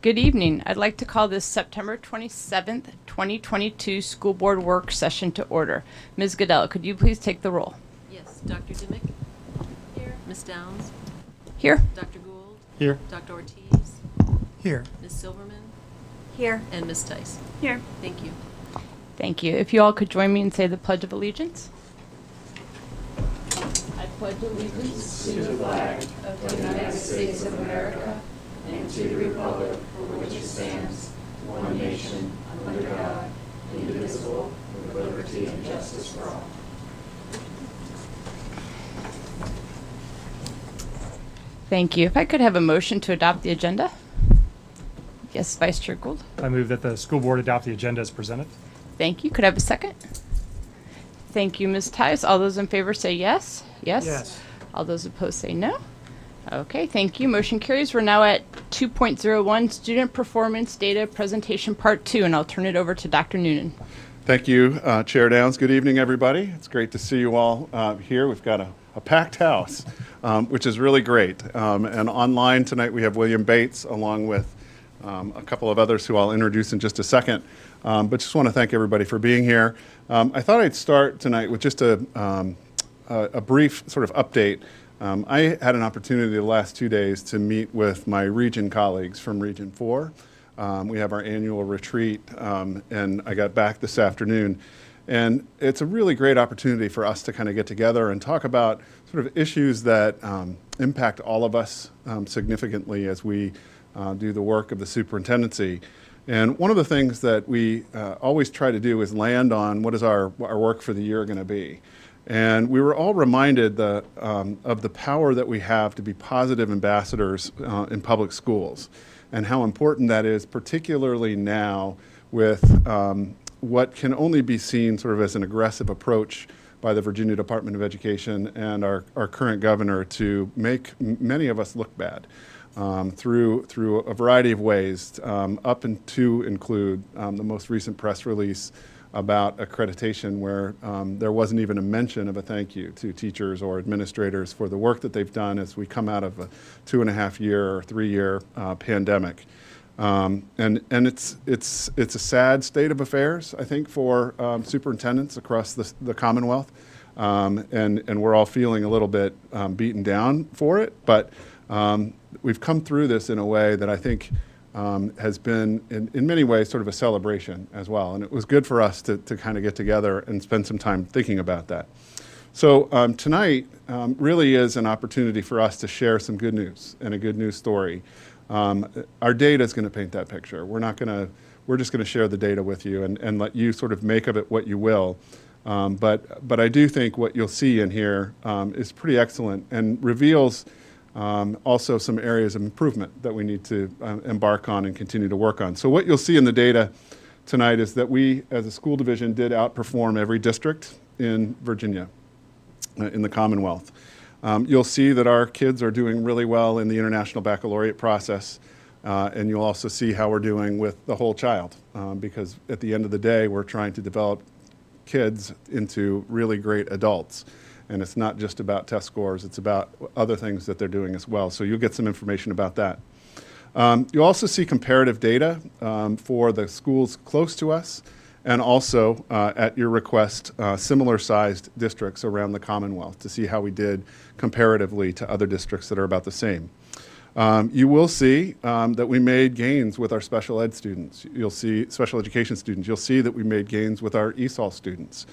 Good evening. I'd like to call this September 27th, 2022 School Board Work Session to order. Ms. Goodell, could you please take the roll? Yes, Dr. Dimick? Here. Ms. Downs? Here. Dr. Gould? Here. Dr. Ortiz? Here. Ms. Silverman? Here. And Ms. Tice? Here. Thank you. Thank you. If you all could join me and say the Pledge of Allegiance. I pledge allegiance to the flag of the United States of America and to the republic for which it stands, one nation, under God, indivisible, with liberty and justice for all. Thank you. If I could have a motion to adopt the agenda? Yes, Vice Chair Gould. I move that the school board adopt the agenda as presented. Thank you. Could I have a second? Thank you, Ms. Tice. All those in favor say yes? Yes? Yes. All those opposed say no? Okay, thank you. Motion carries. We're now at 2.01, Student Performance Data Presentation Part 2, and I'll turn it over to Dr. Noonan. Thank you, uh, Chair Downs. Good evening, everybody. It's great to see you all uh, here. We've got a, a packed house, um, which is really great. Um, and online tonight we have William Bates along with um, a couple of others who I'll introduce in just a second. Um, but just want to thank everybody for being here. Um, I thought I'd start tonight with just a, um, a, a brief sort of update. Um, I had an opportunity the last two days to meet with my region colleagues from Region 4. Um, we have our annual retreat, um, and I got back this afternoon. And it's a really great opportunity for us to kind of get together and talk about sort of issues that um, impact all of us um, significantly as we uh, do the work of the superintendency. And one of the things that we uh, always try to do is land on what is our, our work for the year going to be. And we were all reminded um, of the power that we have to be positive ambassadors uh, in public schools and how important that is, particularly now with um, what can only be seen sort of as an aggressive approach by the Virginia Department of Education and our, our current governor to make many of us look bad. Um, through through a variety of ways, um, up and to include um, the most recent press release about accreditation, where um, there wasn't even a mention of a thank you to teachers or administrators for the work that they've done as we come out of a two and a half year or three year uh, pandemic. Um, and and it's it's it's a sad state of affairs, I think, for um, superintendents across the, the Commonwealth, um, and and we're all feeling a little bit um, beaten down for it. But um, we've come through this in a way that I think um, has been, in, in many ways, sort of a celebration as well. And it was good for us to to kind of get together and spend some time thinking about that. So um, tonight um, really is an opportunity for us to share some good news and a good news story. Um, our data is going to paint that picture. We're not going to. We're just going to share the data with you and, and let you sort of make of it what you will. Um, but but I do think what you'll see in here um, is pretty excellent and reveals um, also some areas of improvement that we need to uh, embark on and continue to work on. So what you'll see in the data tonight is that we, as a school division, did outperform every district in Virginia, uh, in the Commonwealth. Um, you'll see that our kids are doing really well in the International Baccalaureate process, uh, and you'll also see how we're doing with the whole child, um, because at the end of the day, we're trying to develop kids into really great adults. And it's not just about test scores, it's about other things that they're doing as well. So you'll get some information about that. Um, you'll also see comparative data um, for the schools close to us and also, uh, at your request, uh, similar sized districts around the Commonwealth to see how we did comparatively to other districts that are about the same. Um, you will see um, that we made gains with our special ed students. You'll see special education students. You'll see that we made gains with our ESOL students.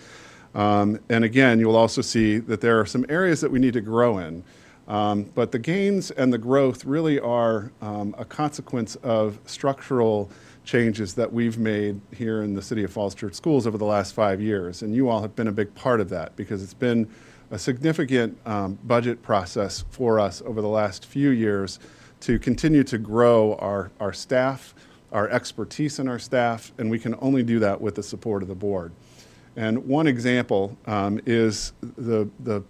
Um, and again, you'll also see that there are some areas that we need to grow in. Um, but the gains and the growth really are um, a consequence of structural changes that we've made here in the City of Falls Church Schools over the last five years. And you all have been a big part of that because it's been a significant um, budget process for us over the last few years to continue to grow our, our staff, our expertise in our staff, and we can only do that with the support of the board. And one example um, is the, the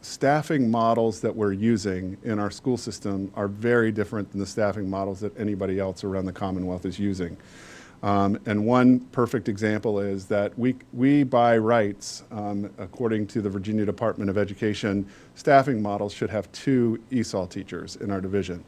staffing models that we're using in our school system are very different than the staffing models that anybody else around the Commonwealth is using. Um, and one perfect example is that we, we by rights, um, according to the Virginia Department of Education, staffing models should have two ESOL teachers in our division.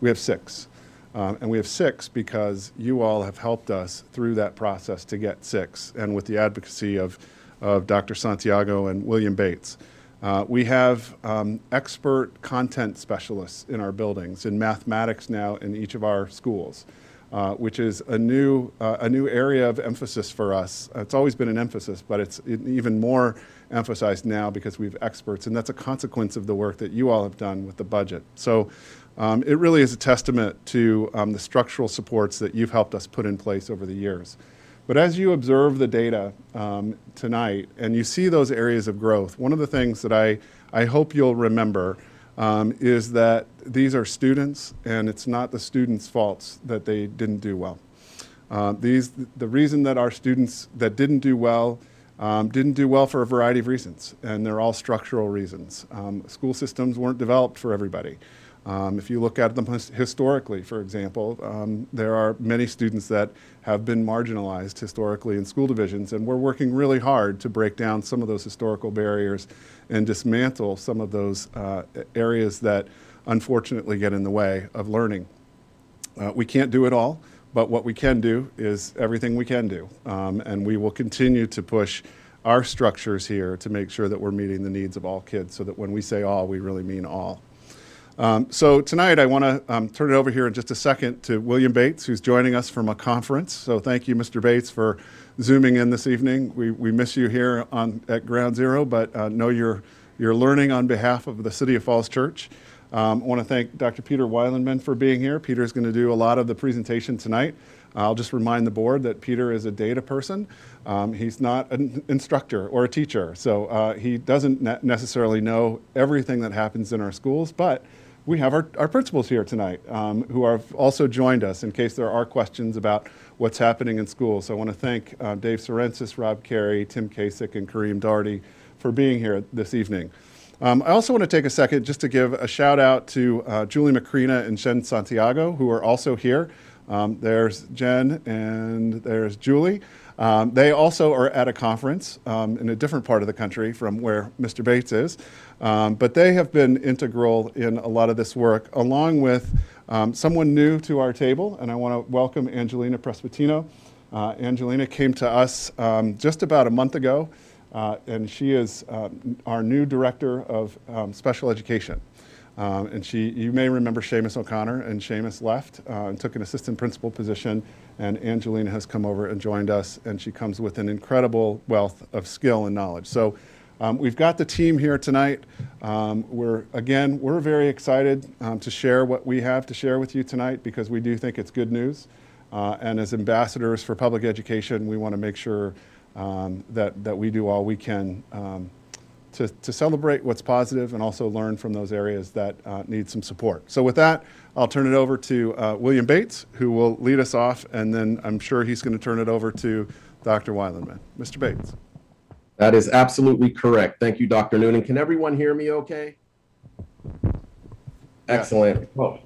We have six. Um, and we have six because you all have helped us through that process to get six, and with the advocacy of, of Dr. Santiago and William Bates. Uh, we have um, expert content specialists in our buildings in mathematics now in each of our schools, uh, which is a new, uh, a new area of emphasis for us. It's always been an emphasis, but it's even more emphasized now because we have experts, and that's a consequence of the work that you all have done with the budget. So um, it really is a testament to um, the structural supports that you've helped us put in place over the years. But as you observe the data um, tonight and you see those areas of growth, one of the things that I, I hope you'll remember um, is that these are students and it's not the students' faults that they didn't do well. Uh, these, the reason that our students that didn't do well um, didn't do well for a variety of reasons, and they're all structural reasons. Um, school systems weren't developed for everybody. Um, if you look at them historically, for example, um, there are many students that have been marginalized historically in school divisions, and we're working really hard to break down some of those historical barriers and dismantle some of those uh, areas that unfortunately get in the way of learning. Uh, we can't do it all, but what we can do is everything we can do, um, and we will continue to push our structures here to make sure that we're meeting the needs of all kids so that when we say all, we really mean all. Um, so tonight I want to um, turn it over here in just a second to William Bates, who's joining us from a conference. So thank you, Mr. Bates, for zooming in this evening. We, we miss you here on, at Ground Zero, but uh, know you're, you're learning on behalf of the City of Falls Church. Um, I want to thank Dr. Peter Weilenmann for being here. Peter is going to do a lot of the presentation tonight. I'll just remind the board that Peter is a data person. Um, he's not an instructor or a teacher, so uh, he doesn't ne necessarily know everything that happens in our schools, but we have our, our principals here tonight um, who have also joined us in case there are questions about what's happening in schools. So I want to thank uh, Dave Sorensis, Rob Carey, Tim Kasich, and Kareem Darty for being here this evening. Um, I also want to take a second just to give a shout out to uh, Julie Macrina and Jen Santiago, who are also here. Um, there's Jen and there's Julie. Um, they also are at a conference um, in a different part of the country from where Mr. Bates is, um, but they have been integral in a lot of this work, along with um, someone new to our table, and I want to welcome Angelina Prespatino. Uh, Angelina came to us um, just about a month ago, uh, and she is uh, our new director of um, special education. Um, and she, you may remember Seamus O'Connor, and Seamus left uh, and took an assistant principal position, and Angelina has come over and joined us, and she comes with an incredible wealth of skill and knowledge. So um, we've got the team here tonight. Um, we're, again, we're very excited um, to share what we have to share with you tonight because we do think it's good news. Uh, and as ambassadors for public education, we want to make sure um, that, that we do all we can um, to, to celebrate what's positive and also learn from those areas that uh, need some support. So with that, I'll turn it over to uh, William Bates, who will lead us off, and then I'm sure he's going to turn it over to Dr. Weilenmann. Mr. Bates. That is absolutely correct. Thank you, Dr. Noonan. Can everyone hear me okay? Excellent. Oh,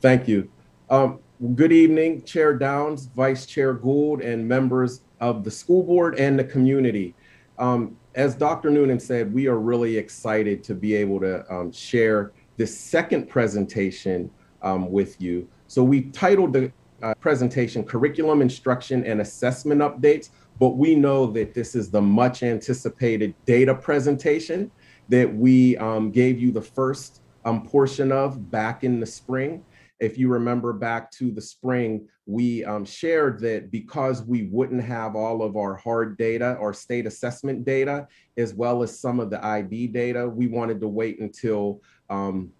thank you. Um, good evening, Chair Downs, Vice Chair Gould, and members of the school board and the community. Um, as Dr. Noonan said, we are really excited to be able to um, share this second presentation um, with you. So we titled the uh, presentation Curriculum Instruction and Assessment Updates, but we know that this is the much anticipated data presentation that we um, gave you the first um, portion of back in the spring. If you remember back to the spring, we um, shared that because we wouldn't have all of our hard data or state assessment data, as well as some of the IB data, we wanted to wait until um,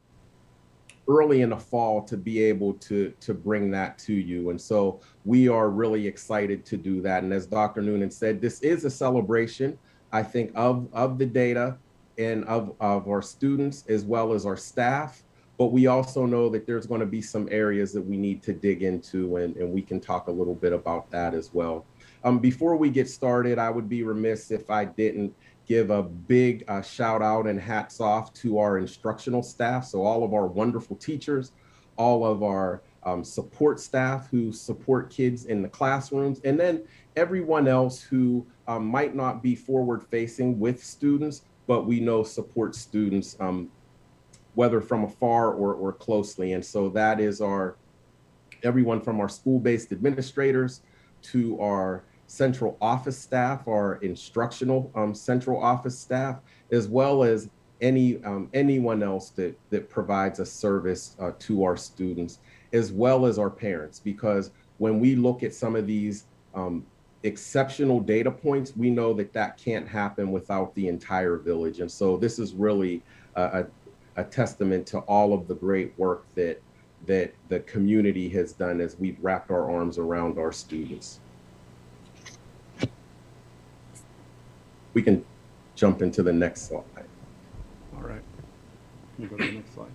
early in the fall to be able to, to bring that to you. And so we are really excited to do that. And as Dr. Noonan said, this is a celebration, I think, of, of the data and of, of our students as well as our staff but we also know that there's going to be some areas that we need to dig into and, and we can talk a little bit about that as well. Um, before we get started, I would be remiss if I didn't give a big uh, shout out and hats off to our instructional staff. So all of our wonderful teachers, all of our um, support staff who support kids in the classrooms, and then everyone else who um, might not be forward facing with students, but we know support students um, whether from afar or, or closely. And so that is our everyone from our school-based administrators to our central office staff, our instructional um, central office staff, as well as any um, anyone else that that provides a service uh, to our students, as well as our parents. Because when we look at some of these um, exceptional data points, we know that that can't happen without the entire village. And so this is really a, a, a testament to all of the great work that that the community has done as we've wrapped our arms around our students. We can jump into the next slide. All right. Can you go to the next slide?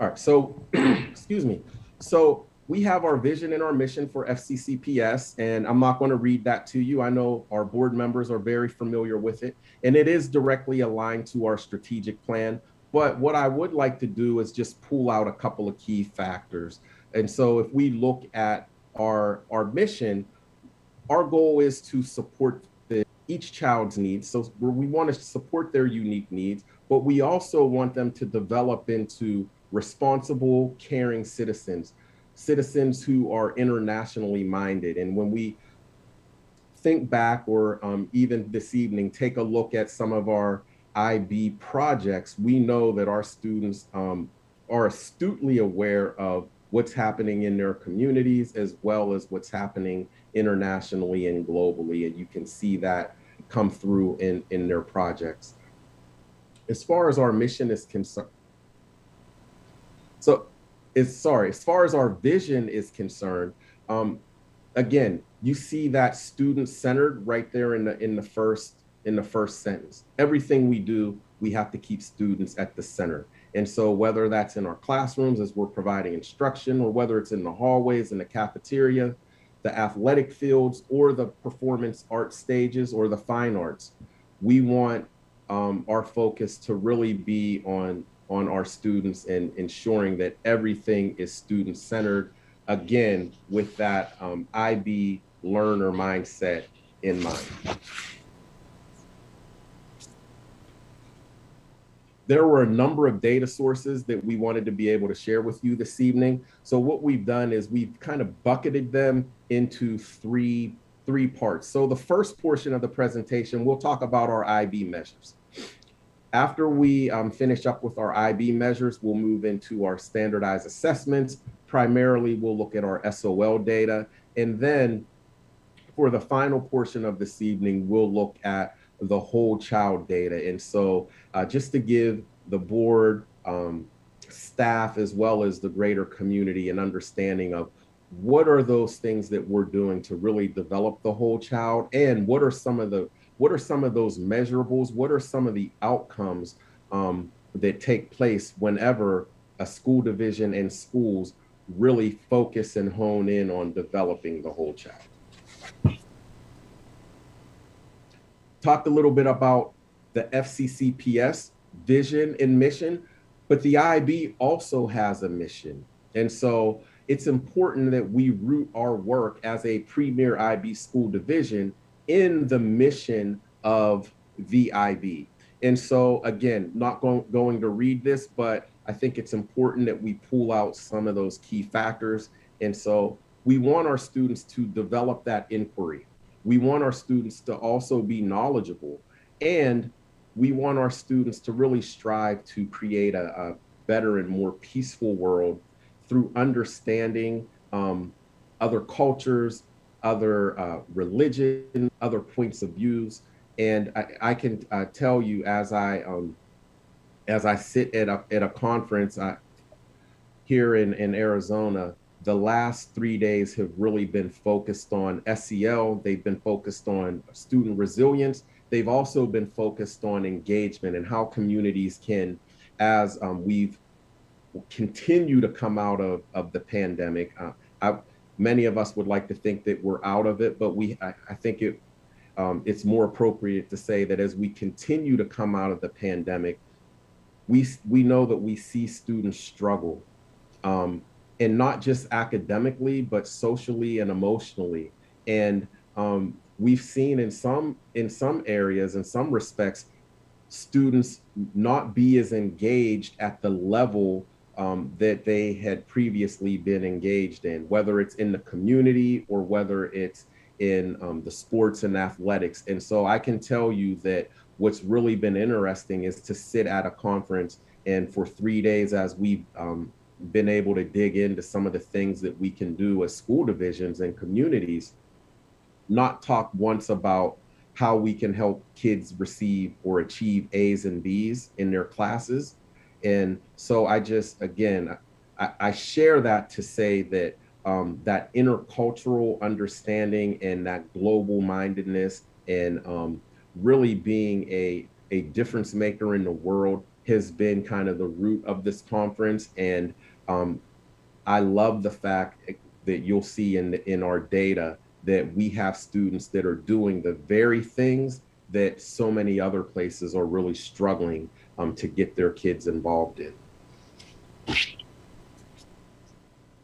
All right, so, excuse me. So we have our vision and our mission for FCCPS, and I'm not going to read that to you. I know our board members are very familiar with it, and it is directly aligned to our strategic plan. But what I would like to do is just pull out a couple of key factors. And so if we look at our, our mission, our goal is to support each child's needs. So we want to support their unique needs, but we also want them to develop into responsible, caring citizens, citizens who are internationally minded. And when we think back or um, even this evening, take a look at some of our IB projects, we know that our students um, are astutely aware of what's happening in their communities as well as what's happening internationally and globally. And you can see that come through in, in their projects. As far as our mission is concerned, so it's sorry, as far as our vision is concerned, um, again, you see that student centered right there in the in the first in the first sentence. Everything we do, we have to keep students at the center. And so whether that's in our classrooms as we're providing instruction or whether it's in the hallways in the cafeteria, the athletic fields or the performance art stages or the fine arts, we want um, our focus to really be on on our students and ensuring that everything is student centered again with that um, IB learner mindset in mind. There were a number of data sources that we wanted to be able to share with you this evening. So what we've done is we've kind of bucketed them into three, three parts. So the first portion of the presentation, we'll talk about our IB measures. After we um, finish up with our IB measures, we'll move into our standardized assessments. Primarily, we'll look at our SOL data. And then for the final portion of this evening, we'll look at the whole child data. And so uh, just to give the board, um, staff, as well as the greater community an understanding of what are those things that we're doing to really develop the whole child? And what are some of the what are some of those measurables? What are some of the outcomes um, that take place whenever a school division and schools really focus and hone in on developing the whole child? Talked a little bit about the FCCPS vision and mission, but the IB also has a mission. And so it's important that we root our work as a premier IB school division in the mission of the IB. And so, again, not going, going to read this, but I think it's important that we pull out some of those key factors. And so we want our students to develop that inquiry we want our students to also be knowledgeable and we want our students to really strive to create a, a better and more peaceful world through understanding um, other cultures, other uh, religion, other points of views. And I, I can uh, tell you as I um, as I sit at a, at a conference I, here in, in Arizona, the last three days have really been focused on SEL. They've been focused on student resilience. They've also been focused on engagement and how communities can, as um, we've continue to come out of, of the pandemic. Uh, I, many of us would like to think that we're out of it, but we, I, I think it, um, it's more appropriate to say that as we continue to come out of the pandemic, we, we know that we see students struggle. Um, and not just academically, but socially and emotionally. And um, we've seen in some in some areas, in some respects, students not be as engaged at the level um, that they had previously been engaged in, whether it's in the community or whether it's in um, the sports and athletics. And so I can tell you that what's really been interesting is to sit at a conference and for three days as we've um, been able to dig into some of the things that we can do as school divisions and communities, not talk once about how we can help kids receive or achieve A's and B's in their classes. And so I just, again, I, I share that to say that um, that intercultural understanding and that global mindedness and um, really being a, a difference maker in the world has been kind of the root of this conference. And um, I love the fact that you'll see in, in our data that we have students that are doing the very things that so many other places are really struggling um, to get their kids involved in.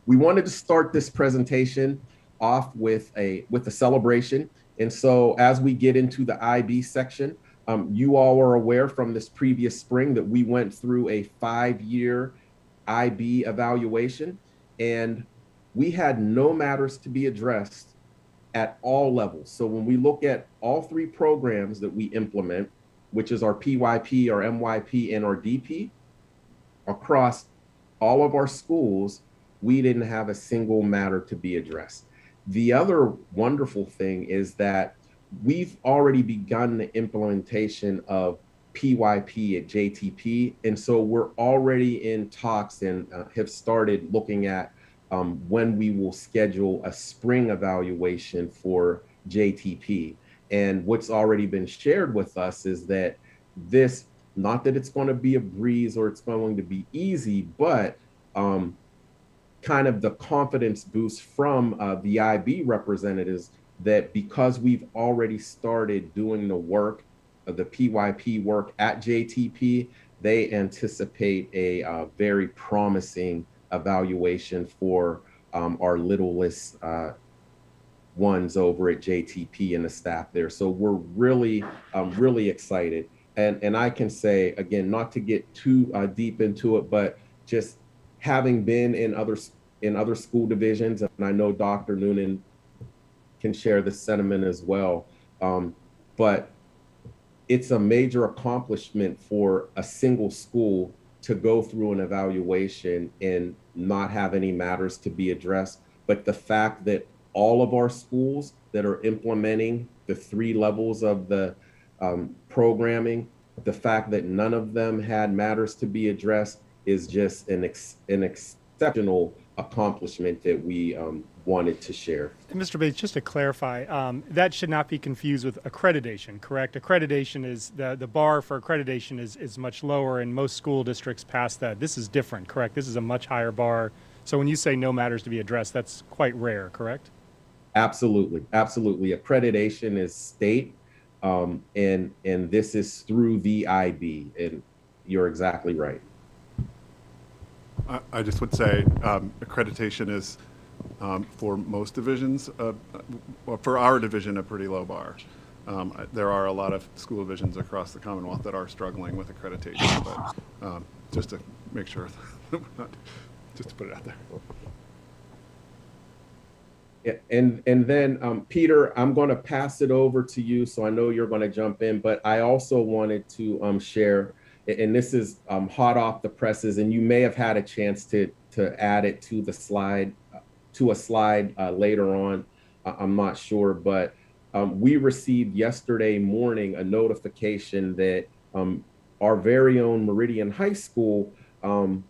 We wanted to start this presentation off with a with a celebration. And so as we get into the IB section, um, you all are aware from this previous spring that we went through a five-year IB evaluation and we had no matters to be addressed at all levels. So when we look at all three programs that we implement, which is our PYP, our MYP, and our DP, across all of our schools, we didn't have a single matter to be addressed. The other wonderful thing is that we've already begun the implementation of PYP at JTP. And so we're already in talks and uh, have started looking at um, when we will schedule a spring evaluation for JTP. And what's already been shared with us is that this, not that it's going to be a breeze or it's going to be easy, but um, kind of the confidence boost from uh, the IB representatives that because we've already started doing the work, uh, the PYP work at JTP, they anticipate a uh, very promising evaluation for um, our littlest uh, ones over at JTP and the staff there. So we're really, um, really excited. And, and I can say, again, not to get too uh, deep into it, but just having been in other in other school divisions, and I know Dr. Noonan can share the sentiment as well. Um, but it's a major accomplishment for a single school to go through an evaluation and not have any matters to be addressed. But the fact that all of our schools that are implementing the three levels of the um, programming, the fact that none of them had matters to be addressed is just an, ex- an exceptional accomplishment that we um, wanted to share. Mr. Bates, just to clarify, um, that should not be confused with accreditation, correct? Accreditation is the, the bar for accreditation is, is much lower, and most school districts pass that. This is different, correct? This is a much higher bar. So when you say no matters to be addressed, that's quite rare, correct? Absolutely, absolutely. Accreditation is state, um, and and this is through the IB, and you're exactly right. I, I just would say um, accreditation is um, for most divisions, uh, well, for our division, a pretty low bar. Um, there are a lot of school divisions across the Commonwealth that are struggling with accreditation, but um, just to make sure, just to put it out there. Yeah, and and then um, Peter, I'm going to pass it over to you. So I know you're going to jump in, but I also wanted to um, share, and this is um, hot off the presses, and you may have had a chance to to add it to the slide, to a slide uh, later on. I- I'm not sure, but um, we received yesterday morning a notification that um, our very own Meridian High School um,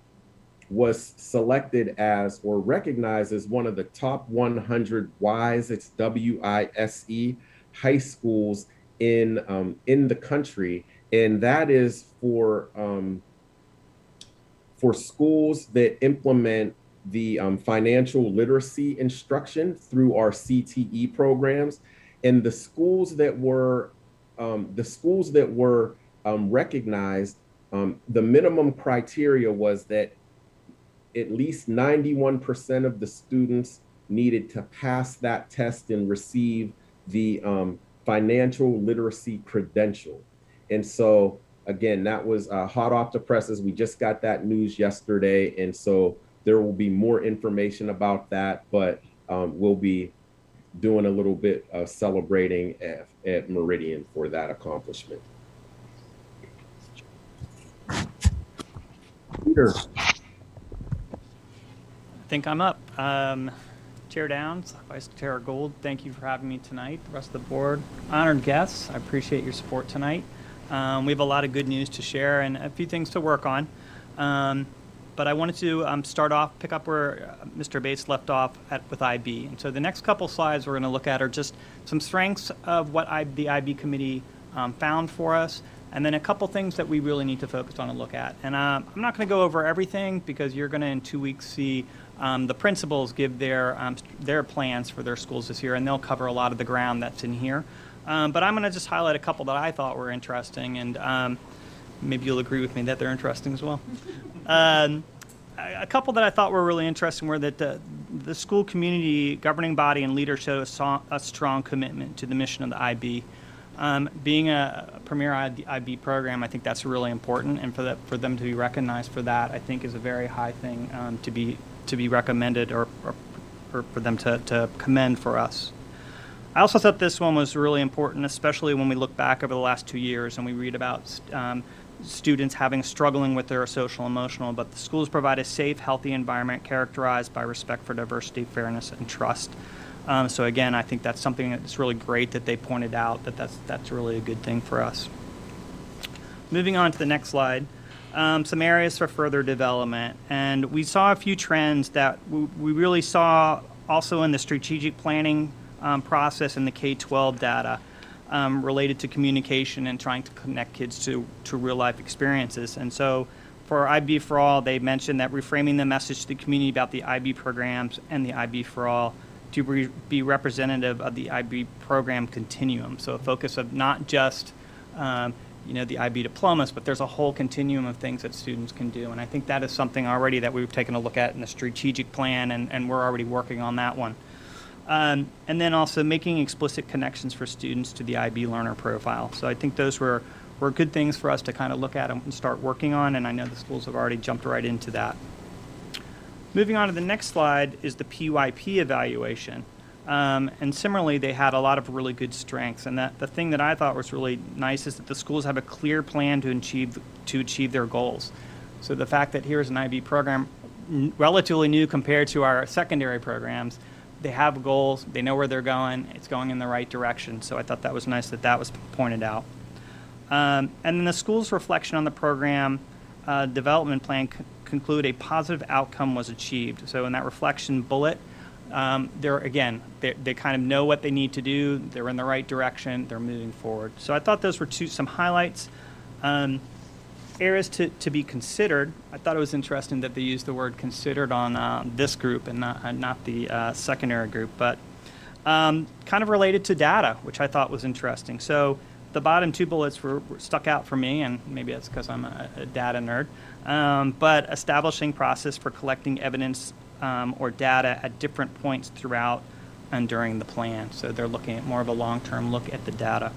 was selected as or recognized as one of the top 100 WISE, it's W-I-S-E, high schools in um, in the country, and that is for um, for schools that implement the um, financial literacy instruction through our CTE programs, and the schools that were um, the schools that were um, recognized. Um, the minimum criteria was that at least 91% of the students needed to pass that test and receive the um, financial literacy credential. And so, again, that was uh, hot off the presses. We just got that news yesterday, and so there will be more information about that. But um, we'll be doing a little bit of celebrating at, at Meridian for that accomplishment. Peter. I think I'm up. Um, Chair Downs, Vice Chair Gould, thank you for having me tonight. The rest of the board, honored guests, I appreciate your support tonight. Um, we have a lot of good news to share and a few things to work on. Um, but I wanted to um, start off, pick up where uh, Mr. Bates left off at, with IB. And so the next couple slides we're going to look at are just some strengths of what I, the IB committee um, found for us, and then a couple things that we really need to focus on and look at. And uh, I'm not going to go over everything because you're going to in two weeks see um, the principals give their um, their plans for their schools this year, and they'll cover a lot of the ground that's in here. Um, but I'm going to just highlight a couple that I thought were interesting, and um, maybe you'll agree with me that they're interesting as well. Um, a couple that I thought were really interesting were that the, the school community governing body and leader showed a, so- a strong commitment to the mission of the IB. Um, being a, a premier IB program, I think that's really important, and for that for them to be recognized for that, I think is a very high thing um, to be to be recommended or, or, or for them to, to commend for us. I also thought this one was really important, especially when we look back over the last two years and we read about um, students having struggling with their social emotional, but the schools provide a safe, healthy environment characterized by respect for diversity, fairness, and trust. Um, so again, I think that's something that's really great that they pointed out that that's that's really a good thing for us. Moving on to the next slide, um, some areas for further development, and we saw a few trends that we, we really saw also in the strategic planning um, process and the K-12 data um, related to communication and trying to connect kids to, to real life experiences. And so for IB for All, they mentioned that reframing the message to the community about the IB programs and the IB for All to re- be representative of the IB program continuum. So a focus of not just um, you know the IB diplomas, but there's a whole continuum of things that students can do. And I think that is something already that we've taken a look at in the strategic plan, and, and we're already working on that one. Um, and then also making explicit connections for students to the IB learner profile. So I think those were, were good things for us to kind of look at and start working on, and I know the schools have already jumped right into that. Moving on to the next slide is the PYP evaluation. Um, and similarly, they had a lot of really good strengths. And that, the thing that I thought was really nice is that the schools have a clear plan to achieve, to achieve their goals. So the fact that here's an IB program relatively new compared to our secondary programs, they have goals, they know where they're going, it's going in the right direction. So I thought that was nice that that was pointed out. Um, and then the school's reflection on the program uh, development plan conclude a positive outcome was achieved. So in that reflection bullet, um, they're again they, they kind of know what they need to do. They're in the right direction. They're moving forward. So I thought those were two some highlights. Um, areas to, to be considered. I thought it was interesting that they used the word considered on uh, this group and not, uh, not the uh, secondary group, but um, kind of related to data, which I thought was interesting. So the bottom two bullets were, were stuck out for me, and maybe that's because I'm a, a data nerd. Um, but establishing process for collecting evidence um, or data at different points throughout and during the plan. So they're looking at more of a long-term look at the data.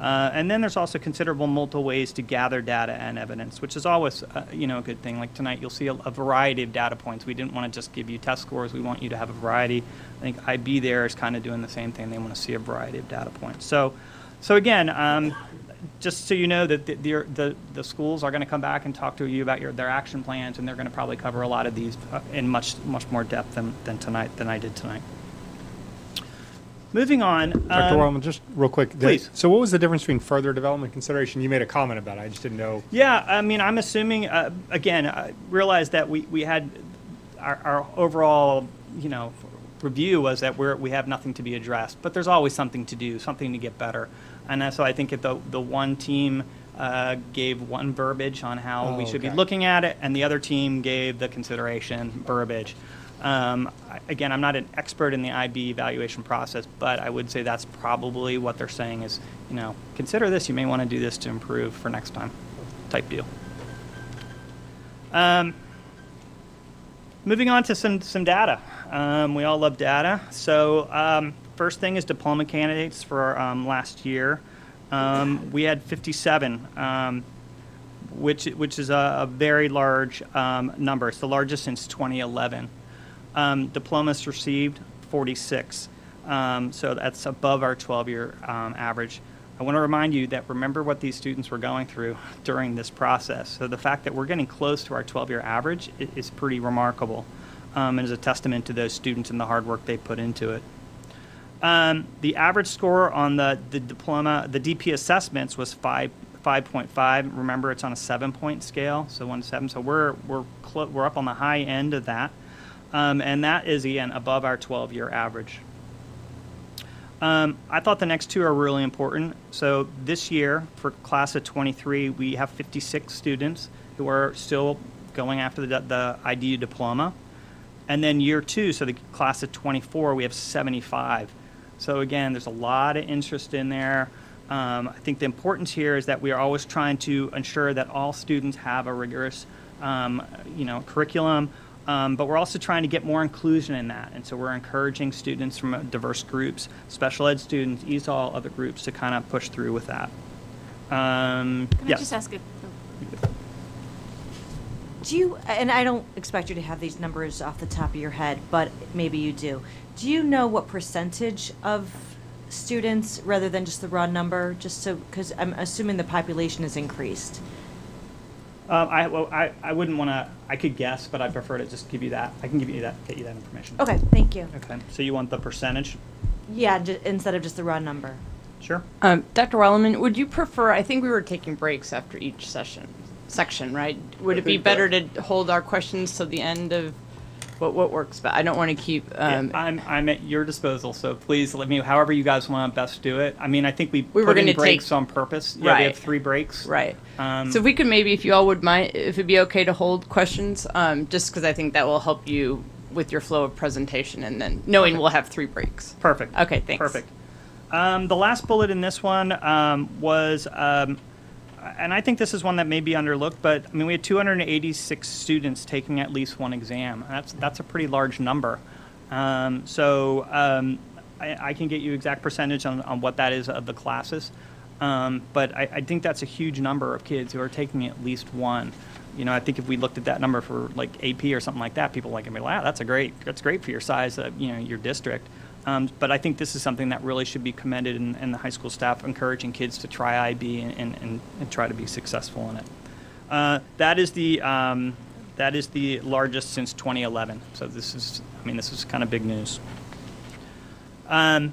Uh, and then there's also considerable multiple ways to gather data and evidence, which is always, uh, you know, a good thing. Like tonight, you'll see a, a variety of data points. We didn't want to just give you test scores. We want you to have a variety. I think IB there is kind of doing the same thing. They want to see a variety of data points. So, so again, um, just so you know that the, the, the, schools are going to come back and talk to you about your, their action plans, and they're going to probably cover a lot of these uh, in much, much more depth than, than tonight, than I did tonight. Moving on. Dr. um, Wellman, just real quick. please. So, what was the difference between further development consideration? You made a comment about it. I just didn't know. Yeah, I mean, I'm assuming, uh, again, I realized that we, we had our, our overall, you know, review was that we're, we have nothing to be addressed, but there's always something to do, something to get better. And so I think if the, the one team uh, gave one verbiage on how we Oh, should be looking at it, and the other team gave the consideration verbiage. Um, again, I'm not an expert in the IB evaluation process, but I would say that's probably what they're saying is, you know, consider this. You may want to do this to improve for next time, type deal. Um, moving on to some some data. Um, we all love data. So um, first thing is diploma candidates for um, last year. Um, we had 57. Um, which which is a, a very large um, number. It's the largest since 2011. Um, diplomas received 46, um, so that's above our 12-year um, average. I want to remind you that remember what these students were going through during this process. So the fact that we're getting close to our 12-year average is pretty remarkable, um, and is a testament to those students and the hard work they put into it. Um, the average score on the, the diploma, the DP assessments was five, 5.5. Remember, it's on a seven point scale, so one to seven. So we're, we're, we're up on the high end of that. Um, and that is, again, above our 12 year average. Um, I thought the next two are really important. So this year, for class of 23, we have 56 students who are still going after the, the IDU diploma. And then year two, so the class of 24, we have 75. So again, there's a lot of interest in there. Um, I think the importance here is that we are always trying to ensure that all students have a rigorous, um, you know, curriculum. Um, but we're also trying to get more inclusion in that, and so we're encouraging students from uh, diverse groups, special ed students, ESOL, other groups to kind of push through with that. Um, Can I just ask a, do you, and I don't expect you to have these numbers off the top of your head, but maybe you do. Do you know what percentage of students, rather than just the raw number, just so, because I'm assuming the population has increased? Um, I, well, I, I wouldn't want to. I could guess, but I prefer to just give you that. I can give you that, get you that information. Okay, thank you. Okay. So you want the percentage? Yeah, ju- instead of just the raw number. Sure. Um, Dr. Wellerman, would you prefer, I think we were taking breaks after each session, section, right? Would it be better that- to hold our questions till the end of, what, what works, but I don't want to keep, um, I'm, I'm at your disposal, so please let me, however you guys want to best do it. I mean, I think we, We were put in gonna take- on purpose. Yeah, we Right. have three breaks. right. Um, So if we could maybe, if you all would mind, if it'd be okay to hold questions, um, just because I think that will help you with your flow of presentation and then knowing we'll have three breaks. Perfect. Okay, thanks. Perfect. Um, the last bullet in this one um, was, um, and I think this is one that may be underlooked, but I mean, we had 286 students taking at least one exam. That's that's a pretty large number. Um, so um, I, I can get you exact percentage on, on what that is of the classes, um, but I, I think that's a huge number of kids who are taking at least one. You know, I think if we looked at that number for like AP or something like that, people like, I mean, wow, that's a great, that's great for your size, of, you know, your district. Um, but I think this is something that really should be commended in the high school staff encouraging kids to try IB and, and, and, and try to be successful in it. Uh, that is the um, that is the largest since 2011. So this is, I mean, this is kind of big news. Um,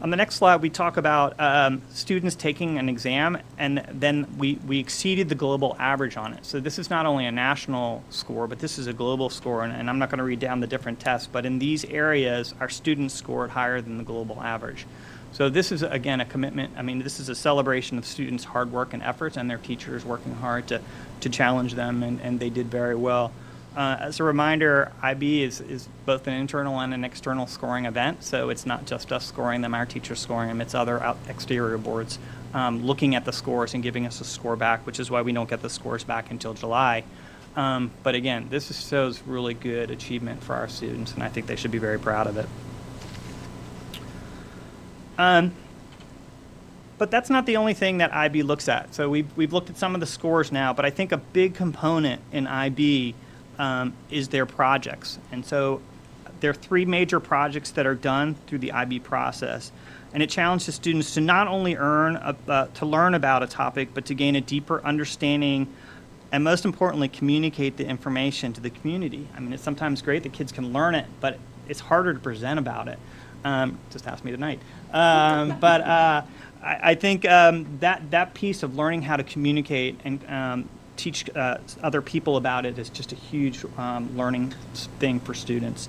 on the next slide, we talk about um, students taking an exam, and then we, we exceeded the global average on it. So this is not only a national score, but this is a global score. And, and I'm not going to read down the different tests, but in these areas, our students scored higher than the global average. So this is, again, a commitment. I mean, this is a celebration of students' hard work and efforts and their teachers working hard to, to challenge them, and, and they did very well. Uh, as a reminder, IB is, is both an internal and an external scoring event, so it's not just us scoring them, our teachers scoring them, it's other out exterior boards um, looking at the scores and giving us a score back, which is why we don't get the scores back until July. Um, but again, this is, shows really good achievement for our students, and I think they should be very proud of it. Um, but that's not the only thing that IB looks at. So we've, we've looked at some of the scores now, but I think a big component in IB um, is their projects. And so there are three major projects that are done through the IB process. And it challenges students to not only earn, a, uh, to learn about a topic, but to gain a deeper understanding and most importantly, communicate the information to the community. I mean, it's sometimes great that kids can learn it, but it's harder to present about it. Um, just ask me tonight. Um, but uh, I, I think um, that that piece of learning how to communicate and um, teach uh, other people about it is just a huge um, learning thing for students.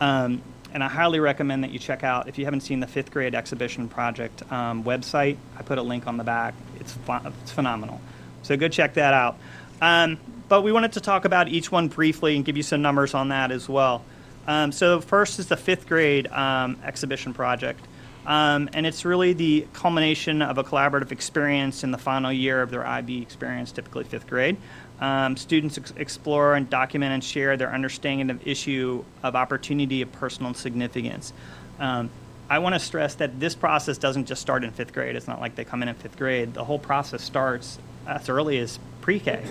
Um, and I highly recommend that you check out if you haven't seen the fifth grade exhibition project um, website. I put a link on the back. It's it's phenomenal. So go check that out. Um, but we wanted to talk about each one briefly and give you some numbers on that as well. Um, so first is the fifth grade um, exhibition project. Um, and it's really the culmination of a collaborative experience in the final year of their IB experience, typically fifth grade. Um, students ex- explore and document and share their understanding of issue of opportunity of personal significance. Um, I want to stress that this process doesn't just start in fifth grade. It's not like they come in in fifth grade. The whole process starts as early as pre-K.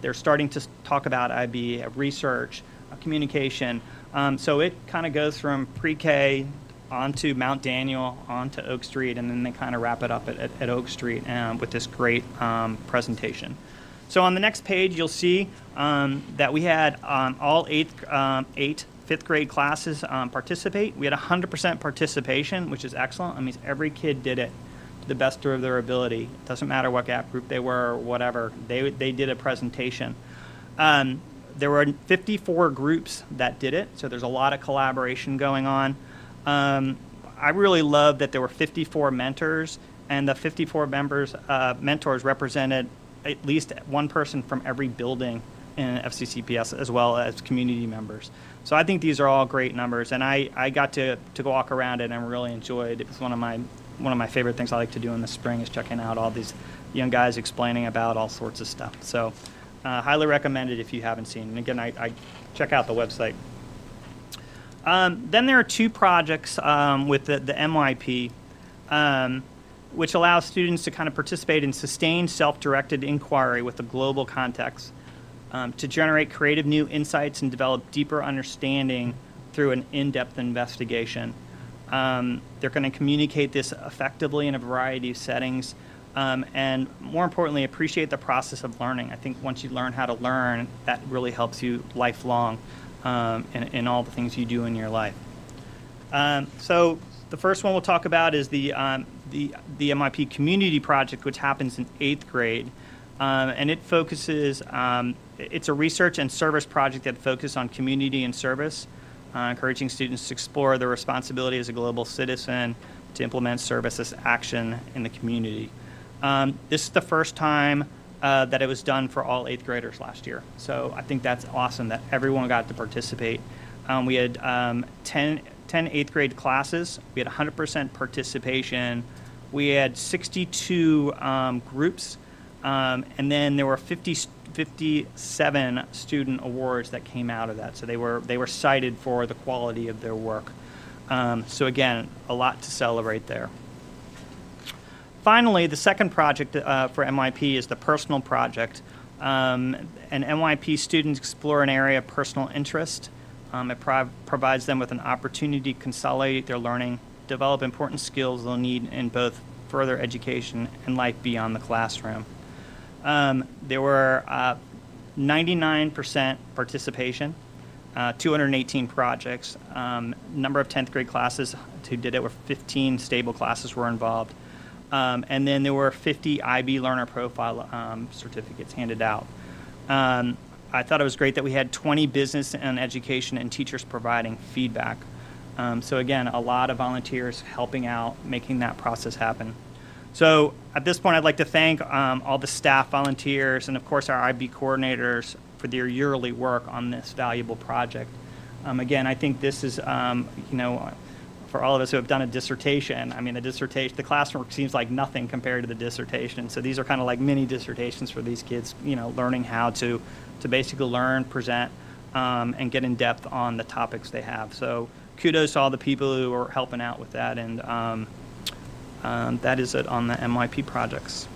They're starting to talk about IB, uh, research, uh, communication. Um, so it kind of goes from pre-K onto Mount Daniel, onto Oak Street, and then they kind of wrap it up at, at, at Oak Street um, with this great um, presentation. So on the next page, you'll see um, that we had um, all eighth, um, eight fifth grade classes um, participate. We had 100% participation, which is excellent. That means every kid did it to the best of their ability. It doesn't matter what gap group they were or whatever. They, they did a presentation. There were 54 groups that did it, so there's a lot of collaboration going on. Um, I really love that there were 54 mentors, and the 54 members, uh, mentors represented at least one person from every building in FCCPS as well as community members. So I think these are all great numbers, and I, I got to, to walk around it and really enjoyed. It was one of my one of my favorite things I like to do in the spring is checking out all these young guys explaining about all sorts of stuff. So uh, highly recommended if you haven't seen. And again, I, I check out the website. Um, then there are two projects um, with the, the MYP, um, which allows students to kind of participate in sustained self-directed inquiry with a global context um, to generate creative new insights and develop deeper understanding through an in-depth investigation. Um, they're going to communicate this effectively in a variety of settings, um, and more importantly, appreciate the process of learning. I think once you learn how to learn, that really helps you lifelong um, in, in all the things you do in your life. Um, so the first one we'll talk about is the um, the the MYP Community Project, which happens in eighth grade, um, and it focuses. Um, it's a research and service project that focuses on community and service, uh, encouraging students to explore their responsibility as a global citizen to implement service as action in the community. Um, this is the first time uh, that it was done for all eighth graders last year. So I think that's awesome that everyone got to participate. Um, we had um, 10, 10 eighth grade classes. We had 100% participation. We had 62 um, groups. Um, and then there were 50, 57 student awards that came out of that. So they were, they were cited for the quality of their work. Um, so again, a lot to celebrate there. Finally, the second project uh, for MYP is the personal project. Um, and MYP students explore an area of personal interest. Um, it prov- provides them with an opportunity to consolidate their learning, develop important skills they'll need in both further education and life beyond the classroom. Um, there were uh, 99% participation, uh, 218 projects. Um, number of 10th grade classes who did it were 15 stable classes were involved. Um, and then there were 50 IB learner profile um, certificates handed out. Um, I thought it was great that we had 20 business and education and teachers providing feedback. Um, so again, a lot of volunteers helping out, making that process happen. So at this point, I'd like to thank um, all the staff, volunteers, and of course our IB coordinators for their yearly work on this valuable project. Um, again, I think this is, you know, for all of us who have done a dissertation, I mean, the dissertation, the classwork seems like nothing compared to the dissertation. So these are kind of like mini dissertations for these kids, you know, learning how to, to basically learn, present, um, and get in depth on the topics they have. So kudos to all the people who are helping out with that, and um, um, that is it on the MYP projects.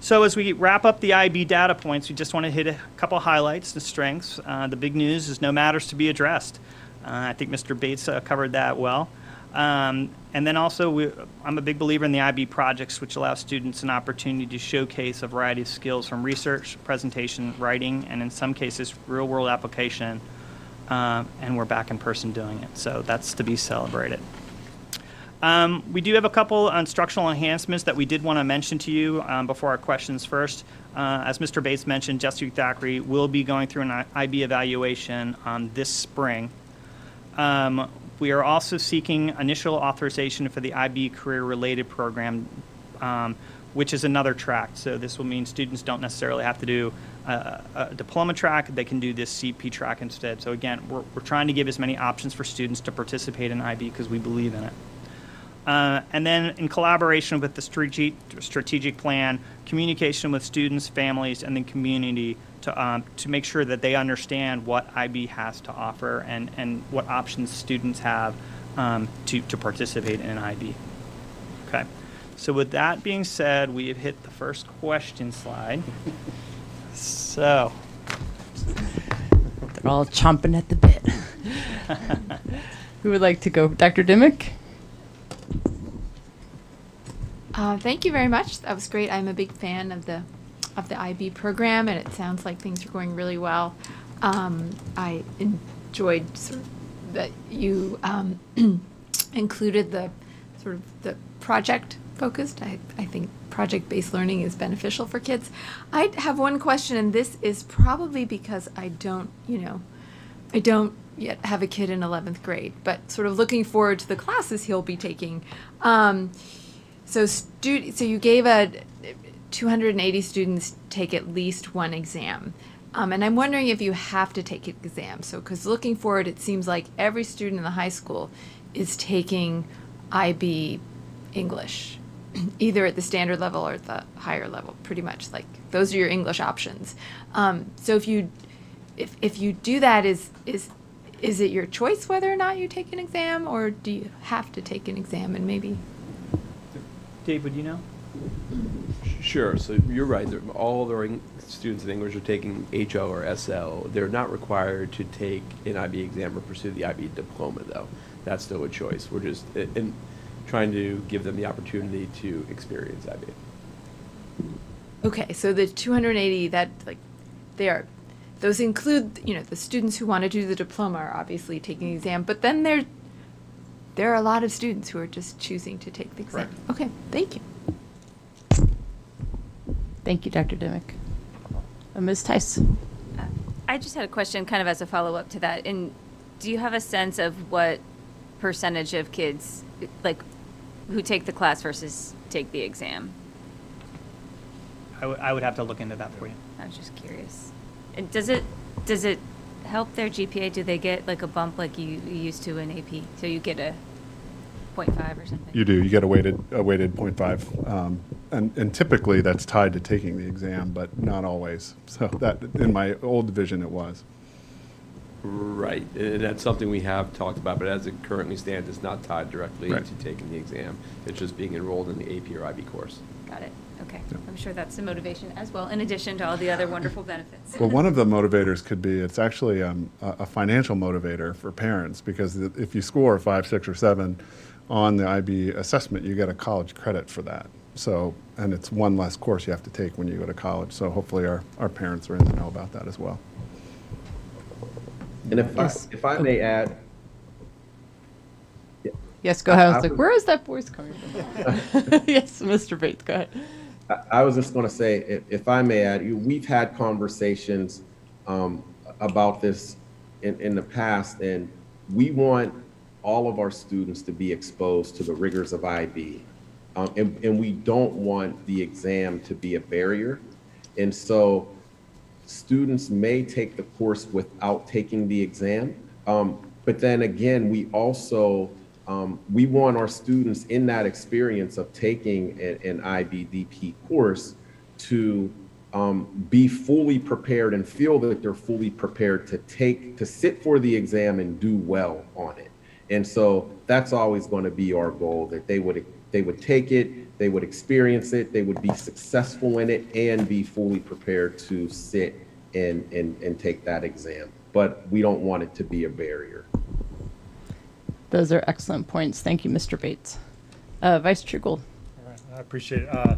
So as we wrap up the IB data points, we just want to hit a couple highlights, the strengths. Uh, the big news is no matters to be addressed. Uh, I think Mr. Bates uh, covered that well. Um, and then also, we, I'm a big believer in the IB projects, which allow students an opportunity to showcase a variety of skills from research, presentation, writing, and in some cases, real world application. Uh, and we're back in person doing it. So that's to be celebrated. Um, we do have a couple instructional enhancements that we did want to mention to you um, before our questions first. Uh, as Mr. Bates mentioned, Jessie Thackrey will be going through an IB evaluation um, this spring. Um, we are also seeking initial authorization for the IB career related program, um, which is another track. So this will mean students don't necessarily have to do a, a diploma track, they can do this CP track instead. So again, we're, we're trying to give as many options for students to participate in IB because we believe in it. Uh, and then in collaboration with the strategic, strategic plan, communication with students, families, and the community to, um, to make sure that they understand what IB has to offer and, and what options students have um, to, to participate in IB. Okay. So with that being said, we have hit the first question slide. So, They're all chomping at the bit. Who would like to go? Dr. Dimick? Uh, thank you very much. That was great. I'm a big fan of the of the IB program, and it sounds like things are going really well. Um, I enjoyed sort of that you um, included the sort of the project focused. I, I think project based learning is beneficial for kids. I have one question, and this is probably because I don't, you know, I don't yet have a kid in 11th grade, but sort of looking forward to the classes he'll be taking. Um, so, stu- so you gave a 280 students take at least one exam. Um, and I'm wondering if you have to take an exam. So, because looking forward, it seems like every student in the high school is taking IB English, either at the standard level or at the higher level, pretty much. Like those are your English options. Um, so, if you if, if you do that, is is is it your choice whether or not you take an exam, or do you have to take an exam and maybe Dave, would you know? Sure, so you're right, all the students in English are taking HL or SL. They're not required to take an IB exam or pursue the IB diploma, though. That's still a choice. We're just, in, trying to give them the opportunity to experience IB. Okay, so the 280 that like they are those include you know the students who want to do the diploma are obviously taking the exam, but then there there are a lot of students who are just choosing to take the exam. Correct. Okay, thank you. Thank you, Dr. Dimick. Uh, Ms. Tice? I just had a question kind of as a follow-up to that. And do you have a sense of what percentage of kids, like, who take the class versus take the exam? I would- I would have to look into that for you. I was just curious. And does it, does it help their GPA? Do they get like a bump like you you used to in AP? So you get a point five or something? You do, you get a weighted, a weighted point five. Um, and, and typically that's tied to taking the exam, but not always. So that, in my old division, it was. Right, and that's something we have talked about, but as it currently stands, it's not tied directly Right. into taking the exam. It's just being enrolled in the AP or IB course. Got it. Okay. Yeah. I'm sure that's the motivation as well, in addition to all the other wonderful benefits. Well, one of the motivators could be, it's actually um, a, a financial motivator for parents, because if you score a five, six, or seven on the IB assessment, you get a college credit for that. So, and it's one less course you have to take when you go to college. So hopefully our, our parents are in the know about that as well. And if I, if I may add, Yes, go ahead. I I was like, where is that voice coming from? yes, Mr. Bates, go ahead. I- I was just going to say, if, if I may add, you- we've had conversations um, about this in, in the past, and we want all of our students to be exposed to the rigors of IB. Um, and, and we don't want the exam to be a barrier. And so students may take the course without taking the exam. Um, but then again, we also, um, we want our students in that experience of taking an, an IBDP course to um, be fully prepared and feel that they're fully prepared to take, to sit for the exam and do well on it. And so that's always going to be our goal, that they would, they would take it, they would experience it, they would be successful in it, and be fully prepared to sit and, and, and take that exam. But we don't want it to be a barrier. Those are excellent points. Thank you, Mr. Bates. Uh, Vice Chair Gould. All right, I appreciate it. Uh,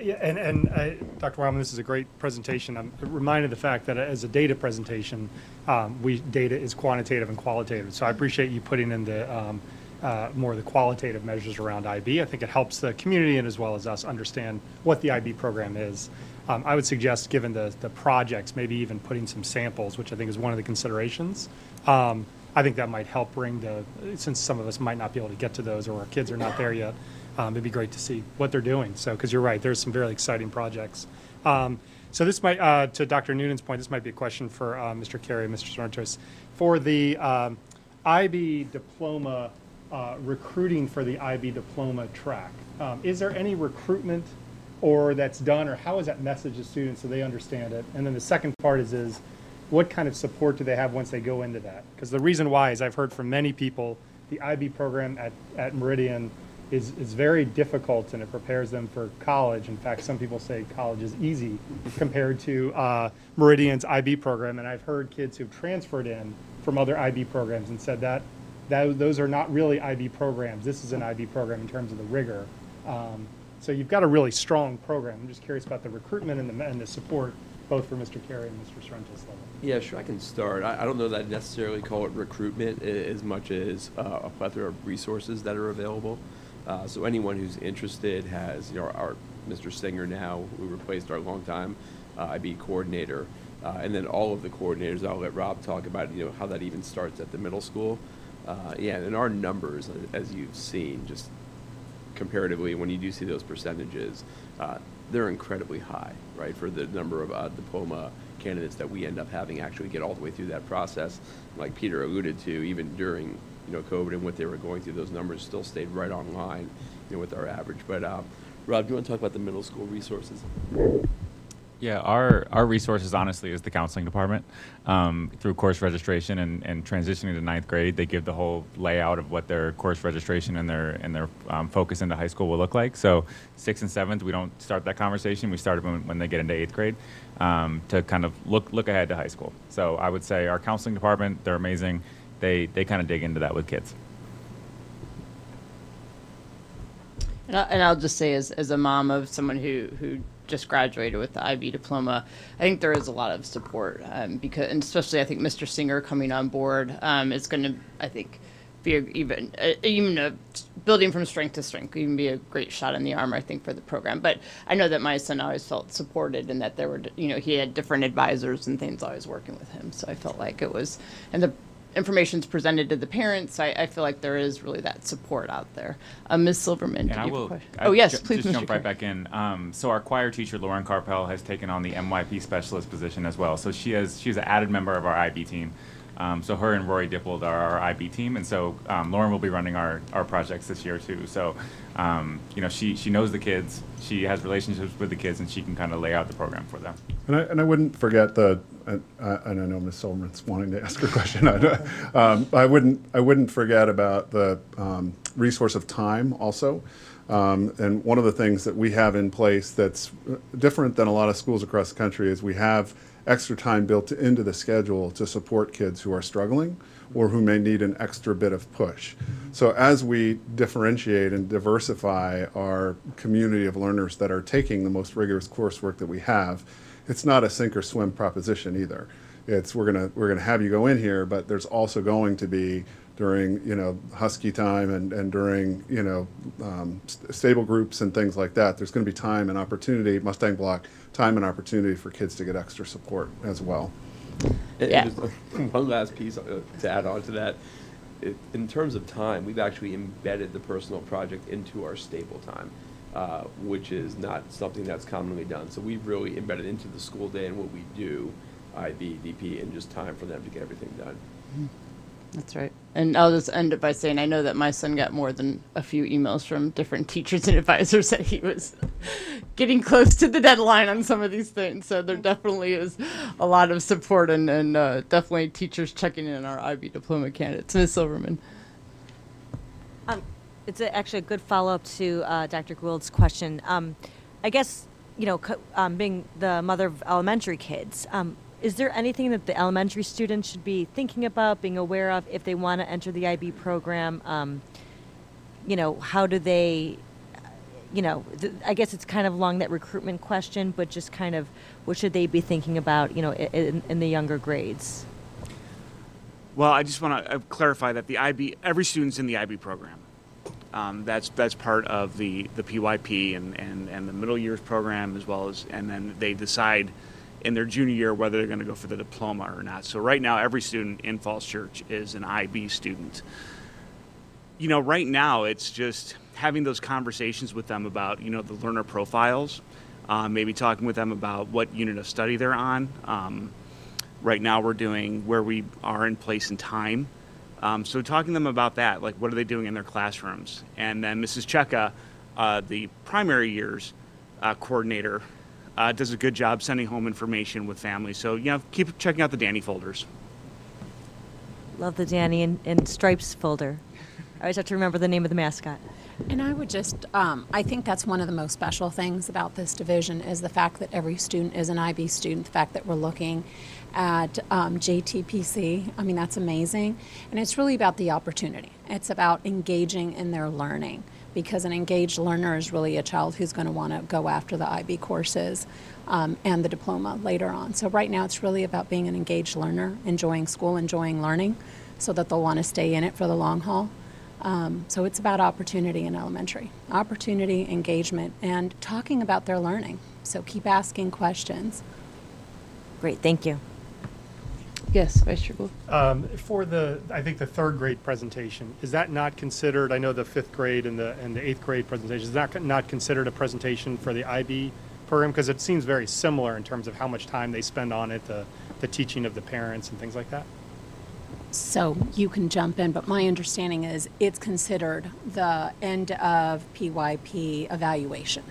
Yeah, and, and uh, Dr. Weilenmann, this is a great presentation. I'm reminded of the fact that as a data presentation, um, we, data is quantitative and qualitative. So I appreciate you putting in the, um, uh, more of the qualitative measures around IB. I think it helps the community and as well as us understand what the IB program is. Um, I would suggest, given the, the projects, maybe even putting some samples, which I think is one of the considerations. Um, I think that might help bring the, since some of us might not be able to get to those or our kids are not there yet, um, it'd be great to see what they're doing. So, because you're right, there's some very exciting projects. Um, so this might, uh, to Dr. Noonan's point, this might be a question for uh, Mr. Carey, Mr. Sorrentos. For the um, IB diploma, uh, recruiting for the IB diploma track, um, is there any recruitment or that's done, or how is that message to students so they understand it? And then the second part is, is what kind of support do they have once they go into that? Because the reason why is I've heard from many people the IB program at, at Meridian is, is very difficult and it prepares them for college. In fact, some people say college is easy compared to uh, Meridian's IB program. And I've heard kids who've transferred in from other IB programs and said that, that those are not really IB programs. This is an IB program in terms of the rigor. Um, so you've got a really strong program. I'm just curious about the recruitment and the, and the support, both for Mr. Carey and Mr. Sorrento's level. Yeah, sure, I can start. I, I don't know that I'd necessarily call it recruitment as much as uh, a plethora of resources that are available. Uh, so anyone who's interested has, you know, our, Mr. Singer now, who replaced our longtime uh, IB coordinator, uh, and then all of the coordinators. I'll let Rob talk about, you know, how that even starts at the middle school. Uh, yeah, and our numbers, uh, as you've seen, just comparatively, when you do see those percentages, uh, they're incredibly high, right, for the number of uh, diploma candidates that we end up having actually get all the way through that process. Like Peter alluded to, even during you know COVID and what they were going through, those numbers still stayed right on line, you know, with our average. But uh, Rob, do you want to talk about the middle school resources? Yeah, our, our resources honestly is the counseling department. Um, through course registration and, and transitioning to ninth grade, they give the whole layout of what their course registration and their and their um, focus into high school will look like. So sixth and seventh, we don't start that conversation. We start it when, when they get into eighth grade um, to kind of look look ahead to high school. So I would say our counseling department, they're amazing. They they kind of dig into that with kids. And, I, and I'll just say, as, as a mom of someone who, who just graduated with the IB diploma, I think there is a lot of support um, because, and especially I think Mr. Singer coming on board um, is going to, I think, be a, even uh, even a building from strength to strength, even be a great shot in the arm, I think, for the program. But I know that my son always felt supported, and that there were, you know, he had different advisors and things always working with him. So I felt like it was, and the information's presented to the parents, I, I feel like there is really that support out there. Uh, Ms. Silverman, did I you have a question? I Oh, yes, ju- please, Just Mr. jump right back in. Um, so our choir teacher, Lauren Carpel, has taken on the MYP specialist position as well. So she has she's an added member of our IB team. Um, so her and Rory Dippold are our IB team, and so um, Lauren will be running our, our projects this year too. So, um, you know, she she knows the kids, she has relationships with the kids, and she can kind of lay out the program for them. And I, and I wouldn't forget the, uh, and I know Ms. Silverman's wanting to ask her question. I, um, I wouldn't, I wouldn't forget about the um, resource of time also. Um, and one of the things that we have in place that's different than a lot of schools across the country is we have extra time built into the schedule to support kids who are struggling or who may need an extra bit of push. So as we differentiate and diversify our community of learners that are taking the most rigorous coursework that we have, it's not a sink or swim proposition either. It's we're gonna we're gonna have you go in here, but there's also going to be during you know husky time and and during you know um, st- stable groups and things like that. There's going to be time and opportunity Mustang Block time and opportunity for kids to get extra support as well. And- Yeah. and just one last piece uh, to add on to that. It, in terms of time, we've actually embedded the personal project into our stable time, uh, which is not something that's commonly done. So we've really embedded into the school day and what we do, IB, DP, and just time for them to get everything done. That's right. And I'll just end it by saying I know that my son got more than a few emails from different teachers and advisors that he was getting close to the deadline on some of these things. So there definitely is a lot of support and, and uh, definitely teachers checking in on our IB diploma candidates. Ms. Silverman. It's actually a good follow-up to uh, Dr. Gould's question. Um, I guess, you know, um, being the mother of elementary kids, um, is there anything that the elementary students should be thinking about, being aware of if they want to enter the IB program? Um, you know, how do they, you know, th- I guess it's kind of along that recruitment question, but just kind of what should they be thinking about, you know, in, in the younger grades? Well, I just want to clarify that the IB, every student's in the IB program. Um, that's that's part of the, the PYP and, and, and the middle years program as well as, and then they decide in their junior year whether they're going to go for the diploma or not. So right now, every student in Falls Church is an IB student. You know, right now it's just having those conversations with them about you know the learner profiles, uh, maybe talking with them about what unit of study they're on. Um, right now we're doing where we are in place and time. Um, so talking to them about that, like what are they doing in their classrooms? And then Mrs. Cheka, uh, the primary years uh, coordinator, uh, does a good job sending home information with families. So you know, keep checking out the Danny folders. Love the Danny and, and Stripes folder. I always have to remember the name of the mascot. And I would just, um, I think that's one of the most special things about this division is the fact that every student is an IB student, the fact that we're looking at um, JTPC. I mean, that's amazing. And it's really about the opportunity. It's about engaging in their learning because an engaged learner is really a child who's going to want to go after the IB courses um, and the diploma later on. So right now it's really about being an engaged learner, enjoying school, enjoying learning, so that they'll want to stay in it for the long haul. Um, so it's about opportunity in elementary, opportunity, engagement, and talking about their learning. So keep asking questions. Great, thank you. Yes, Vice Chair Gould. Um, For the, I think the third grade presentation, is that not considered, I know the fifth grade and the, and the eighth grade presentation, is that not considered a presentation for the IB program? Because it seems very similar in terms of how much time they spend on it, the, the teaching of the parents and things like that. So you can jump in, but my understanding is it's considered the end of PYP evaluation.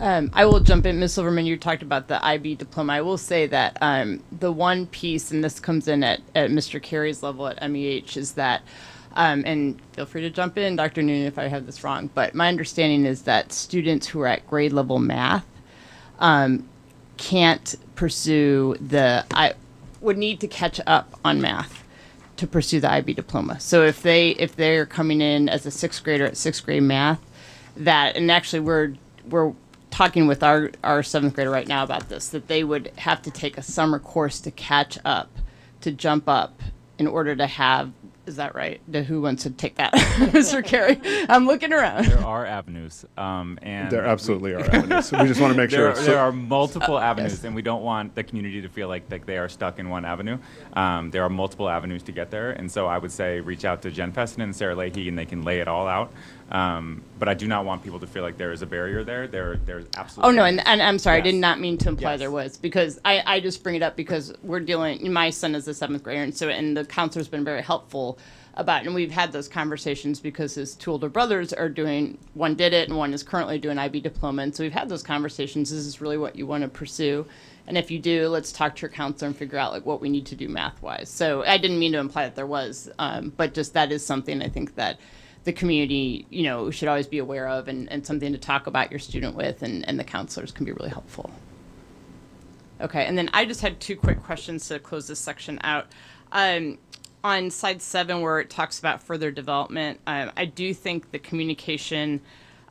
Um, I will jump in, Ms. Silverman. You talked about the IB diploma. I will say that um, the one piece, and this comes in at, at Mr. Carey's level at MEH, is that, um, and feel free to jump in, Dr. Noonan, if I have this wrong, but my understanding is that students who are at grade level math um, can't pursue the, I would need to catch up on math to pursue the IB diploma. So if they if they're coming in as a sixth grader at sixth grade math, that and actually we're we're talking with our our seventh grader right now about this that they would have to take a summer course to catch up to jump up in order to have is that right? The, who wants to take that, Mr. Carey? I'm looking around. There are avenues, um, and There absolutely are avenues. We just wanna make there sure Are, it's- there are multiple Uh, avenues, yes. and we don't want the community to feel like, like they are stuck in one avenue. Um, there are multiple avenues to get there, and so I would say reach out to Jen Feston and Sarah Leahy, and they can lay it all out. Um, but I do not want people to feel like there is a barrier there. There, there's absolutely. Oh no, and, and I'm sorry, I did not mean to imply Yes. there was because I, I just bring it up because we're dealing. My son is a seventh grader, and so and the counselor's been very helpful about, and we've had those conversations because his two older brothers are doing. One did it, and one is currently doing IB diploma, and so we've had those conversations. This Is this really what you want to pursue? And if you do, let's talk to your counselor and figure out like what we need to do math wise. So I didn't mean to imply that there was, um, but just that is something I think that the community, you know, should always be aware of and, and something to talk about your student with, and, and the counselors can be really helpful. Okay, and then I just had two quick questions to close this section out. Um, on slide seven, where it talks about further development, um, I do think the communication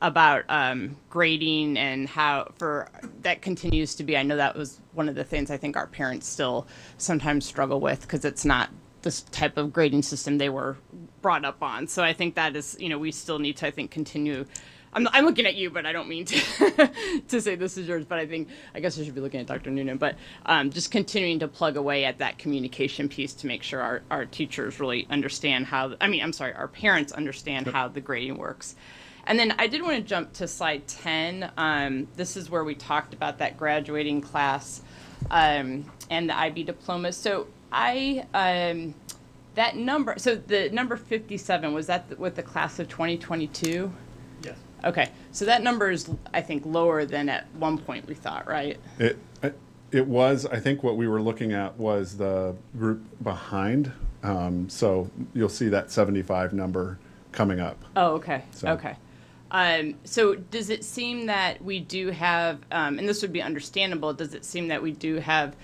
about um, grading and how for that continues to be. I know that was one of the things I think our parents still sometimes struggle with because it's not this type of grading system they were brought up on. So I think that is, you know, we still need to, I think, continue. I'm, I'm looking at you, but I don't mean to to say this is yours. But I think I guess I should be looking at Dr. Noonan. But um, just continuing to plug away at that communication piece to make sure our, our teachers really understand how. I mean, I'm sorry, our parents understand how the grading works. And then I did want to jump to slide 10. Um, this is where we talked about that graduating class um, and the IB diploma. So I, um, that number, so the number 57, was that with the class of 2022? Yes. Okay, so that number is, I think, lower than at one point we thought, right? It, it was, I think what we were looking at was the group behind. Um, so you'll see that 75 number coming up. Oh, okay, So- okay. Um, so does it seem that we do have, um, and this would be understandable, does it seem that we do have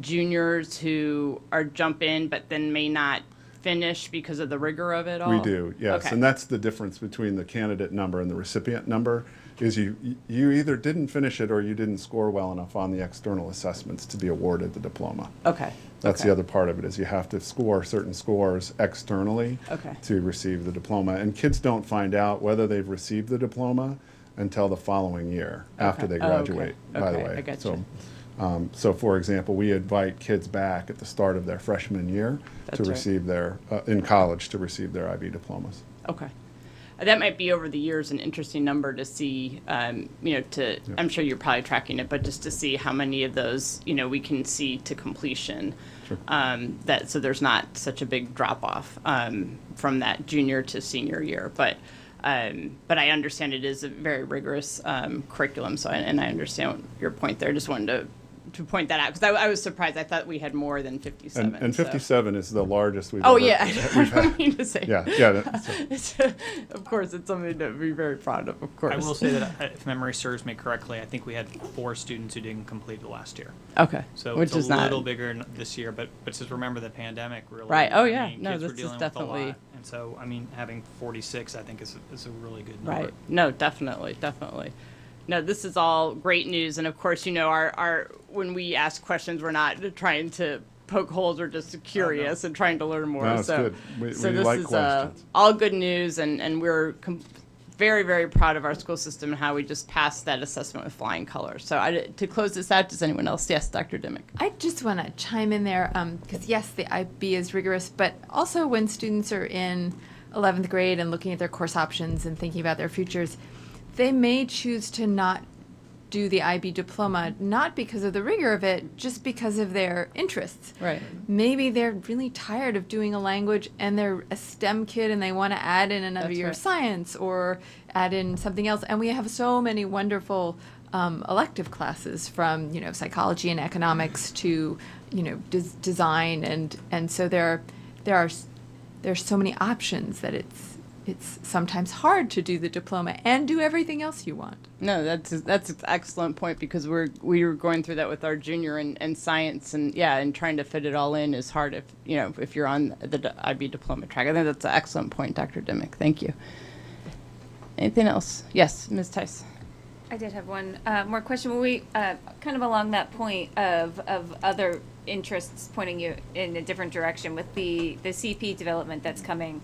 juniors who are jump in but then may not finish because of the rigor of it all? We do, yes. Okay. And that's the difference between the candidate number and the recipient number, is you, you either didn't finish it or you didn't score well enough on the external assessments to be awarded the diploma. Okay. That's okay. the other part of it, is you have to score certain scores externally Okay. to receive the diploma. And kids don't find out whether they've received the diploma until the following year, after they Oh, graduate, by the way. I got So, you. Um, So for example, we invite kids back at the start of their freshman year That's to right. receive their, uh, in college, to receive their IB diplomas. Okay. That might be over the years an interesting number to see, um, you know, to, I'm sure you're probably tracking it, but just to see how many of those, you know, we can see to completion. Um, that, so there's not such a big drop off, um, from that junior to senior year, but, um, but I understand it is a very rigorous, um, curriculum, so, I- and I understand your point there, just wanted to to point that out because I, I was surprised. I thought we had more than 57. And, and so- 57 is the largest we've Oh ever, yeah, we've I don't mean to say. Yeah, yeah. that's- It's, of course, it's something to be very proud of. Of course. I will say that uh, if memory serves me correctly, I think we had four students who didn't complete the last year. Okay, So which it's a is not- little bigger this year, but but just remember the pandemic really. Right. Oh, I yeah. mean, No, kids were this is dealing with a definitely- lot. And so I mean, having 46, I think is a, is a really good number. Right. No, definitely, definitely. No, this is all great news, and of course, you know, our our when we ask questions, we're not trying to poke holes or just curious and trying to learn more. No, it's so, good. We- so we this like is uh, all good news, and and we're com- very very proud of our school system and how we just passed that assessment with flying colors. So I, to close this out, does anyone else? Yes, Dr. Dimick. I just want to chime in there because yes, the IB is rigorous, but also when students are in 11th grade and looking at their course options and thinking about their futures, they may choose to not do the IB diploma, not because of the rigor of it, just because of their interests. Right. Maybe they're really tired of doing a language and they're a STEM kid and they want to add in another That's year right. of science or add in something else. And we have so many wonderful um, elective classes from you know psychology and economics to you know des- design and and so there there are s- there's so many options that it's it's sometimes hard to do the diploma and do everything else you want. No, that's that's an excellent point because we're we were going through that with our junior and, and science and yeah, and trying to fit it all in is hard if you know if you're on the IB diploma track. I think that's an excellent point, Dr. Dimick. Thank you. Anything else? Yes, Ms. Tice. I did have one uh, more question. Were we uh, kind of along that point of, of other interests pointing you in a different direction with the, the CP development that's coming?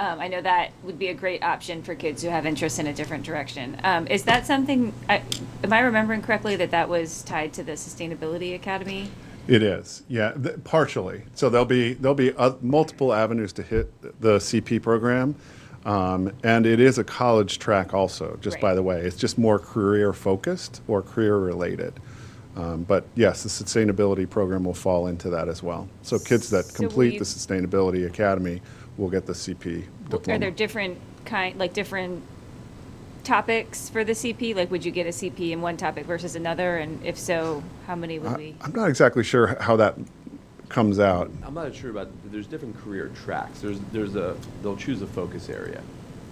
Um, I know that would be a great option for kids who have interest in a different direction. Um, is that something, I, am I remembering correctly that that was tied to the Sustainability Academy? It is, yeah, partially. So there'll be there'll be uh, multiple avenues to hit the CP program, um, and it is a college track also. Just by the way, it's just more career focused or career related. Um, but yes, the sustainability program will fall into that as well. So kids that complete the sustainability academy will get the CP diploma. Are there different kind, like different topics for the CP? Like, would you get a CP in one topic versus another? And if so, how many would we? I'm not exactly sure how that comes out. I'm not sure about, there's different career tracks. There's, there's a, they'll choose a focus area.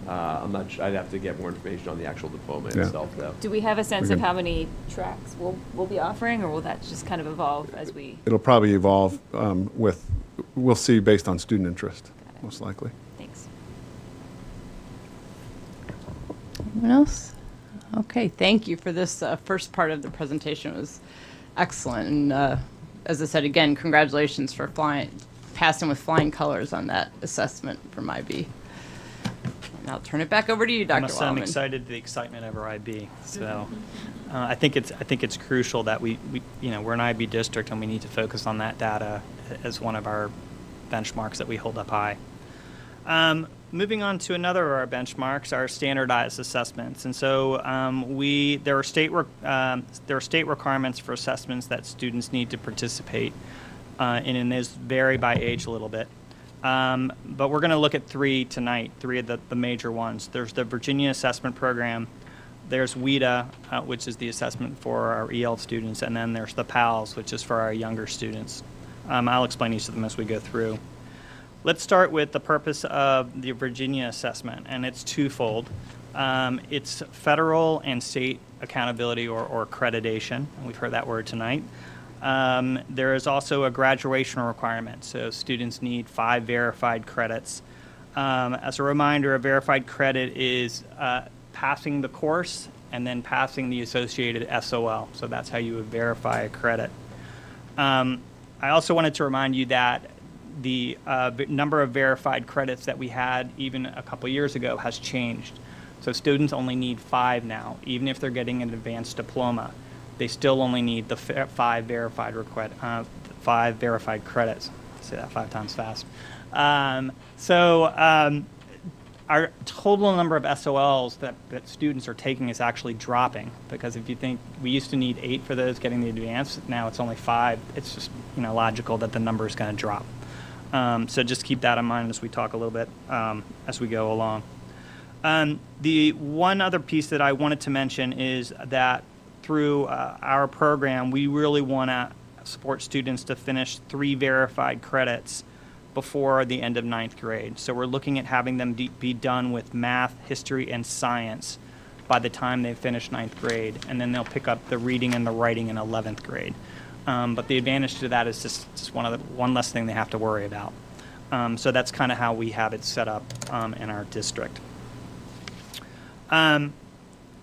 Uh, I'm not, su- I'd have to get more information on the actual diploma Yeah. itself, though. Do we have a sense of how many tracks we'll, we'll be offering, or will that just kind of evolve as we? It'll probably evolve um, with, we'll see based on student interest, most likely. Thanks. Anyone else? Okay, thank you for this uh, first part of the presentation. It was excellent. And uh, as I said again, congratulations for flying, passing with flying colors on that assessment from IB. And I'll turn it back over to you, Dr. must say I'm excited the excitement of our IB. So uh, I think it's I think it's crucial that we, we you know we're an IB district and we need to focus on that data as one of our benchmarks that we hold up high. Um, moving on to another of our benchmarks, our standardized assessments, and so um, we there are state um, there are state requirements for assessments that students need to participate uh, in, and those vary by age a little bit. Um, but we're going to look at three tonight, three of the, the major ones. There's the Virginia Assessment Program, there's WIDA, uh, which is the assessment for our EL students, and then there's the PALS, which is for our younger students. Um, I'll explain each of them as we go through. Let's start with the purpose of the Virginia assessment, and it's twofold. Um, it's federal and state accountability or, or accreditation, and we've heard that word tonight. Um, there is also a graduation requirement, so students need five verified credits. Um, as a reminder, a verified credit is uh, passing the course and then passing the associated SOL. So that's how you would verify a credit. Um, I also wanted to remind you that the uh, number of verified credits that we had even a couple years ago has changed. So students only need five now, even if they're getting an advanced diploma. They still only need the five verified requ- uh, five verified credits. Say that five times fast. Um, so um, our total number of SOLs that, that students are taking is actually dropping because if you think we used to need eight for those getting the advanced, now it's only five. It's just you know logical that the number is going to drop. Um, so just keep that in mind as we talk a little bit um, as we go along. Um, the one other piece that I wanted to mention is that through uh, our program, we really want to support students to finish three verified credits before the end of ninth grade. So we're looking at having them be done with math, history, and science by the time they finish ninth grade, and then they'll pick up the reading and the writing in 11th grade. Um, but the advantage to that is just, just one of the one less thing they have to worry about. Um, so that's kind of how we have it set up um, in our district. Um,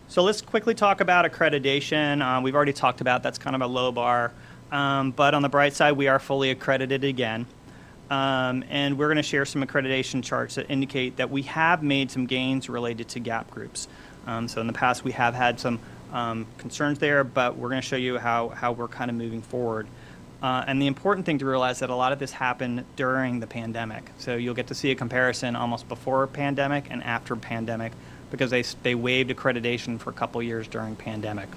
so let's quickly talk about accreditation. Uh, we've already talked about that's kind of a low bar, um, but on the bright side, we are fully accredited again. Um, and we're going to share some accreditation charts that indicate that we have made some gains related to gap groups. Um, so in the past, we have had some um, concerns there, but we're going to show you how, how we're kind of moving forward. Uh, and the important thing to realize that a lot of this happened during the pandemic. So you'll get to see a comparison almost before pandemic and after pandemic because they, they waived accreditation for a couple years during pandemic.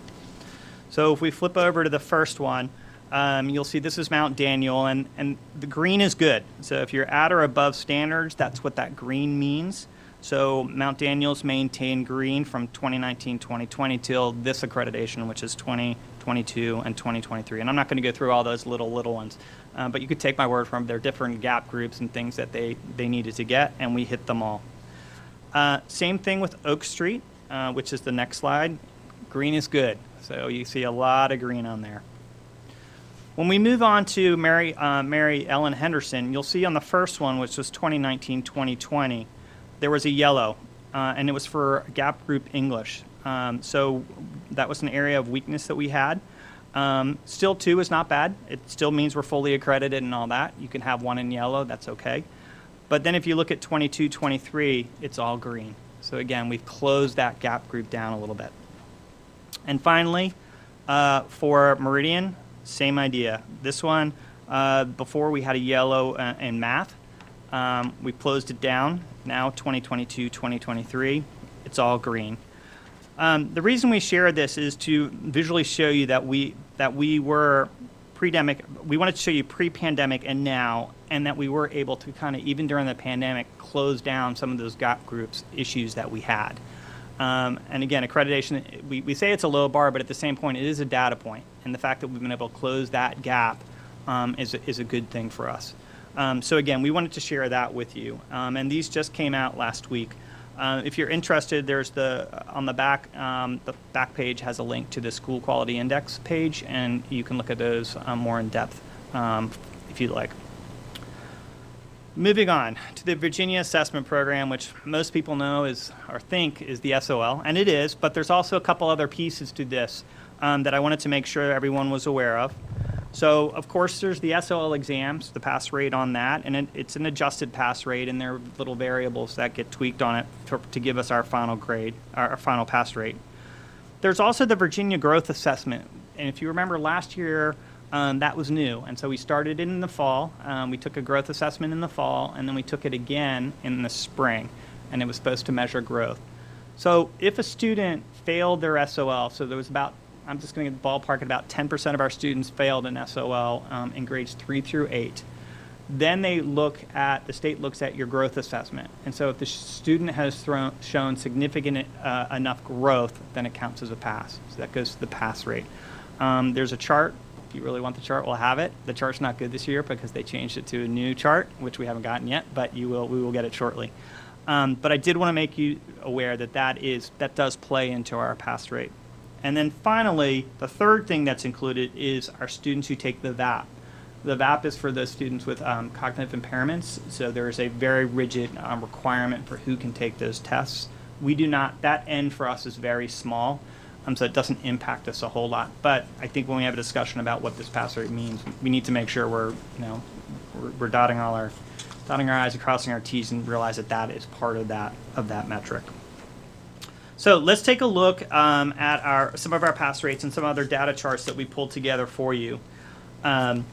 So if we flip over to the first one, um, you'll see this is Mount Daniel, and, and the green is good. So if you're at or above standards, that's what that green means. So Mount Daniel's maintained green from 2019-2020 till this accreditation, which is 2022 and 2023. And I'm not going to go through all those little little ones, uh, but you could take my word from their different gap groups and things that they they needed to get, and we hit them all. Uh, same thing with Oak Street, uh, which is the next slide. Green is good, so you see a lot of green on there. When we move on to Mary, uh, Mary Ellen Henderson, you'll see on the first one, which was 2019-2020, there was a yellow, uh, and it was for gap group English. Um, so that was an area of weakness that we had. Um, still two is not bad. It still means we're fully accredited and all that. You can have one in yellow, that's okay. But then if you look at 22, 23, it's all green. So again, we've closed that gap group down a little bit. And finally, uh, for Meridian, same idea. This one, uh, before we had a yellow uh, in math. Um, we closed it down. Now 2022, 2023, it's all green. Um, the reason we share this is to visually show you that we that we were pre-pandemic. We wanted to show you pre-pandemic and now, and that we were able to kind of even during the pandemic close down some of those gap groups issues that we had. Um, and again, accreditation, we, we say it's a low bar, but at the same point, it is a data point. And the fact that we've been able to close that gap um, is, is a good thing for us. Um, so again, we wanted to share that with you. Um, and these just came out last week. Uh, if you're interested, there's the, on the back, um, the back page has a link to the School Quality Index page, and you can look at those um, more in depth if you'd like. Moving on to the Virginia Assessment Program, which most people know is or think is the SOL, and it is, but there's also a couple other pieces to this um, that I wanted to make sure everyone was aware of. So, of course, there's the SOL exams, the pass rate on that, and it, it's an adjusted pass rate, and there are little variables that get tweaked on it for, to give us our final grade, our, our final pass rate. There's also the Virginia Growth Assessment, and if you remember last year, um, that was new. And so we started it in the fall. Um, we took a growth assessment in the fall, and then we took it again in the spring, and it was supposed to measure growth. So if a student failed their SOL, so there was about, I'm just going to ballpark it, about 10% of our students failed an SOL um, in grades three through eight. Then they look at, the state looks at your growth assessment. And so if the student has thrown, shown significant uh, enough growth, then it counts as a pass. So that goes to the pass rate. Um, there's a chart if you really want the chart, we'll have it. The chart's not good this year because they changed it to a new chart, which we haven't gotten yet, but you will, we will get it shortly. Um, but I did want to make you aware that that is that does play into our pass rate. And then finally, the third thing that's included is our students who take the VAP. The VAP is for those students with um, cognitive impairments, so there is a very rigid um, requirement for who can take those tests. We do not, that end for us is very small um, so it doesn't impact us a whole lot. But I think when we have a discussion about what this pass rate means, we need to make sure we're, you know, we're, we're dotting all our, dotting our i's and crossing our t's, and realize that that is part of that of that metric. So let's take a look um, at our some of our pass rates and some other data charts that we pulled together for you. Um,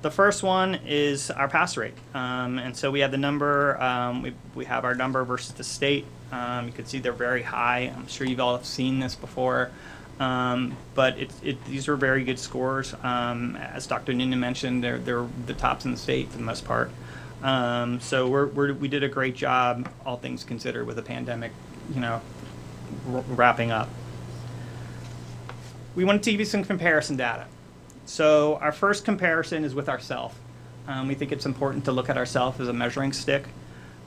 the first one is our pass rate, um, and so we have the number. Um, we we have our number versus the state. Um, you can see they're very high. I'm sure you've all seen this before. Um, but it, it, these are very good scores. Um, as Dr. Noonan mentioned, they're, they're the tops in the state for the most part. Um, so we're, we're, we did a great job, all things considered, with the pandemic, you know, wrapping up. we wanted to give you some comparison data. So our first comparison is with ourselves. Um, we think it's important to look at ourselves as a measuring stick.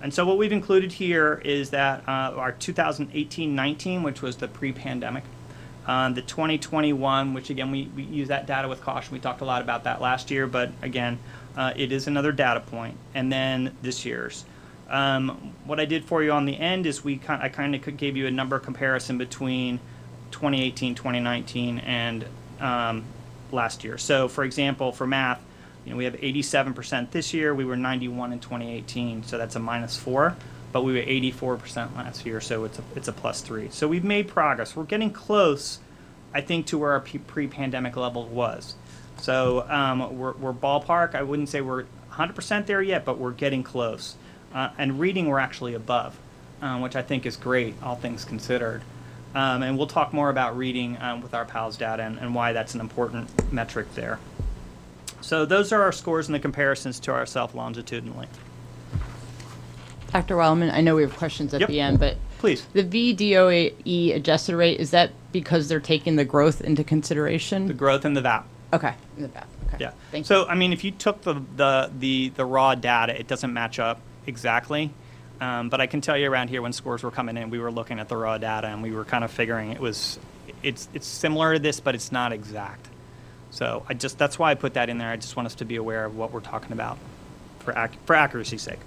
And so what we've included here is that uh, our 2018-19, which was the pre-pandemic, um, the 2021, which again we, we use that data with caution. We talked a lot about that last year, but again, uh, it is another data point. And then this year's. Um, what I did for you on the end is we I kind of gave you a number comparison between 2018, 2019, and um, last year. So, for example, for math, you know, we have 87% this year. We were 91 in 2018, so that's a minus four. But we were 84% last year, so it's a it's a plus three. So we've made progress. We're getting close, I think, to where our pre- pre-pandemic level was. So um, we're, we're ballpark. I wouldn't say we're 100% there yet, but we're getting close. Uh, and reading, we're actually above, um, which I think is great, all things considered. Um, and we'll talk more about reading um, with our PALS data and, and why that's an important metric there. So those are our scores and the comparisons to ourselves longitudinally. Dr. Weilenmann, I know we have questions at Yep. the end, but Please. the VDOE adjusted rate, is that because they're taking the growth into consideration? The growth in the VAP. Okay, in the VAP, okay. Yeah. Thank so, I mean, if you took the, the, the, the raw data, it doesn't match up exactly. Um, but I can tell you around here when scores were coming in, we were looking at the raw data and we were kind of figuring it was, it's, it's similar to this, but it's not exact. So I just, that's why I put that in there. I just want us to be aware of what we're talking about for, ac- for accuracy's sake.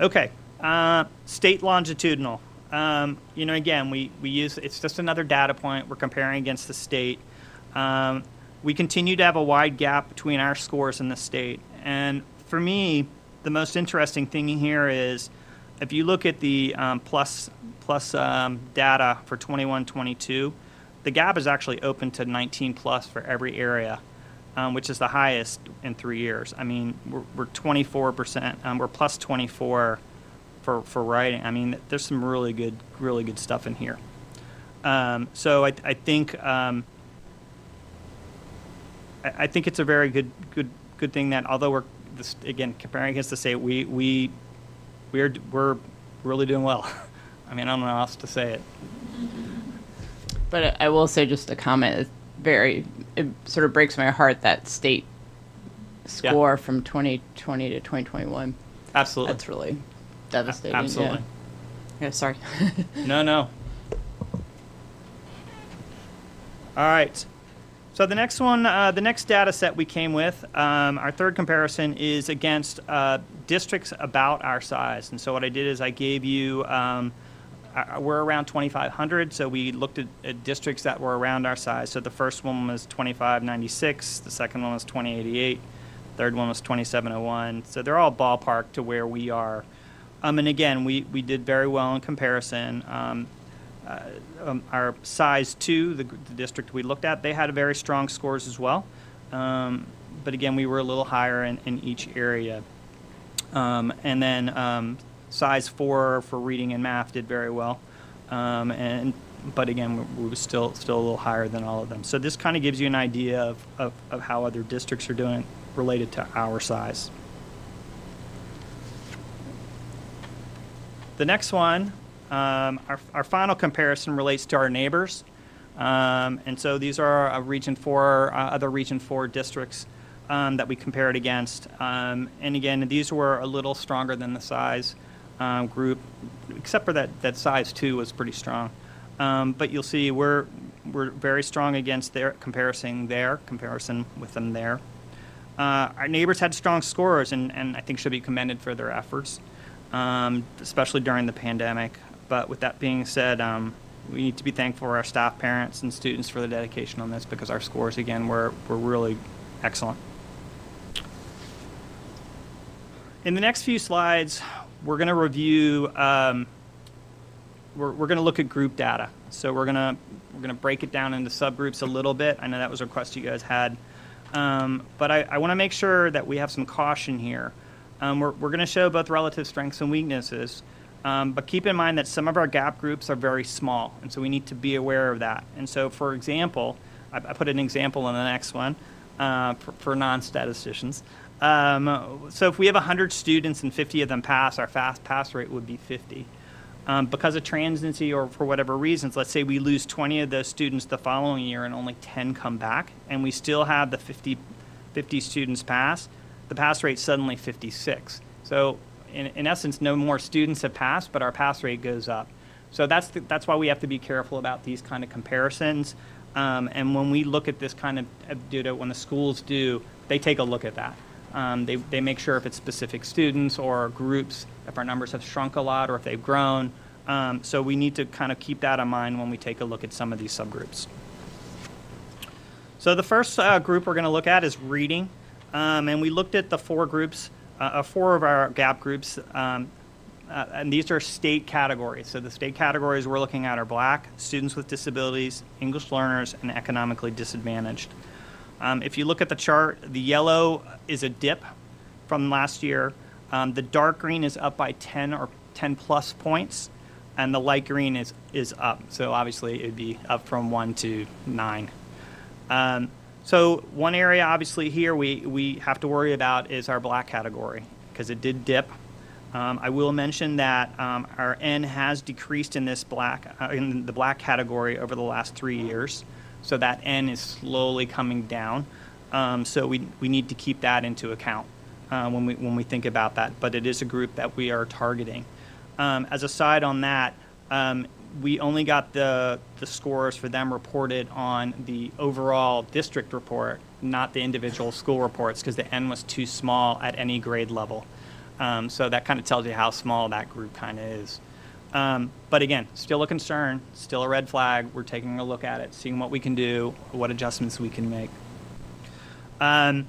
Okay, uh, state longitudinal. Um, you know, again, we, we use, it's just another data point. We're comparing against the state. Um, we continue to have a wide gap between our scores and the state. And for me, the most interesting thing here is if you look at the um, plus, plus um, data for 21 22, the gap is actually open to 19 plus for every area, um, which is the highest in three years. I mean, we're, we're 24%, um, we're plus 24 for, for writing. I mean, there's some really good, really good stuff in here. Um, so I, I think um, I think it's a very good, good, good thing that although we're this, again comparing against the state, we we we're we're really doing well. I mean, I don't know how else to say it. But I will say just a comment, very, it sort of breaks my heart that state Yeah. score from 2020 to 2021. Absolutely. That's really devastating. yeah. absolutely. Yeah, sorry. No, no. All right. So the next one, uh, the next data set we came with, um, our third comparison is against uh, districts about our size. And so what I did is I gave you, um, uh, we're around 2,500, so we looked at, at districts that were around our size. So the first one was 2596, the second one was 2088, third one was 2701. So they're all ballpark to where we are. Um, and again, we, we did very well in comparison. Uh, um, our size two, the, the district we looked at, they had very strong scores as well. Um, but again, we were a little higher in, in each area. Um, and then um, size four for reading and math did very well. Um, and but again, we, we were still still a little higher than all of them. So this kind of gives you an idea of, of, of how other districts are doing related to our size. The next one, um, our, our final comparison relates to our neighbors. Um, and so these are Region 4, uh, other Region 4 districts um, that we compared against. Um, and again, these were a little stronger than the size um, group, except for that, that size 2 was pretty strong. Um, but you'll see we're, we're very strong against their comparison there, comparison with them there. Uh, our neighbors had strong scores and, and I think should be commended for their efforts, especially during the pandemic. But with that being said, um, we need to be thankful for our staff, parents, and students for the dedication on this because our scores, again, were, were really excellent. In the next few slides, we're going to review, um, we're, we're going to look at group data. So we're going to we're going to break it down into subgroups a little bit. I know that was a request you guys had. Um, but I, I want to make sure that we have some caution here. Um, we're we're going to show both relative strengths and weaknesses. Um, but keep in mind that some of our gap groups are very small, and so we need to be aware of that. And so, for example, I, I put an example in the next one uh, for, for non-statisticians. Um, so if we have 100 students and 50 of them pass, our fast pass rate would be 50. Um, because of transiency or for whatever reasons, let's say we lose 20 of those students the following year and only 10 come back, and we still have the 50, 50 students pass, the pass rate suddenly 56. So in, in essence, no more students have passed, but our pass rate goes up. So that's, the, that's why we have to be careful about these kind of comparisons. Um, and when we look at this kind of data, when the schools do, they take a look at that. Um, they, they make sure if it's specific students or groups, if our numbers have shrunk a lot or if they've grown. Um, so we need to kind of keep that in mind when we take a look at some of these subgroups. So the first uh, group we're going to look at is reading. Um, and we looked at the four groups, uh, uh, four of our GAP groups. Um, uh, and these are state categories. So the state categories we're looking at are black, students with disabilities, English learners, and economically disadvantaged. Um, if you look at the chart, the yellow is a dip from last year. Um, the dark green is up by 10 or 10 plus points, and the light green is, is up. So obviously it would be up from 1 to 9. Um, so one area obviously here we, we have to worry about is our black category because it did dip. Um, I will mention that um, our N has decreased in this black uh, in the black category over the last three years, so that N is slowly coming down. Um, so we, we need to keep that into account uh, when we when we think about that. But it is a group that we are targeting. Um, as a side on that, um, we only got the the scores for them reported on the overall district report, not the individual school reports, because the N was too small at any grade level. Um, so that kind of tells you how small that group kind of is. Um, but again, still a concern, still a red flag. We're taking a look at it, seeing what we can do, what adjustments we can make. Um,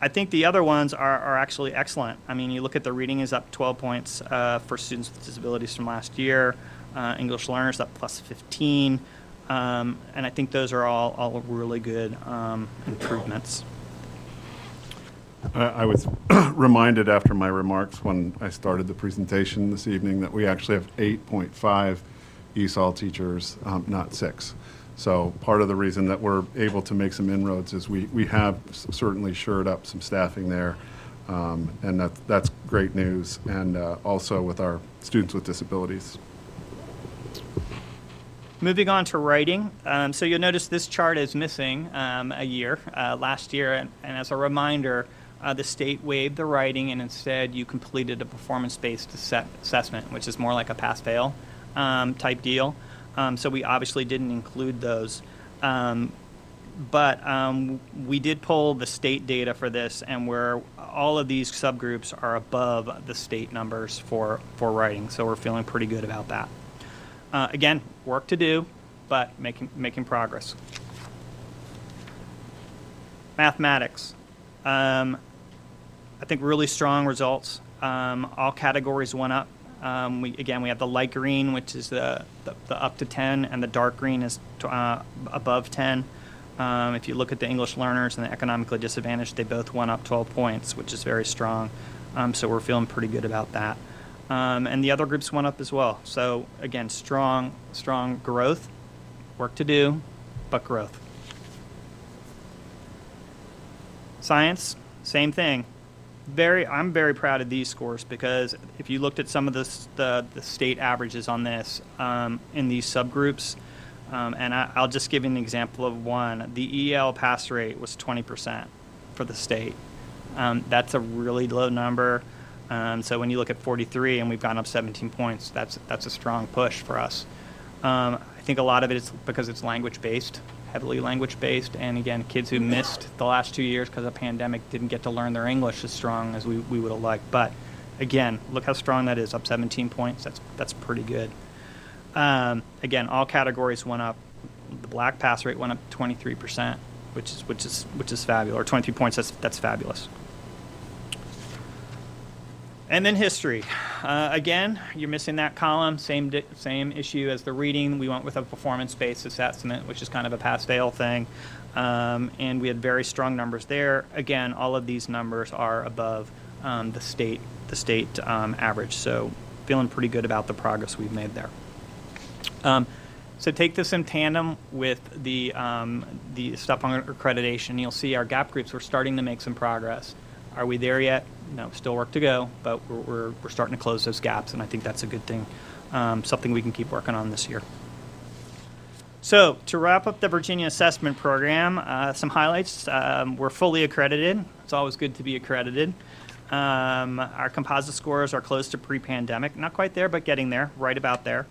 I think the other ones are, are actually excellent. I mean, you look at the reading is up 12 points uh, for students with disabilities from last year. Uh, English learners up plus 15. Um, and I think those are all, all really good um, improvements. I I was reminded after my remarks when I started the presentation this evening that we actually have 8.5 ESOL teachers, um, not six. So part of the reason that we're able to make some inroads is we, we have certainly shored up some staffing there. Um, and that, that's great news. And uh, also with our students with disabilities. Moving on to writing, um, so you'll notice this chart is missing um, a year, uh, last year, and, and as a reminder, uh, the state waived the writing and instead you completed a performance-based assessment, which is more like a pass-fail um, type deal. Um, so we obviously didn't include those. Um, but um, we did pull the state data for this, and where all of these subgroups are above the state numbers for, for writing. So we're feeling pretty good about that. Uh, again, work to do, but making, making progress. Mathematics. Um, I think really strong results. Um, all categories went up. Um, we, again, we have the light green, which is the, the, the up to 10, and the dark green is to, uh, above 10. Um, if you look at the English learners and the economically disadvantaged, they both went up 12 points, which is very strong. Um, so we're feeling pretty good about that. Um, and the other groups went up as well. So again, strong, strong growth. Work to do, but growth. Science, same thing. Very, I'm very proud of these scores because if you looked at some of the the, the state averages on this um, in these subgroups, um, and I, I'll just give you an example of one. The EL pass rate was 20% for the state. Um, that's a really low number. Um, so when you look at 43 and we've gone up 17 points, that's that's a strong push for us. Um, I think a lot of it is because it's language based, heavily language based, and again, kids who missed the last two years because of pandemic didn't get to learn their English as strong as we, we would have liked. But again, look how strong that is, up 17 points. That's that's pretty good. Um, again, all categories went up. The black pass rate went up 23 percent, which is which is which is fabulous. Or 23 points. That's that's fabulous. And then history. Uh, again, you're missing that column. Same same issue as the reading. We went with a performance-based assessment, which is kind of a pass-fail thing, um, and we had very strong numbers there. Again, all of these numbers are above um, the state the state um, average. So, feeling pretty good about the progress we've made there. Um, so take this in tandem with the um, the stuff on accreditation. You'll see our gap groups. We're starting to make some progress. Are we there yet? No, still work to go, but we're, we're, we're starting to close those gaps, and I think that's a good thing um, something we can keep working on this year. So to wrap up the Virginia Assessment Program, uh, some highlights. Um, we're fully accredited. It's always good to be accredited. Um, our composite scores are close to pre-pandemic. Not quite there, but getting there, right about there.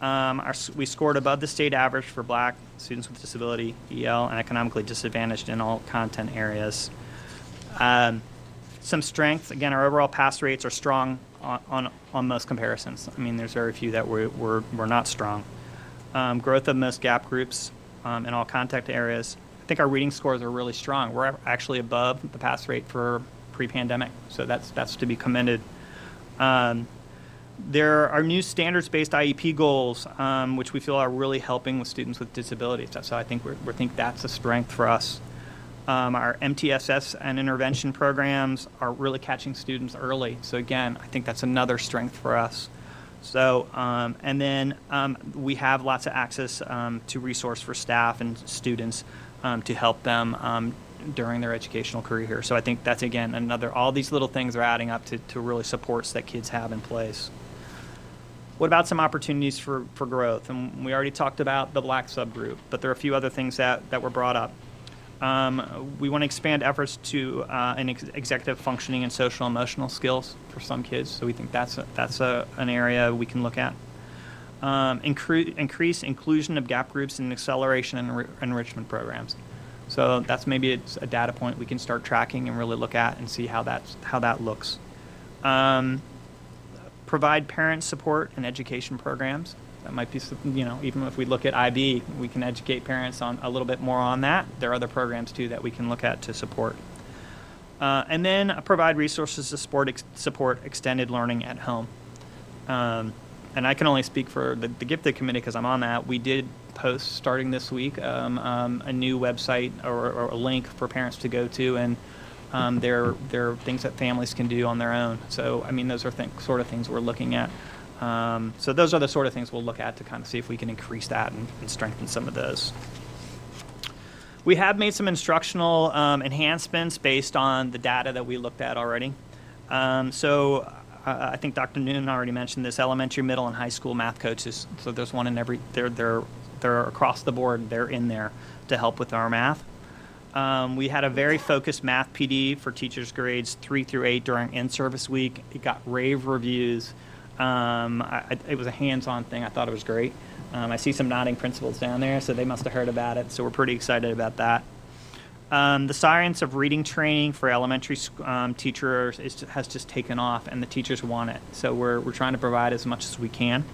Um, our, we scored above the state average for black students with disability, EL, and economically disadvantaged in all content areas. Um, some strengths, again, our overall pass rates are strong on, on, on most comparisons. I mean, there's very few that we're, we're, not strong. Um, growth of most gap groups um, in all contact areas. I think our reading scores are really strong. We're actually above the pass rate for pre-pandemic, so that's that's to be commended. Um, there are new standards-based IEP goals, um, which we feel are really helping with students with disabilities. So I think we think that's a strength for us. Um, our MTSS and intervention programs are really catching students early. So again, I think that's another strength for us. So, um, and then um, we have lots of access um, to resource for staff and students um, to help them um, during their educational career here. So I think that's again another, all these little things are adding up to, to really supports that kids have in place. What about some opportunities for, for growth? And we already talked about the black subgroup, but there are a few other things that, that were brought up. Um, we want to expand efforts to uh, an ex- executive functioning and social emotional skills for some kids. So we think that's a, that's a, an area we can look at. Um, incre- increase inclusion of gap groups and acceleration and enri- enrichment programs. So that's maybe it's a data point we can start tracking and really look at and see how that's how that looks. Um, provide parent support and education programs. That might be, you know, even if we look at IB, we can educate parents on a little bit more on that. There are other programs too that we can look at to support. Uh, and then uh, provide resources to support, ex- support extended learning at home. Um, and I can only speak for the, the gifted committee because I'm on that. We did post starting this week um, um, a new website or, or a link for parents to go to, and um, there there are things that families can do on their own. So I mean, those are th- sort of things we're looking at. Um, so those are the sort of things we'll look at to kind of see if we can increase that and, and strengthen some of those. We have made some instructional um, enhancements based on the data that we looked at already. Um, so uh, I think Dr. Noonan already mentioned this: elementary, middle, and high school math coaches. So there's one in every. They're they're they're across the board. They're in there to help with our math. Um, we had a very focused math PD for teachers grades three through eight during in-service week. It got rave reviews. Um, I, it was a hands-on thing. I thought it was great. Um, I see some nodding principals down there, so they must have heard about it. So we're pretty excited about that. Um, the science of reading training for elementary um, teachers is, has just taken off, and the teachers want it. So we're, we're trying to provide as much as we can.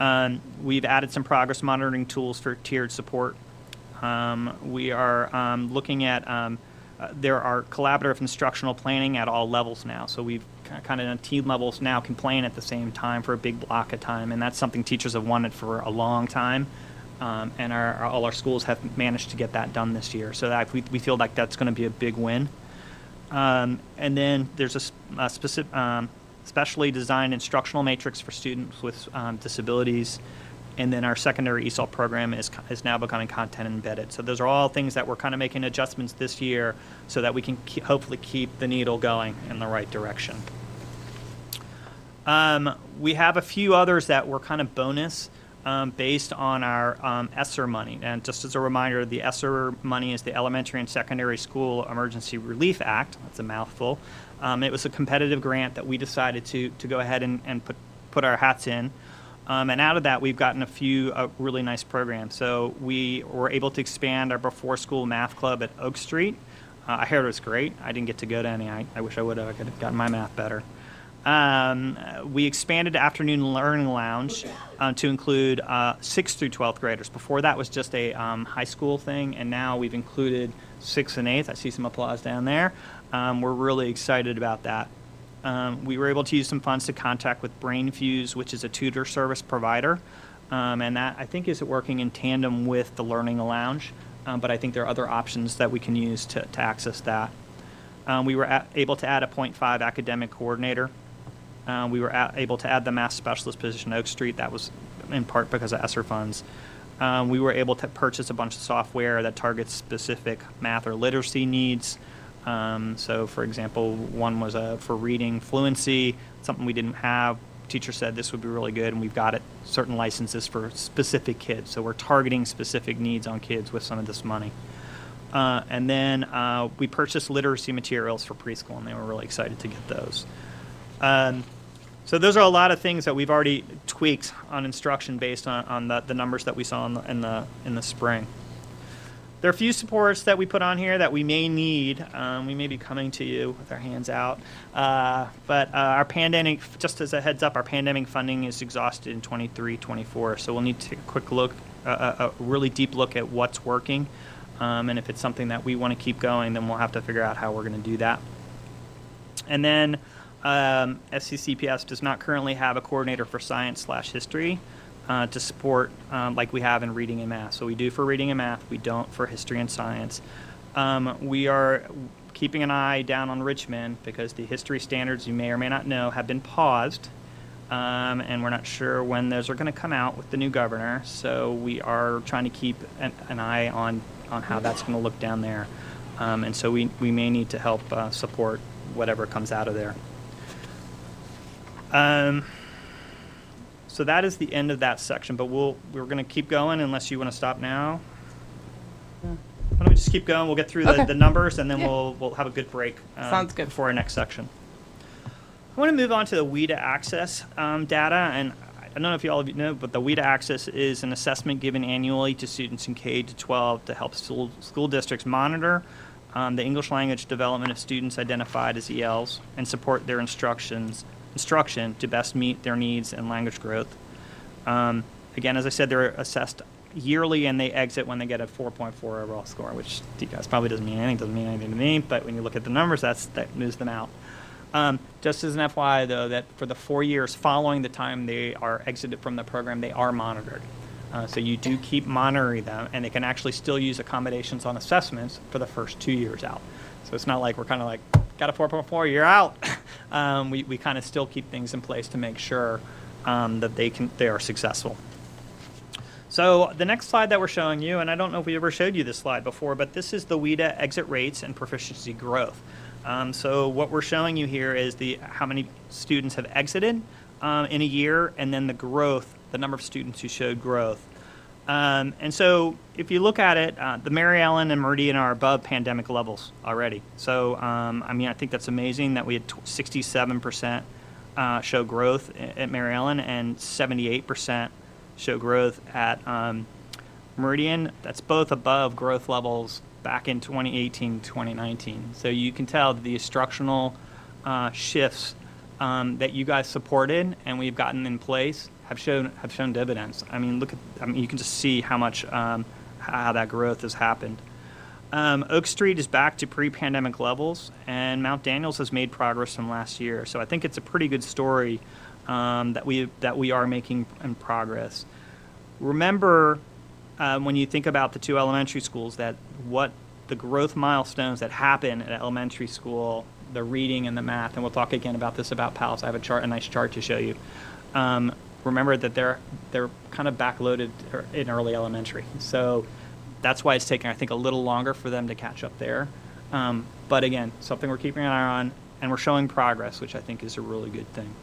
Um, we've added some progress monitoring tools for tiered support. Um, we are um, looking at, uh, there are collaborative instructional planning at all levels now. So we've kind of, on team levels now can plan at the same time for a big block of time, and that's something teachers have wanted for a long time. Um, and our, our- all our schools have managed to get that done this year. So that we, we feel like that's going to be a big win. Um, and then there's a specific, um, specially designed instructional matrix for students with um, disabilities. And then our secondary ESOL program is, is now becoming content embedded. So those are all things that we're kind of making adjustments this year so that we can keep, hopefully keep the needle going in the right direction. Um, we have a few others that were kind of bonus um, based on our um, ESSER money. And just as a reminder, the ESSER money is the Elementary and Secondary School Emergency Relief Act. That's a mouthful. Um, it was a competitive grant that we decided to, to go ahead and, and put, put our hats in. Um, and out of that, we've gotten a few uh, really nice programs. So we were able to expand our before school math club at Oak Street. Uh, I heard it was great. I didn't get to go to any. I, I wish I would have. I could have gotten my math better. Um, we expanded afternoon learning lounge uh, to include uh, 6th through 12th graders. Before that was just a um, high school thing, and now we've included 6th and 8th. I see some applause down there. Um, we're really excited about that. Um, we were able to use some funds to contact with BrainFuse, which is a tutor service provider. Um, and that I think is working in tandem with the Learning Lounge. Um, but I think there are other options that we can use to, to access that. Um, we were a- able to add a 0.5 academic coordinator. Uh, we were a- able to add the math specialist position at Oak Street. That was in part because of ESSER funds. Um, we were able to purchase a bunch of software that targets specific math or literacy needs. Um, so, for example, one was uh, for reading fluency, something we didn't have. teacher said this would be really good, and we've got it certain licenses for specific kids. So we're targeting specific needs on kids with some of this money. Uh, and then uh, we purchased literacy materials for preschool, and they were really excited to get those. Um, so those are a lot of things that we've already tweaked on instruction based on, on the, the numbers that we saw in the, in the in the spring. There are a few supports that we put on here that we may need. Um, we may be coming to you with our hands out. Uh, but uh, our pandemic, just as a heads up, our pandemic funding is exhausted in 23, 24. So we'll need to take a quick look, uh, a, a really deep look at what's working. Um, and if it's something that we want to keep going, then we'll have to figure out how we're going to do that. And then um, FCCPS does not currently have a coordinator for science slash history uh, to support um, like we have in reading and math. So we do for reading and math, we don't for history and science. Um, we are keeping an eye down on Richmond because the history standards, you may or may not know, have been paused. Um, and we're not sure when those are going to come out with the new governor. So we are trying to keep an, an eye on, on how that's going to look down there. Um, and so we, we may need to help uh, support whatever comes out of there. So that is the end of that section, but we'll, we're going to keep going unless you want to stop now. Why don't we just keep going? We'll get through the, Okay. the numbers and then Yeah. we'll, we'll have a good break. um, Sounds good. Before our next section. I want to move on to the WIDA access um, data, and I don't know if you all of you know, but the WIDA access is an assessment given annually to students in K to 12 to help school, school districts monitor um, the English language development of students identified as ELs and support their instructions instruction to best meet their needs and language growth. Um, again, as I said, they're assessed yearly and they exit when they get a 4.4 overall score, which to you guys probably doesn't mean anything, doesn't mean anything to me, but when you look at the numbers, that's, that moves them out. Um, just as an FYI, though, that for the four years following the time they are exited from the program, they are monitored. Uh, so you do keep monitoring them, and they can actually still use accommodations on assessments for the first two years out. So it's not like we're kind of like, got a 4.4, you're out. um, we we kind of still keep things in place to make sure um, that they can they are successful. So the next slide that we're showing you, and I don't know if we ever showed you this slide before, but this is the WIDA exit rates and proficiency growth. Um, so what we're showing you here is the how many students have exited um, in a year, and then the growth, the number of students who showed growth. Um, and so if you look at it, uh, the Mary Ellen and Meridian are above pandemic levels already. So um, I mean, I think that's amazing that we had 67% uh, show growth at Mary Ellen and 78% show growth at um, Meridian. That's both above growth levels back in 2018, 2019. So you can tell the instructional uh, shifts um, that you guys supported and we've gotten in place have shown have shown dividends. I mean, look at I mean, you can just see how much um, how that growth has happened. Um, Oak Street is back to pre-pandemic levels, and Mount Daniels has made progress from last year. So I think it's a pretty good story um, that we that we are making in progress. Remember, um, when you think about the two elementary schools, that what the growth milestones that happen at elementary school, the reading and the math, and we'll talk again about this about PALS. I have a chart, a nice chart to show you. Um, remember that they're they're kind of backloaded in early elementary, so that's why it's taking I think a little longer for them to catch up there. Um, but again, something we're keeping an eye on, and we're showing progress, which I think is a really good thing.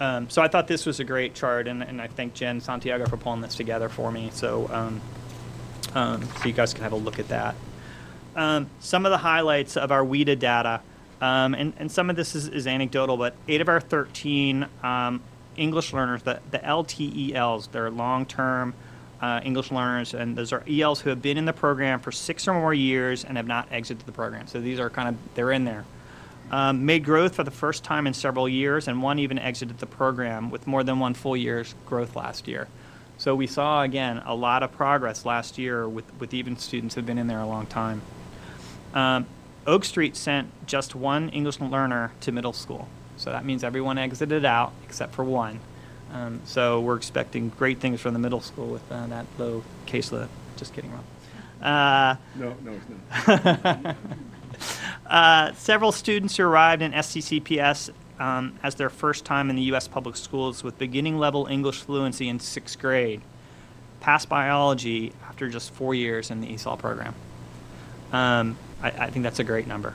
Um, so I thought this was a great chart, and, and I thank Jen Santiago for pulling this together for me. So, um, um, so you guys can have a look at that. Um, some of the highlights of our WIDA data, um, and, and some of this is, is anecdotal, but eight of our 13 um, English learners, the, the LTELs, they're long-term uh, English learners, and those are ELs who have been in the program for six or more years and have not exited the program. So these are kind of, they're in there. Um, made growth for the first time in several years, and one even exited the program with more than one full year's growth last year. So we saw, again, a lot of progress last year with, with even students who have been in there a long time. Um, Oak Street sent just one English learner to middle school. So that means everyone exited out except for one. Um, so we're expecting great things from the middle school with uh, that low caseload. Just kidding, Rob. Uh, No, no, it's not. uh, several students who arrived in FCCPS um, as their first time in the U.S. public schools with beginning level English fluency in sixth grade passed biology after just four years in the ESOL program. Um, I, I think that's a great number.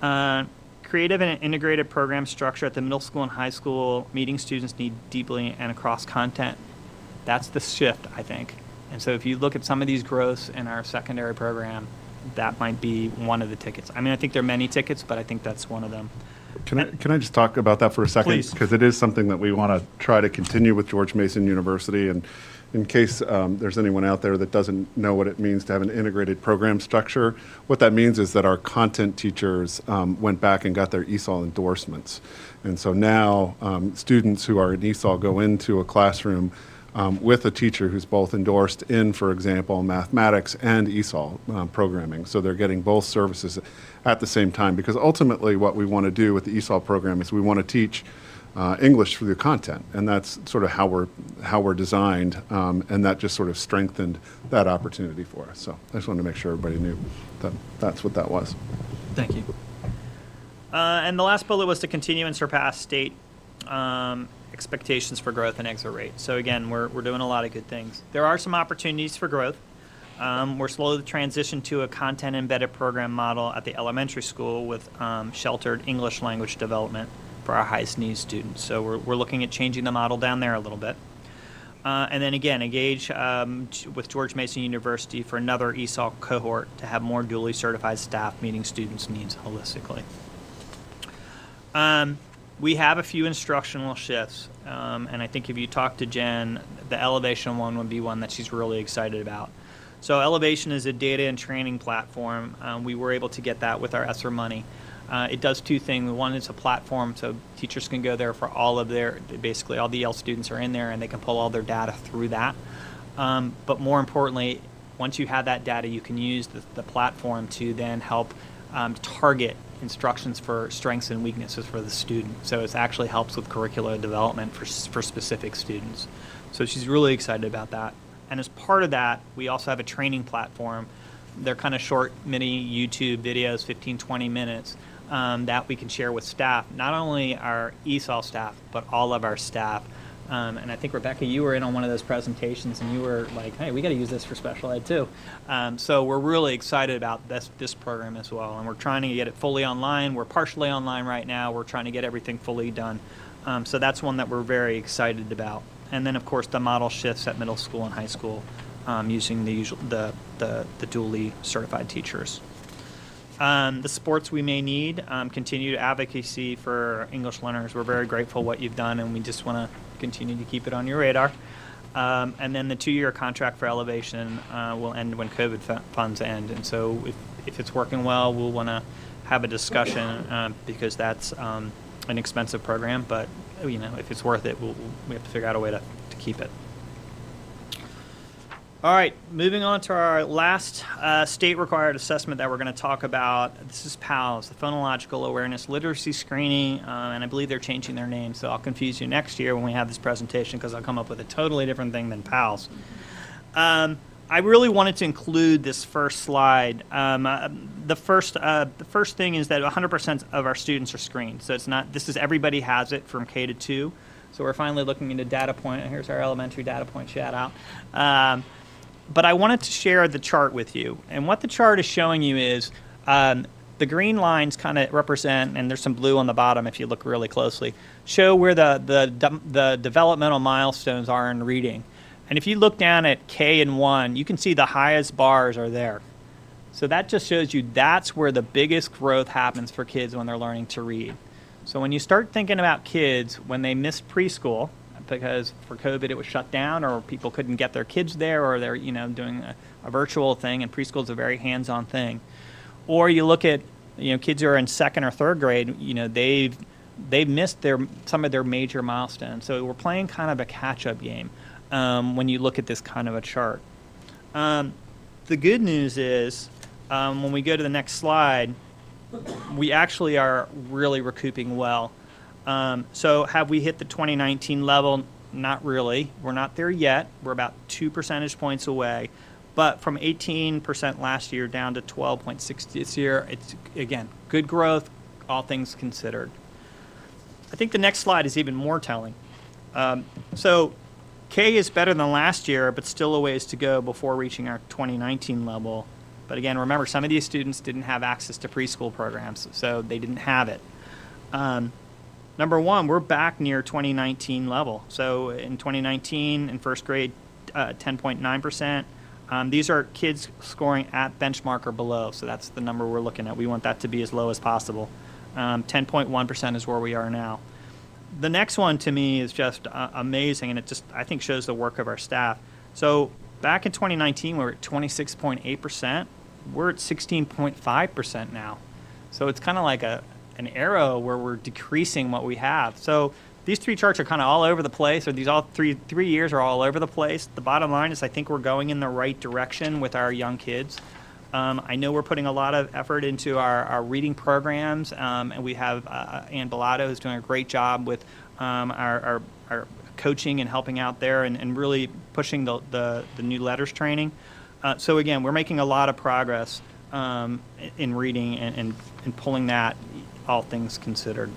Uh, creative and integrated program structure at the middle school and high school, meeting students need deeply and across content. That's the shift, I think. And so if you look at some of these growths in our secondary program, that might be one of the tickets. I mean, I think there are many tickets, but I think that's one of them. Can I, can I just talk about that for a second? Because it is something that we want to try to continue with George Mason University. And in case um, there's anyone out there that doesn't know what it means to have an integrated program structure, what that means is that our content teachers um, went back and got their ESOL endorsements. And so now um, students who are in ESOL go into a classroom um, with a teacher who's both endorsed in, for example, mathematics and ESOL um, programming. So they're getting both services at the same time because ultimately what we want to do with the ESOL program is we want to teach uh, English through the content, and that's sort of how we're how we're designed, um, and that just sort of strengthened that opportunity for us. So I just wanted to make sure everybody knew that that's what that was. Thank you. Uh, and the last bullet was to continue and surpass state um, expectations for growth and exit rate. So again, we're, we're doing a lot of good things. There are some opportunities for growth. Um, we're slowly transition to a content embedded program model at the elementary school with um, sheltered English language development for our highest needs students. So we're, we're looking at changing the model down there a little bit. Uh, and then again, engage um, with George Mason University for another ESOL cohort to have more duly certified staff meeting students' needs holistically. Um, we have a few instructional shifts, um, and I think if you talk to Jen, the Ellevation one would be one that she's really excited about. So Ellevation is a data and training platform. Um, we were able to get that with our ESSER money. Uh, it does two things. One, it's a platform, so teachers can go there for all of their, basically all the EL students are in there, and they can pull all their data through that. Um, but more importantly, once you have that data, you can use the, the platform to then help um, target instructions for strengths and weaknesses for the student. So it actually helps with curricular development for, for specific students. So she's really excited about that. And as part of that, we also have a training platform. They're kind of short mini YouTube videos, 15, 20 minutes, um, that we can share with staff, not only our ESOL staff, but all of our staff. Um, and I think Rebecca, you were in on one of those presentations, and you were like, "Hey, we got to use this for special ed too." Um, so we're really excited about this this program as well, and we're trying to get it fully online. We're partially online right now. We're trying to get everything fully done. Um, so that's one that we're very excited about. And then, of course, the model shifts at middle school and high school um, using the usual the, the the dually certified teachers. Um, the sports we may need, um, continued advocacy for English learners. We're very grateful what you've done, and we just want to continue to keep it on your radar. Um, and then the two-year contract for Ellevation uh, will end when COVID fu- funds end. And so, if, if it's working well, we'll want to have a discussion uh, because that's um, an expensive program. But you know, if it's worth it, we'll, we have to figure out a way to, to keep it. All right, moving on to our last uh, state required assessment that we're going to talk about. This is PALS, the Phonological Awareness Literacy Screening, uh, and I believe they're changing their name, so I'll confuse you next year when we have this presentation because I'll come up with a totally different thing than PALS. Um, I really wanted to include this first slide. Um, uh, the first, uh, the first thing is that 100% of our students are screened. So it's not. This is everybody has it from K to two. So we're finally looking into data point. Here's our elementary data point shout out. Um, but I wanted to share the chart with you. And what the chart is showing you is um, the green lines kind of represent, and there's some blue on the bottom if you look really closely, show where the, the, de- the developmental milestones are in reading. And if you look down at K and 1, you can see the highest bars are there. So that just shows you that's where the biggest growth happens for kids when they're learning to read. So when you start thinking about kids when they missed preschool, because for COVID it was shut down, or people couldn't get their kids there, or they're you know doing a, a virtual thing, and preschool is a very hands-on thing. Or you look at you know kids who are in second or third grade, you know they've they've missed their some of their major milestones. So we're playing kind of a catch-up game um, when you look at this kind of a chart. Um, the good news is um, when we go to the next slide, we actually are really recouping well. Um, so have we hit the 2019 level? Not really. We're not there yet. We're about two percentage points away. But from 18% last year down to 12.6 this year, it's again good growth, all things considered. I think the next slide is even more telling. Um, so K is better than last year, but still a ways to go before reaching our 2019 level. But again, remember, some of these students didn't have access to preschool programs, so they didn't have it. Um, number one, we're back near 2019 level. So in 2019, in first grade, uh, 10.9%. Um, these are kids scoring at benchmark or below. So that's the number we're looking at. We want that to be as low as possible. Um, 10.1% is where we are now. The next one to me is just uh, amazing, and it just, I think, shows the work of our staff. So back in 2019, we were at 26.8%. We're at 16.5% now. So it's kind of like a, an arrow where we're decreasing what we have. So these three charts are kind of all over the place, or these all three three years are all over the place. The bottom line is I think we're going in the right direction with our young kids. Um, I know we're putting a lot of effort into our, our reading programs, um, and we have uh, Ann Bellato who's doing a great job with um, our, our, our coaching and helping out there and, and really pushing the, the, the new LETRS training. Uh, so again, we're making a lot of progress um, in reading and, and, and pulling that, all things considered.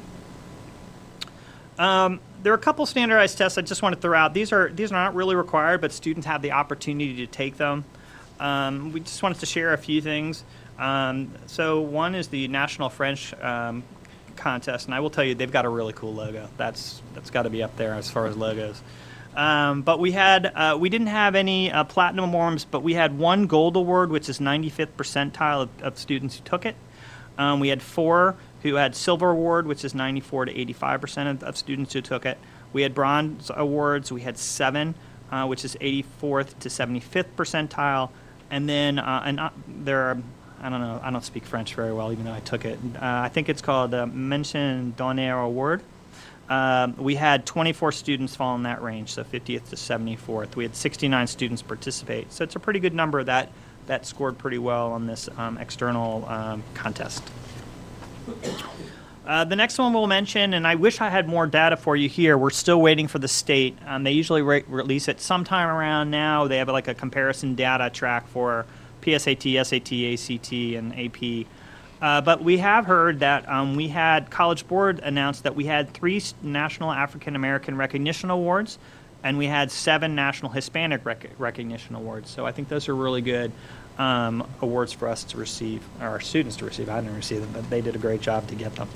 Um, there are a couple standardized tests I just want to throw out. These are these are not really required, but students have the opportunity to take them. Um, we just wanted to share a few things. Um, so one is the National French um, contest, and I will tell you they've got a really cool logo. That's that's got to be up there as far as logos. Um, but we had uh, we didn't have any uh, platinum awards, but we had one gold award, which is 95th percentile of, of students who took it. Um, we had four who had silver award, which is 94 to 85 percent of, students who took it. We had bronze awards. We had seven, uh, which is 84th to 75th percentile, and then uh, and uh, there are I don't know I don't speak French very well, even though I took it. Uh, I think it's called the Mention d'honneur award. Um, we had 24 students fall in that range, so 50th to 74th. We had 69 students participate, so it's a pretty good number that that scored pretty well on this um, external um, contest. Uh, the next one we'll mention, and I wish I had more data for you here. We're still waiting for the state. Um, they usually re- release it sometime around now. They have like a comparison data track for PSAT, SAT, ACT, and AP. Uh, but we have heard that um, we had College Board announced that we had three National African American Recognition Awards, and we had seven National Hispanic rec- Recognition Awards. So I think those are really good um, awards for us to receive, or our students to receive. I didn't receive them, but they did a great job to get them.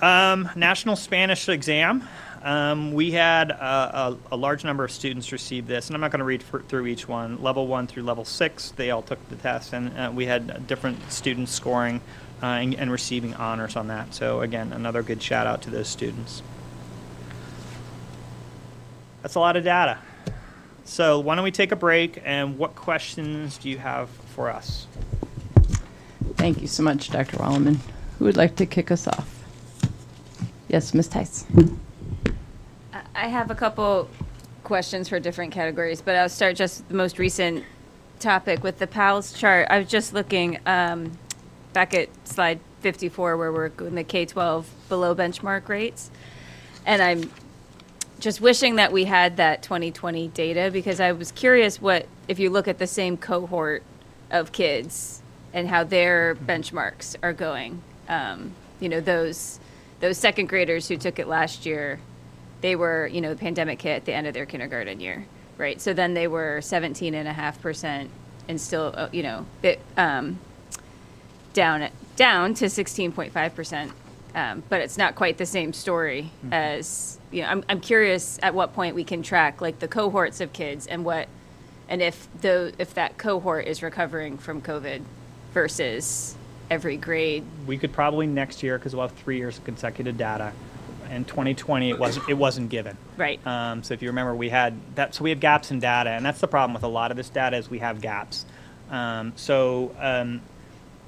Um, National Spanish exam. Um, we had a, a, a, large number of students receive this, and I'm not going to read for, through each one. Level one through level six, they all took the test, and uh, we had different students scoring uh, and, and, receiving honors on that. So again, another good shout out to those students. That's a lot of data. So why don't we take a break, and what questions do you have for us? Thank you so much, Dr. Weilenmann. Who would like to kick us off? Yes, Ms. Tice. I have a couple questions for different categories, but I'll start just the most recent topic with the PALS chart. I was just looking um, back at slide 54 where we're in the K-12 below benchmark rates. And I'm just wishing that we had that 2020 data because I was curious what, if you look at the same cohort of kids and how their benchmarks are going, um, you know, those those second graders who took it last year, they were, you know, the pandemic hit at the end of their kindergarten year, right? So then they were 17 and a half percent and still, uh, you know, it, um, down down to 16.5 percent. Um, but it's not quite the same story mm-hmm. as you know. I'm, I'm curious at what point we can track like the cohorts of kids and what, and if the if that cohort is recovering from COVID versus every grade. We could probably next year because we'll have three years of consecutive data. In 2020, it wasn't it wasn't given. Right. Um, so if you remember, we had that. So we have gaps in data, and that's the problem with a lot of this data is we have gaps. Um, so um,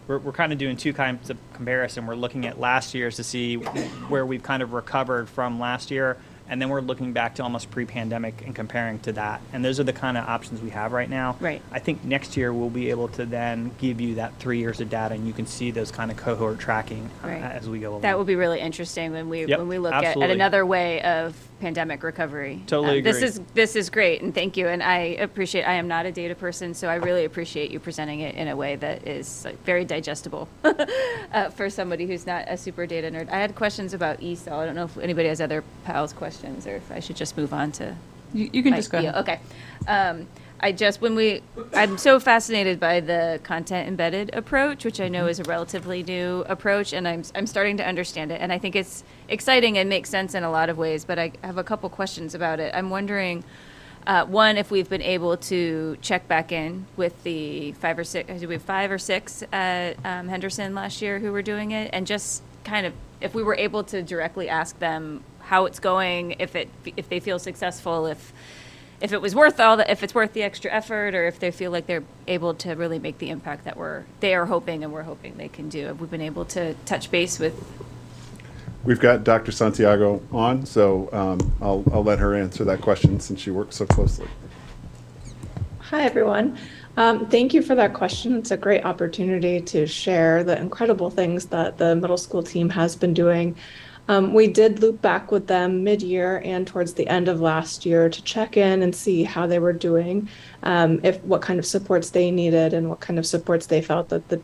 we're, we're kind of doing two kinds of comparison. We're looking at last year's to see where we've kind of recovered from last year, and then we're looking back to almost pre-pandemic and comparing to that. And those are the kind of options we have right now. Right. I think next year we'll be able to then give you that three years of data, and you can see those kind of cohort tracking uh, right. as we go along. That will be really interesting when we yep, when we look at, at, another way of pandemic recovery. Totally um, This is this is great, and thank you. And I appreciate. I am not a data person, so I really appreciate you presenting it in a way that is like, very digestible uh, for somebody who's not a super data nerd. I had questions about ESOL. I don't know if anybody has other pals questions, or if I should just move on to. You, you can just go. Ahead. Okay. Um, I just, when we, I'm so fascinated by the content embedded approach, which I know is a relatively new approach, and I'm, I'm starting to understand it. And I think it's exciting and makes sense in a lot of ways, but I have a couple questions about it. I'm wondering, uh, one, if we've been able to check back in with the five or six, do we have five or six at um, Henderson last year who were doing it? And just kind of, if we were able to directly ask them how it's going, if it, if they feel successful, if, if it was worth all the, if it's worth the extra effort, or if they feel like they're able to really make the impact that we're, they are hoping and we're hoping they can do. Have we been able to touch base with We've got Dr. Santiago on, so um, I'll, I'll let her answer that question since she works so closely. Hi, everyone. Um, thank you for that question. It's a great opportunity to share the incredible things that the middle school team has been doing. Um, we did loop back with them mid year and towards the end of last year to check in and see how they were doing, um, if what kind of supports they needed, and what kind of supports they felt that the,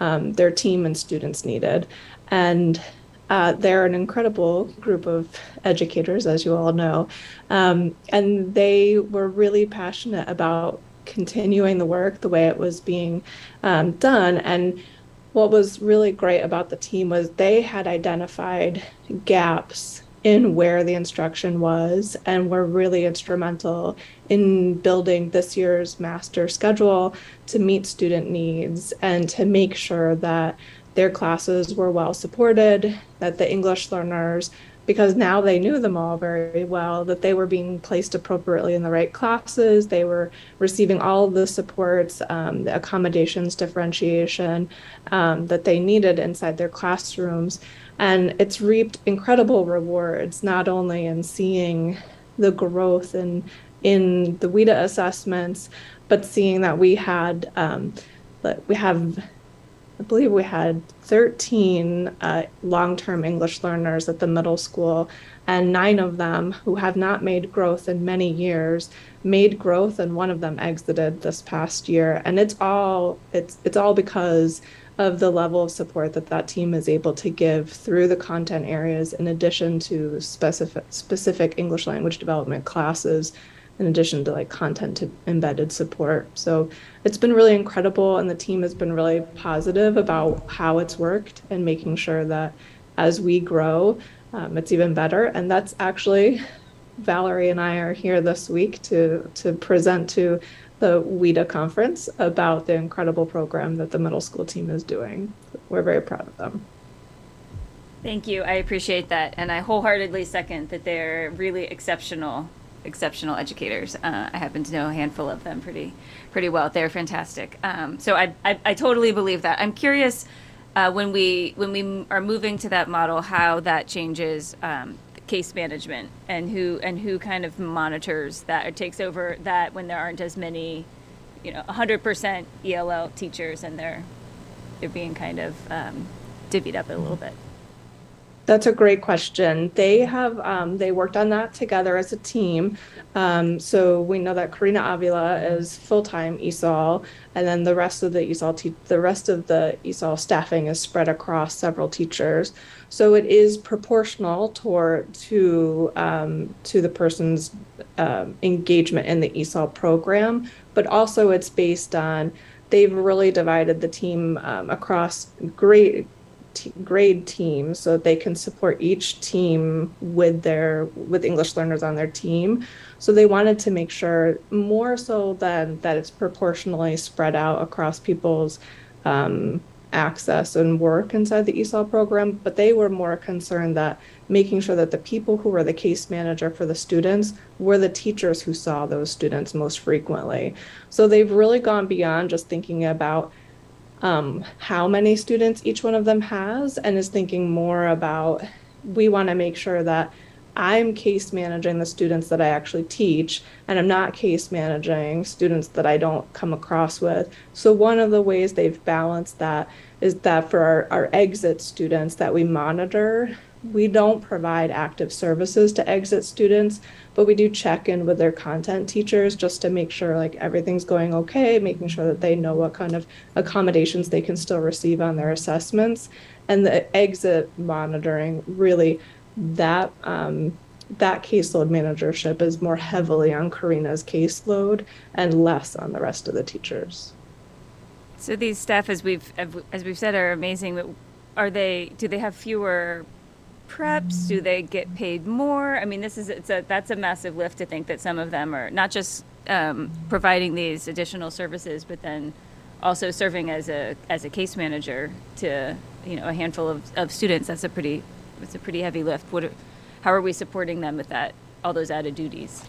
um, their team and students needed. And uh, they're an incredible group of educators, as you all know. Um, and they were really passionate about continuing the work the way it was being um, done. And what was really great about the team was they had identified gaps in where the instruction was and were really instrumental in building this year's master schedule to meet student needs and to make sure that their classes were well supported, that the English learners, because now they knew them all very well, that they were being placed appropriately in the right classes, they were receiving all the supports, um, the accommodations, differentiation um, that they needed inside their classrooms. And it's reaped incredible rewards, not only in seeing the growth in, in the WIDA assessments, but seeing that we had, um, we have I believe we had 13 uh, long term English learners at the middle school, and nine of them who have not made growth in many years made growth, and one of them exited this past year. And it's all it's it's all because of the level of support that that team is able to give through the content areas in addition to specific specific English language development classes in addition to like content to embedded support. So it's been really incredible, and the team has been really positive about how it's worked and making sure that as we grow, um, it's even better. And that's actually Valerie and I are here this week to to present to the WIDA conference about the incredible program that the middle school team is doing. We're very proud of them. Thank you. I appreciate that. And I wholeheartedly second that they're really exceptional exceptional educators. Uh, I happen to know a handful of them pretty pretty well. They're fantastic. Um, so I, I, I totally believe that. I'm curious uh, when we when we are moving to that model how that changes um, case management and who and who kind of monitors that or takes over that when there aren't as many you know 100% ELL teachers and they're they're being kind of um, divvied up a little bit. That's a great question. They have um, they worked on that together as a team. Um, so we know that Karina Avila is full time ESOL, and then the rest of the ESOL te- the rest of the ESOL staffing is spread across several teachers. So it is proportional toward to um, to the person's um, engagement in the ESOL program, but also it's based on they've really divided the team um, across great t- grade teams so that they can support each team with their with English learners on their team. So they wanted to make sure more so than that it's proportionally spread out across people's um, access and work inside the ESOL program, but they were more concerned that making sure that the people who were the case manager for the students were the teachers who saw those students most frequently. So they've really gone beyond just thinking about um, how many students each one of them has and is thinking more about we want to make sure that I'm case managing the students that I actually teach, and I'm not case managing students that I don't come across with. So, one of the ways they've balanced that is that for our, our exit students that we monitor, we don't provide active services to exit students, but we do check in with their content teachers just to make sure like everything's going okay, making sure that they know what kind of accommodations they can still receive on their assessments. And the exit monitoring really that um, that caseload managership is more heavily on Karina's caseload and less on the rest of the teachers. So these staff, as we've as we've said, are amazing. But are they? Do they have fewer preps? Do they get paid more? I mean, this is it's a that's a massive lift to think that some of them are not just um, providing these additional services, but then also serving as a as a case manager to you know a handful of, of students. That's a pretty it's a pretty heavy lift. What how are we supporting them with that all those added duties?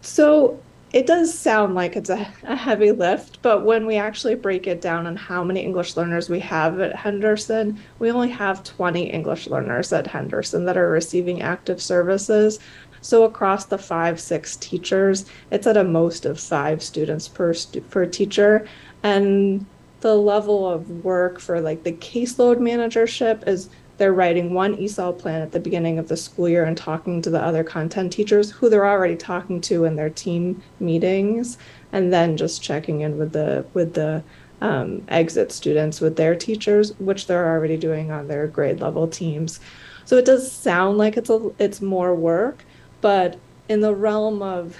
So it does sound like it's a, a, heavy lift, but when we actually break it down on how many English learners we have at Henderson, we only have 20 English learners at Henderson that are receiving active services. So across the five, six teachers, it's at a most of five students per stu- per teacher, and the level of work for like the caseload managership is they're writing one ESOL plan at the beginning of the school year and talking to the other content teachers who they're already talking to in their team meetings, and then just checking in with the with the um, exit students with their teachers, which they're already doing on their grade level teams. So it does sound like it's a it's more work, but in the realm of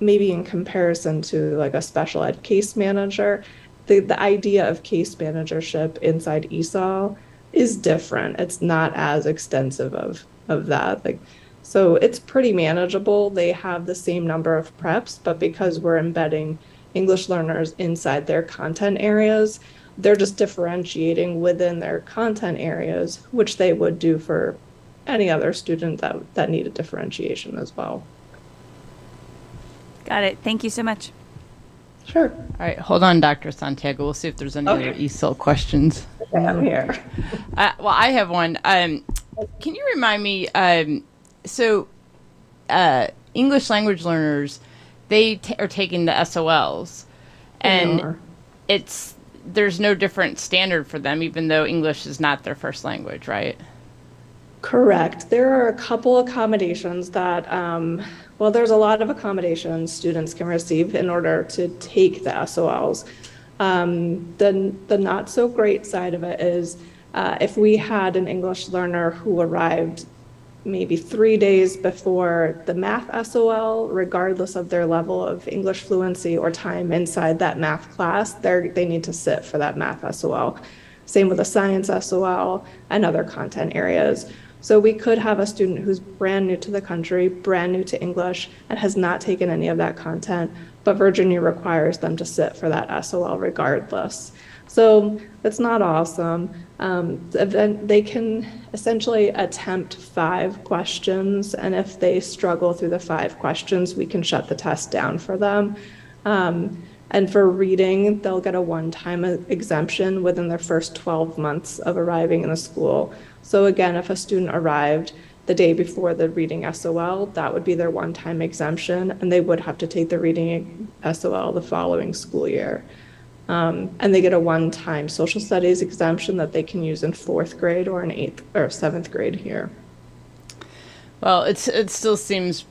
maybe in comparison to like a special ed case manager, the, the idea of case managership inside ESOL is different. It's not as extensive of of that. Like so it's pretty manageable. They have the same number of preps, but because we're embedding English learners inside their content areas, they're just differentiating within their content areas, which they would do for any other student that that needed differentiation as well. Got it. Thank you so much. Sure. All right, hold on, Dr. Santiago. We'll see if there's any Okay. other ESOL questions. I'm here. Uh, well, I have one. Um, can you remind me? Um, so, uh, English language learners, they t- are taking the SOLs, and it's there's no different standard for them, even though English is not their first language, right? Correct. There are a couple accommodations that, um, well, there's a lot of accommodations students can receive in order to take the SOLs. Um, the, the not so great side of it is uh, if we had an English learner who arrived maybe three days before the math SOL, regardless of their level of English fluency or time inside that math class, they they need to sit for that math SOL. Same with the science SOL and other content areas. So we could have a student who's brand new to the country, brand new to English, and has not taken any of that content, but Virginia requires them to sit for that SOL regardless. So it's not awesome. Um, then they can essentially attempt five questions, and if they struggle through the five questions, we can shut the test down for them. Um, and for reading, they'll get a one-time exemption within their first 12 months of arriving in the school. So again, if a student arrived the day before the reading SOL, that would be their one-time exemption, and they would have to take the reading SOL the following school year. Um, and they get a one-time social studies exemption that they can use in fourth grade or in eighth or seventh grade here. Well, it's it still seems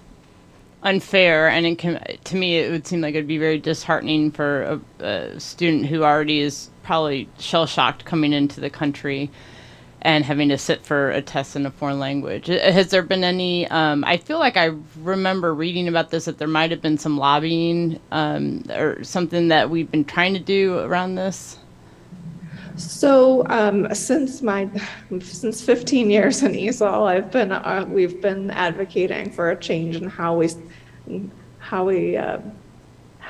unfair, and it can, to me, it would seem like it'd be very disheartening for a, a student who already is probably shell shocked coming into the country and having to sit for a test in a foreign language. Uh, Has there been any? Um, I feel like I remember reading about this that there might have been some lobbying um, or something that we've been trying to do around this. So um, since my since 15 years in ESOL, I've been uh, we've been advocating for a change in how we how we uh,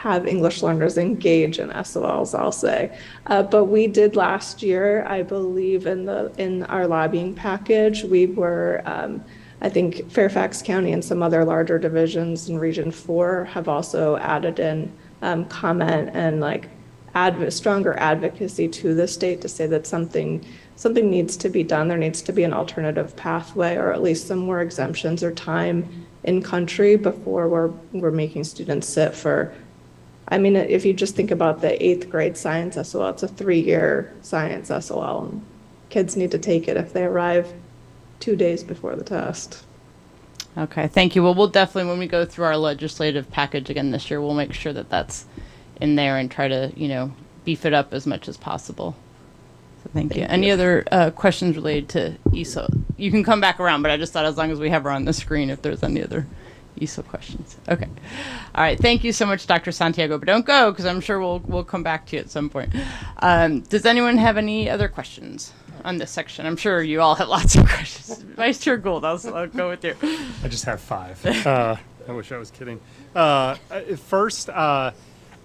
have English learners engage in SOLs. I'll say, uh, but we did last year, I believe, in the in our lobbying package, we were. Um, I think Fairfax County and some other larger divisions in Region 4 have also added in um, comment and like adv- stronger advocacy to the state to say that something something needs to be done. There needs to be an alternative pathway, or at least some more exemptions or time in country before we're we're making students sit for. I mean, if you just think about the eighth grade science SOL, it's a three-year science SOL. And kids need to take it if they arrive two days before the test. Okay, thank you. Well, we'll definitely, when we go through our legislative package again this year, we'll make sure that that's in there and try to, you know, beef it up as much as possible. So thank, you. Thank Any other uh, questions related to ESO, you can come back around, but I just thought as long as we have her on the screen, if there's any other useful questions. Okay. All right. Thank you so much, Dr. Santiago. But don't go because I'm sure we'll we'll come back to you at some point. Um, does anyone have any other questions on this section? I'm sure you all have lots of questions. Vice Chair Gould, I'll, I'll go with you. I just have five. Uh, I wish I was kidding. Uh, uh, first, uh,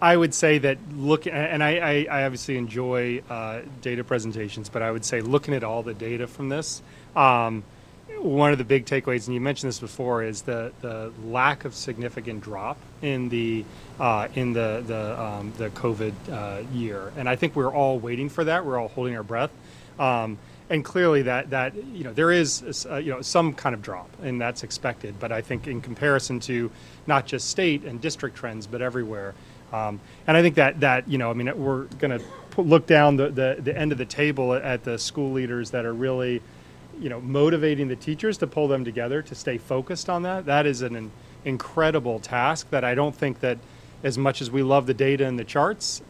I would say that look, and I, I, obviously enjoy uh, data presentations, but I would say looking at all the data from this, um, one of the big takeaways, and you mentioned this before, is the, the lack of significant drop in the uh, in the the um, the COVID uh, year, and I think we're all waiting for that. We're all holding our breath. Um, and clearly that that you know there is uh, you know some kind of drop and that's expected but i think in comparison to not just state and district trends but everywhere um, and i think that that you know i mean we're going to look down the, the the end of the table at the school leaders that are really you know motivating the teachers to pull them together to stay focused on that that is an, an incredible task that i don't think that as much as we love the data and the charts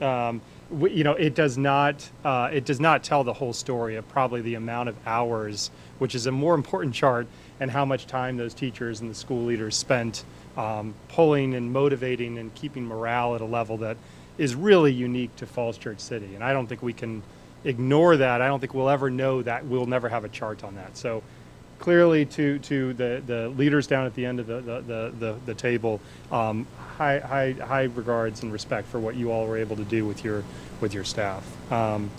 um, we, you know, it does not uh, it does not tell the whole story of probably the amount of hours, which is a more important chart, and how much time those teachers and the school leaders spent um, pulling and motivating and keeping morale at a level that is really unique to Falls Church City. And I don't think we can ignore that. I don't think we'll ever know that. We'll never have a chart on that. So clearly to, to the, the leaders down at the end of the, the, the, the, the table, um, high, high, high regards and respect for what you all were able to do with your, with your staff. Um,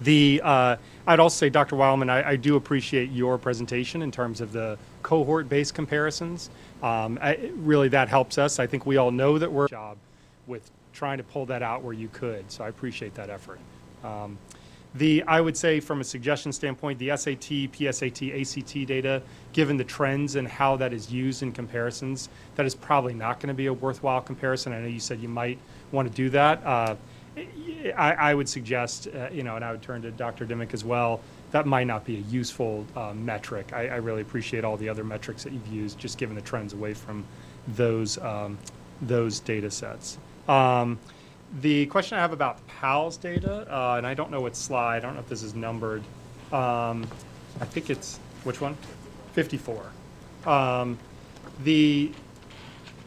the, uh, I'd also say, Dr. Weilenmann, I, I do appreciate your presentation in terms of the cohort-based comparisons. Um, I, really, that helps us. I think we all know that we're job with trying to pull that out where you could. So I appreciate that effort. Um, the, I would say from a suggestion standpoint, the SAT, PSAT, ACT data, given the trends and how that is used in comparisons, that is probably not going to be a worthwhile comparison. I know you said you might want to do that. Uh, I, I, would suggest, uh, you know, and I would turn to Dr. Dimick as well, that might not be a useful uh, metric. I, I, really appreciate all the other metrics that you've used, just given the trends away from those, um, those data sets. Um, the question I have about PALS data, uh, and I don't know what slide, I don't know if this is numbered. Um, I think it's, which one? 54. Um, the,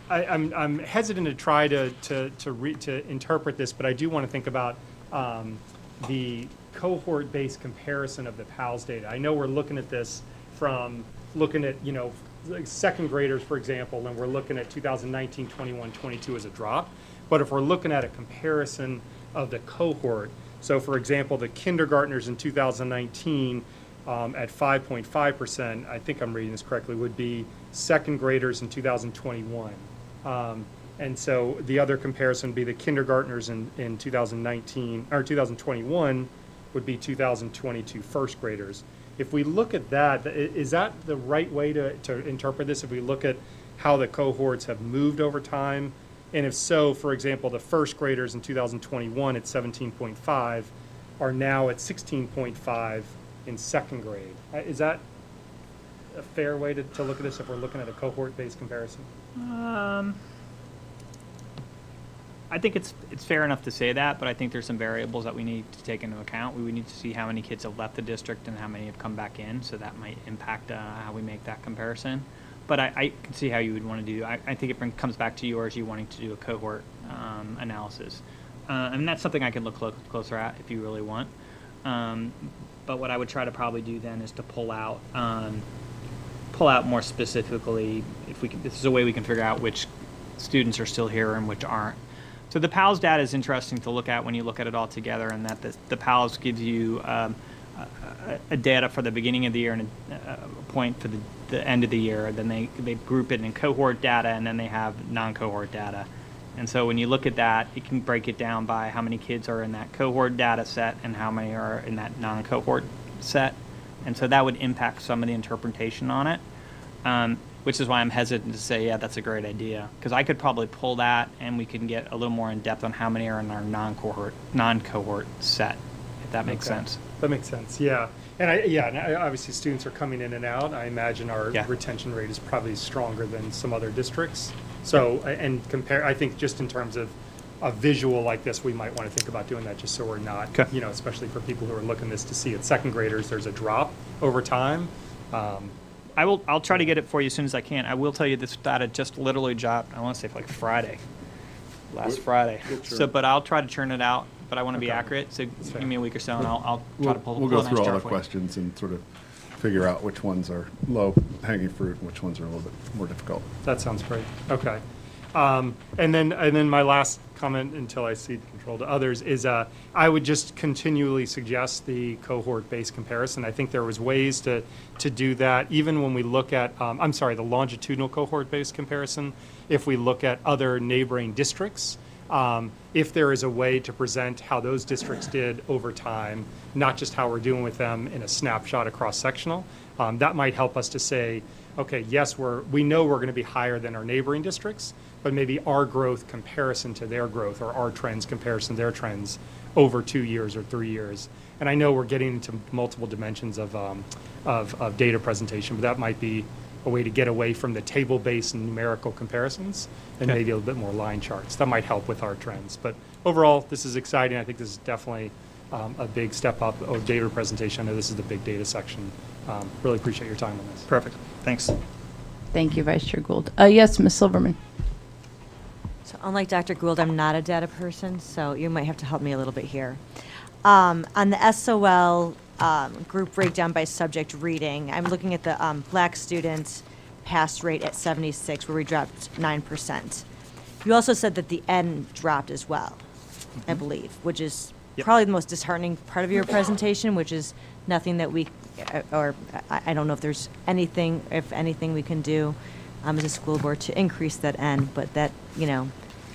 I, am I'm, I'm hesitant to try to, to, to, re, to interpret this, but I do want to think about um, the cohort-based comparison of the PALS data. I know we're looking at this from looking at, you know, second graders, for example, and we're looking at 2019, 21, 22 as a drop. But if we're looking at a comparison of the cohort, so for example, the kindergartners in 2019 um, at 5.5%, I think I'm reading this correctly, would be second graders in 2021. Um, and so the other comparison would be the kindergartners in, in 2019 or 2021 would be 2022 first graders. If we look at that, is that the right way to, to interpret this? If we look at how the cohorts have moved over time and if so, for example, the first graders in 2021 at 17.5 are now at 16.5 in second grade. Is that a fair way to, to look at this if we're looking at a cohort-based comparison? Um, I think it's it's fair enough to say that, but I think there's some variables that we need to take into account. We would need to see how many kids have left the district and how many have come back in, so that might impact uh, how we make that comparison but I, I, can see how you would want to do. I, I think it bring, comes back to yours. You wanting to do a cohort um, analysis, uh, and that's something I can look clo- closer at if you really want. Um, but what I would try to probably do then is to pull out, um, pull out more specifically. If we can, this is a way we can figure out which students are still here and which aren't. So the PALS data is interesting to look at when you look at it all together, and that the, the PALS gives you um, a, a, data for the beginning of the year and a, a point for the the end of the year. Then they, they group it in cohort data and then they have non-cohort data. And so when you look at that, it can break it down by how many kids are in that cohort data set and how many are in that non-cohort set. And so that would impact some of the interpretation on it, um, which is why I'm hesitant to say, yeah, that's a great idea. Because I could probably pull that and we can get a little more in depth on how many are in our non-cohort, non-cohort set, if that makes Okay. sense. That makes sense, yeah. And I, yeah, and I- obviously students are coming in and out. I imagine our Yeah. retention rate is probably stronger than some other districts. So, a- and compare, I think just in terms of a visual like this, we might want to think about doing that just so we're not, you know, especially for people who are looking this to see it. Second graders, there's a drop over time. Um, I will. I'll try to get it for you as soon as I can. I will tell you this data just literally dropped. I want to say like Friday, last Friday. So, but I'll try to churn it out. But I want to be accurate. So give me a week or so, and I'll, I'll try We'll, to pull. we'll pull go a through all the for you. questions and sort of figure out which ones are low hanging fruit and which ones are a little bit more difficult. That sounds great. Okay. Um, and then, and then my last comment until I cede control to others is, uh, I would just continually suggest the cohort-based comparison. I think there was ways to, to do that, even when we look at, um, I'm sorry, the longitudinal cohort-based comparison. If we look at other neighboring districts, um, if there is a way to present how those districts did over time, not just how we're doing with them in a snapshot across sectional, um, that might help us to say, okay, yes, we're, we know we're going to be higher than our neighboring districts, but maybe our growth comparison to their growth or our trends comparison to their trends over two years or three years. And I know we're getting into multiple dimensions of, um, of, of data presentation, but that might be a way to get away from the table-based and numerical comparisons and Okay. maybe a little bit more line charts. That might help with our trends. But overall, this is exciting. I think this is definitely um, a big step up of data presentation. I know this is the big data section. Um, Really appreciate your time on this. Perfect. Thanks. Thank you, Vice Chair Gould. Uh, yes, Ms. Silverman. So unlike Dr. Gould, I'm not a data person, so you might have to help me a little bit here. Um, on the SOL um, group breakdown by subject reading, I'm looking at the um, black students pass rate at 76, where we dropped 9%. You also said that the N dropped as well, I believe, which is Yep. probably the most disheartening part of your presentation, which is nothing that we, uh, or I, I don't know if there's anything, if anything we can do um, as a school board to increase that N, but that, you know,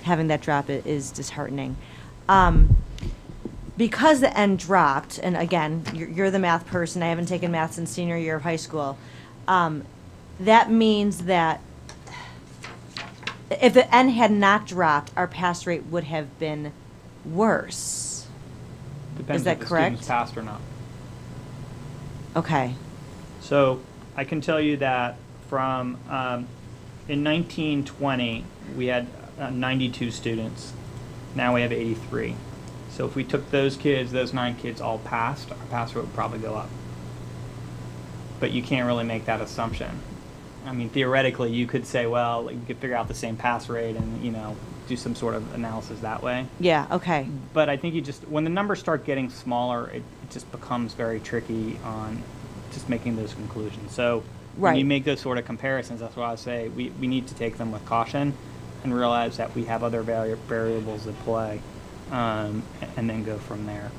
having that drop is disheartening. Um, because the N dropped, and again, you're, you're the math person, I haven't taken math since senior year of high school, um, that means that if the N had not dropped, our pass rate would have been worse. Depends that if the correct? student's passed or not. Okay. So I can tell you that from um, in 1920 we had uh, 92 students. Now we have 83. So if we took those kids, those nine kids all passed, our pass rate would probably go up. But you can't really make that assumption. I mean, theoretically, you could say, well, like, you could figure out the same pass rate and you know do some sort of analysis that way. Yeah, okay. But I think you just when the numbers start getting smaller, it, it just becomes very tricky on just making those conclusions. So when you make those sort of comparisons, that's why I say we, we need to take them with caution and realize that we have other vari- variables at play, um, and then go from there.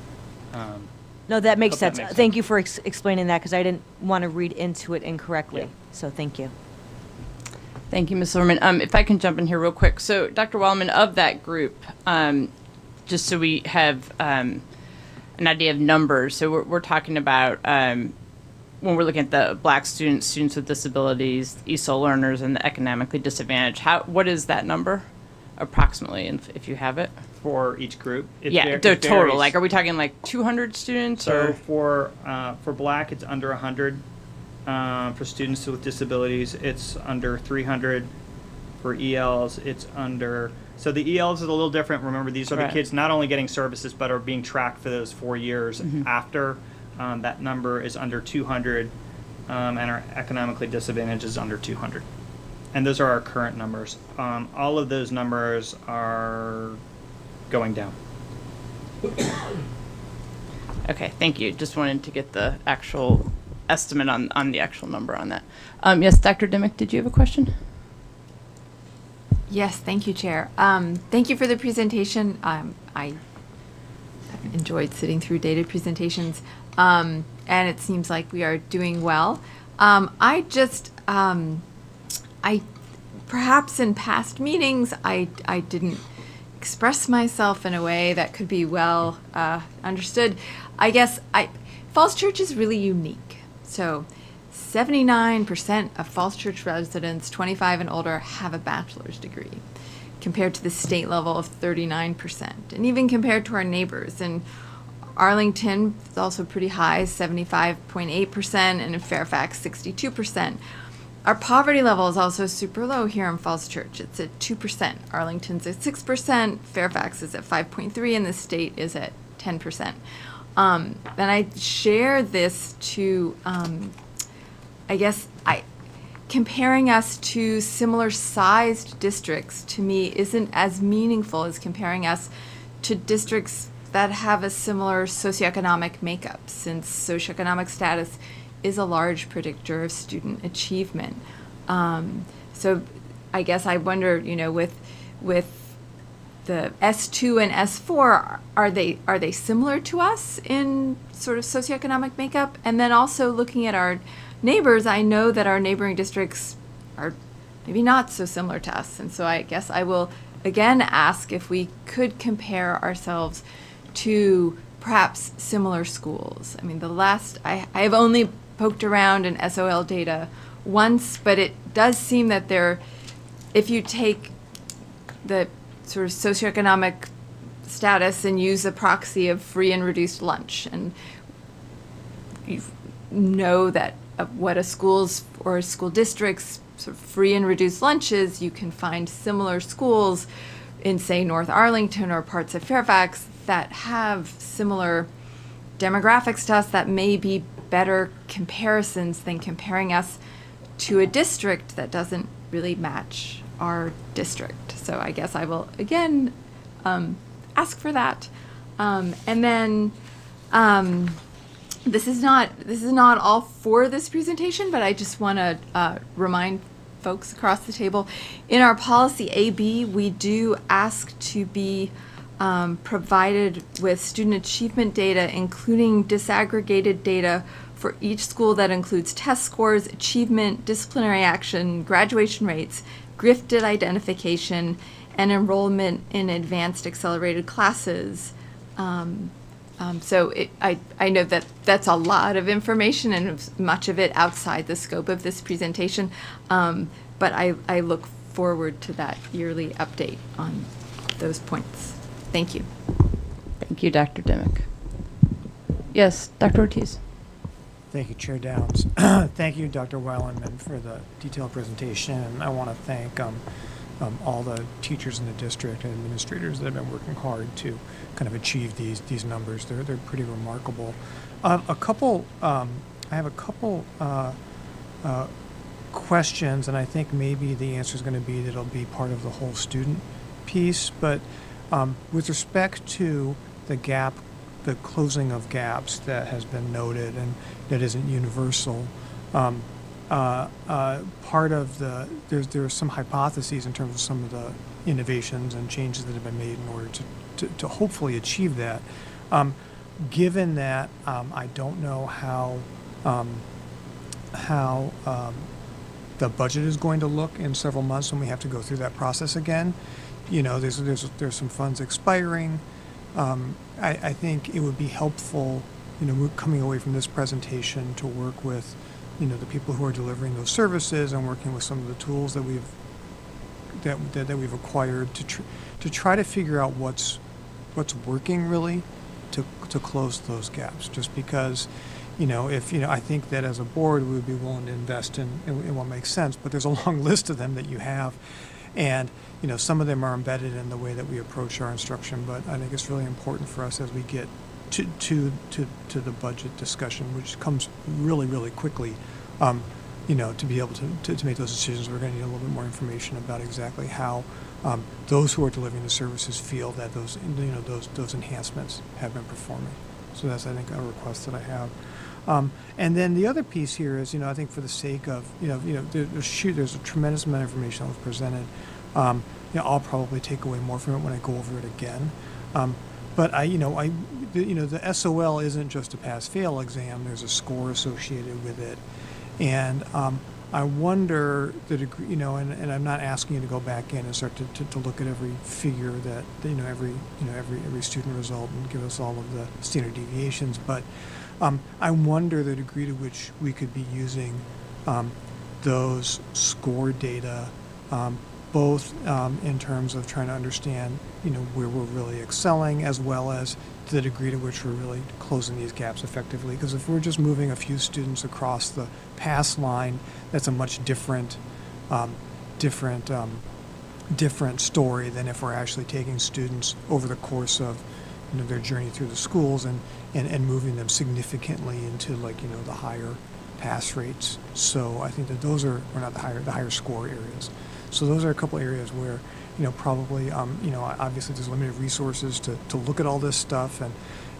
Um, No, that makes Hope that sense. makes Thank you for ex- explaining that, because I didn't want to read into it incorrectly. Yeah. So thank you. Thank you, Ms. Silverman. Um, if I can jump in here real quick. So, Dr. Weilenmann, of that group, um, just so we have um, an idea of numbers, so we're, we're talking about um, when we're looking at the black students, students with disabilities, ESOL learners, and the economically disadvantaged. How what is that number, approximately, if, if you have it? for each group, it yeah, the total. Like, are we talking like 200 students So or? for uh, for black, it's under 100. Um, for students with disabilities, it's under 300. For ELs, it's under. So the ELs is a little different. Remember, these are Right. the kids not only getting services but are being tracked for those four years Mhm. after. Um, that number is under 200, um, and our economically disadvantaged is under 200. And those are our current numbers. Um, all of those numbers are going down. Okay, thank you. Just wanted to get the actual estimate on, on the actual number on that. Um, yes, Dr. Dimick, did you have a question? Yes, thank you, Chair. Um, thank you for the presentation. Um, I enjoyed sitting through data presentations, um, and it seems like we are doing well. Um, I just, um, I perhaps in past meetings, I I didn't express myself in a way that could be well uh, understood. I guess I Falls Church is really unique. So. 79% of Falls Church residents 25 and older have a bachelor's degree, compared to the state level of 39%. And even compared to our neighbors. In Arlington, is also pretty high, 75.8%, and in Fairfax, 62%. our poverty level is also super low here in Falls Church. It's at 2%. Arlington's at 6%. Fairfax is at 5.3 and the state is at 10%. Um, and I share this to, um, I guess, I, comparing us to similar sized districts to me isn't as meaningful as comparing us to districts that have a similar socioeconomic makeup, since socioeconomic status is a large predictor of student achievement. Um, so I guess I wonder, you know, with with the S2 and S4 are they are they similar to us in sort of socioeconomic makeup? And then also looking at our neighbors, I know that our neighboring districts are maybe not so similar to us. And so I guess I will again ask if we could compare ourselves to perhaps similar schools. I mean, the last I, I have only poked around in SOL data once, but it does seem that there, if you take the sort of socioeconomic status and use a proxy of free and reduced lunch, and you know that what a school's or a school district's sort of free and reduced lunches, you can find similar schools in, say, North Arlington or parts of Fairfax that have similar demographics to us that may be better comparisons than comparing us to a district that doesn't really match our district. So I guess I will again um, ask for that. Um, and then um, this is not this is not all for this presentation, but I just want to uh, remind folks across the table in our policy AB we do ask to be um, provided with student achievement data, including disaggregated data for each school that includes test scores, achievement, disciplinary action, graduation rates, gifted identification, and enrollment in advanced accelerated classes. Um, um, so it, I, I know that that's a lot of information and much of it outside the scope of this presentation, um, but I, I look forward to that yearly update on those points. Thank you. Thank you, Dr. Dimick. Yes, Dr. Ortiz. Thank you, Chair Downs. thank you, Dr. Weilenmann, for the detailed presentation. And I want to thank um, um, all the teachers in the district and administrators that have been working hard to kind of achieve these these numbers. They're they're pretty remarkable. Uh, a couple, um, I have a couple uh, uh, questions, and I think maybe the answer is going to be that it'll be part of the whole student piece. But um, with respect to the gap the closing of gaps that has been noted and that isn't universal. Um, uh, uh, part of the there's there are some hypotheses in terms of some of the innovations and changes that have been made in order to to, to hopefully achieve that. Um, given that um, I don't know how um, how um, the budget is going to look in several months when we have to go through that process again. You know, there's there's there's some funds expiring. Um, I, I, think it would be helpful, you know, coming away from this presentation to work with, you know, the people who are delivering those services and working with some of the tools that we've that that, that we've acquired to tr- to try to figure out what's what's working really to to close those gaps. Just because, you know, if you know, I think that as a board we would be willing to invest in, in, in what makes sense, but there's a long list of them that you have, and you know, some of them are embedded in the way that we approach our instruction, but I think it's really important for us as we get to, to, to, to the budget discussion, which comes really, really quickly, um, you know, to be able to, to, to, make those decisions, we're going to need a little bit more information about exactly how um, those who are delivering the services feel that those, you know, those, those enhancements have been performing. So that's, I think, a request that I have. Um, and then the other piece here is, you know, I think for the sake of, you know, you know, there's, shoot, there's a tremendous amount of information that was presented. Um, you know, I'll probably take away more from it when I go over it again. Um, but I, you know, I, the, you know, the SOL isn't just a pass-fail exam. There's a score associated with it, and um, I wonder the degree, you know, and, and I'm not asking you to go back in and start to, to, to, look at every figure that, you know, every, you know, every, every student result and give us all of the standard deviations, but um, I wonder the degree to which we could be using um, those score data um, both um, in terms of trying to understand, you know, where we're really excelling, as well as the degree to which we're really closing these gaps effectively. Because if we're just moving a few students across the pass line, that's a much different, um, different, um, different story than if we're actually taking students over the course of, you know, their journey through the schools and, and, and moving them significantly into like, you know, the higher pass rates. So I think that those are, or not the higher, the higher score areas. So those are a couple areas where, you know, probably, um, you know, obviously there's limited resources to, to look at all this stuff and,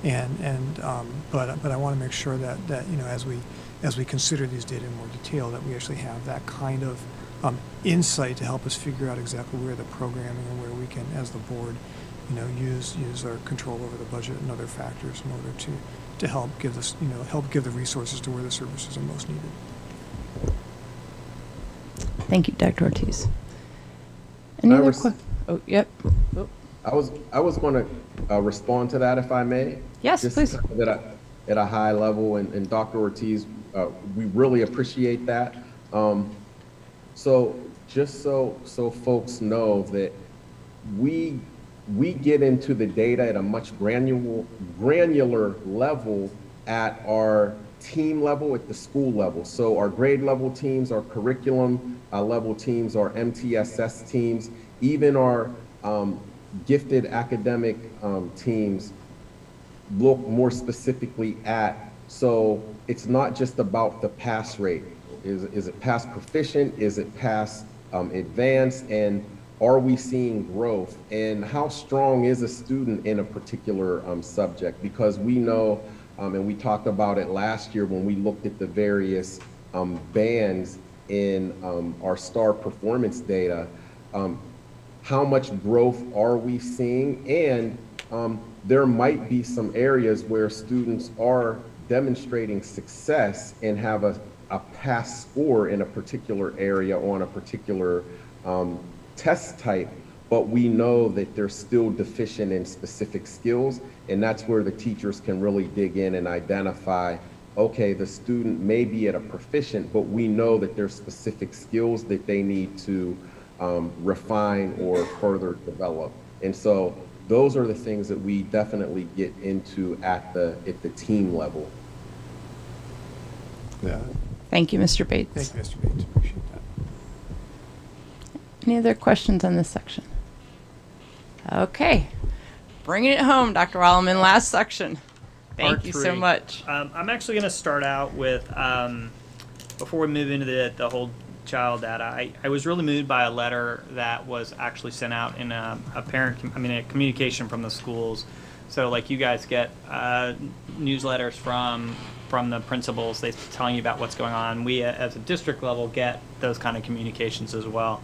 and, and, um, but, but I want to make sure that, that, you know, as we, as we consider these data in more detail, that we actually have that kind of um, insight to help us figure out exactly where the programming and where we can, as the board, you know, use use our control over the budget and other factors in order to to help give this, you know, help give the resources to where the services are most needed. Thank you, Dr. Ortiz. Any other res- que- Oh, yep. Oh, I was I was going to uh, respond to that if I may. Yes, Just please. At a, at a high level, and, and Dr. Ortiz, uh, we really appreciate that. Um, so just so so folks know that we we get into the data at a much granular granular level at our team level at the school level. So our grade level teams, our curriculum uh, level teams, our MTSS teams, even our um, gifted academic um, teams look more specifically at. So it's not just about the pass rate. Is, is it pass proficient? Is it pass um, advanced? And are we seeing growth? And how strong is a student in a particular um, subject? Because we know, um, and we talked about it last year when we looked at the various um, bands in um, our star performance data, um, how much growth are we seeing? And um, there might be some areas where students are demonstrating success and have a, a pass score in a particular area on a particular um, test type, but we know that they're still deficient in specific skills. And that's where the teachers can really dig in and identify, okay, the student may be at a proficient, but we know that there's specific skills that they need to um, refine or further develop. And so those are the things that we definitely get into at the at the team level. Yeah. Thank you, Mr. Bates. Thank you, Mr. Bates. Appreciate that. Any other questions on this section? Okay. Bringing it home, Dr. Weilenmann, last section. Thank you so much. Um, I'm actually going to start out with um, before we move into the, the whole child data. I, I was really moved by a letter that was actually sent out in a, a parent, I mean, a communication from the schools. So, like, you guys get uh, newsletters from from the principals, they telling you about what's going on. We, uh, as a district level, get those kind of communications as well.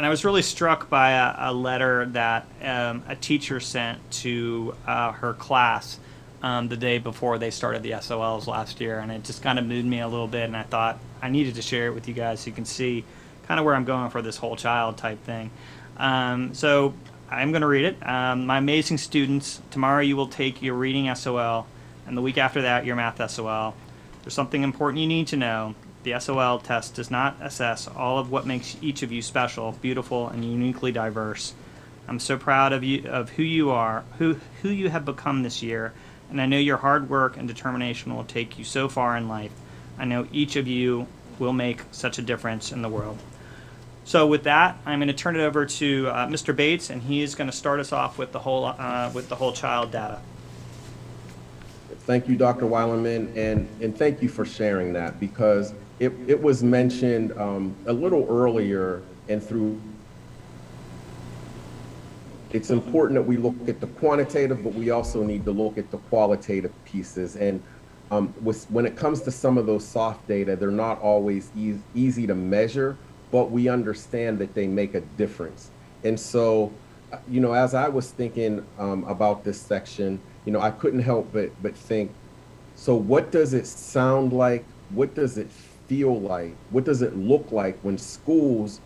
And I was really struck by a, a letter that um, a teacher sent to uh, her class um, the day before they started the SOLs last year, and it just kind of moved me a little bit. And I thought I needed to share it with you guys so you can see kind of where I'm going for this whole child type thing. Um, so I'm going to read it. Um, my amazing students, tomorrow you will take your reading SOL, and the week after that your math SOL. There's something important you need to know. The SOL test does not assess all of what makes each of you special, beautiful, and uniquely diverse. I'm so proud of you of who you are, who who you have become this year, and I know your hard work and determination will take you so far in life. I know each of you will make such a difference in the world. So with that, I'm going to turn it over to uh, Mr. Bates, and he is going to start us off with the whole uh, with the whole child data. Thank you, Dr. Weilenmann, and, and thank you for sharing that because it, it was mentioned um, a little earlier and through it's important that we look at the quantitative, but we also need to look at the qualitative pieces. And um, with, when it comes to some of those soft data, they're not always e- easy to measure, but we understand that they make a difference. And so, you know, as I was thinking um, about this section, you know, I couldn't help but but think, so what does it sound like? What does it feel like? What does it look like when schools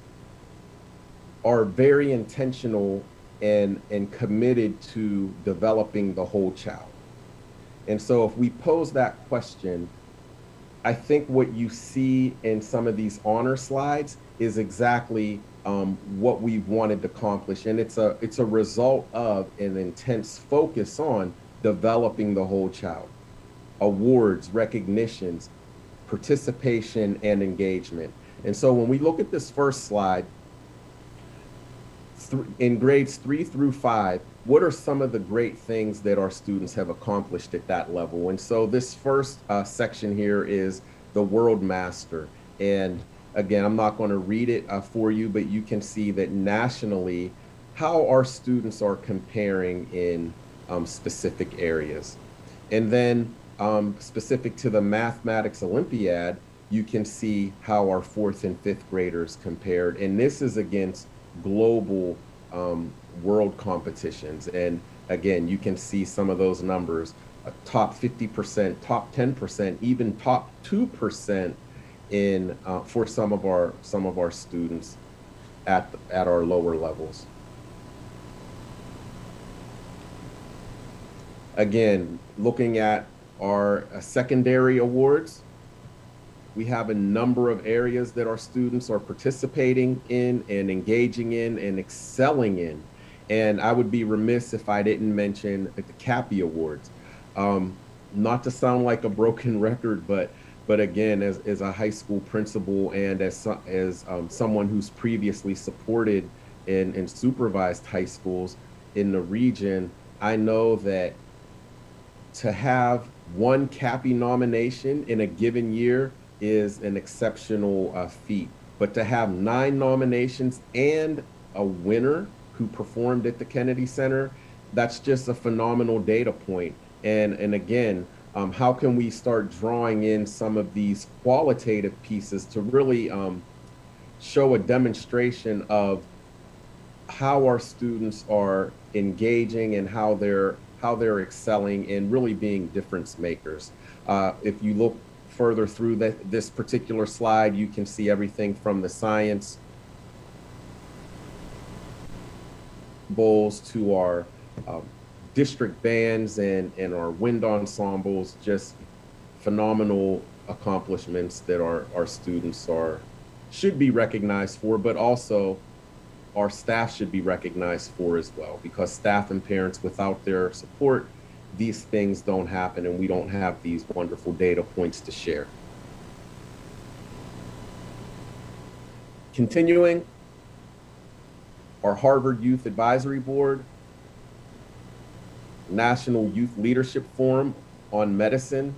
are very intentional and and committed to developing the whole child? And so if we pose that question, I think what you see in some of these honor slides is exactly um, what we wanted to accomplish. And it's a, it's a result of an intense focus on developing the whole child. Awards, recognitions, participation, and engagement. And so when we look at this first slide, in grades three through five, what are some of the great things that our students have accomplished at that level? And so this first uh, section here is the World Master. And again, I'm not going to read it uh, for you, but you can see that nationally, how our students are comparing in um, specific areas. And then um, specific to the Mathematics Olympiad, you can see how our fourth and fifth graders compared. And this is against global um, world competitions. And again, you can see some of those numbers uh, top 50%, top 10%, even top 2% in uh, for some of our some of our students at at our lower levels. Again, looking at our uh, secondary awards, we have a number of areas that our students are participating in and engaging in and excelling in. And I would be remiss if I didn't mention the CAPI Awards. Um, not to sound like a broken record, but but again, as, as a high school principal and as as um, someone who's previously supported and, and supervised high schools in the region, I know that to have one Cappie nomination in a given year is an exceptional uh, feat. But to have nine nominations and a winner who performed at the Kennedy Center, that's just a phenomenal data point. And, and again, um, how can we start drawing in some of these qualitative pieces to really um, show a demonstration of how our students are engaging and how they're how they're excelling and really being difference makers. Uh, if you look further through the, this particular slide, you can see everything from the science bowls to our um, district bands and, and our wind ensembles, just phenomenal accomplishments that our, our students are should be recognized for, but also our staff should be recognized for as well because staff and parents without their support these things don't happen and we don't have these wonderful data points to share. Continuing our harvard youth advisory board national youth leadership forum on medicine.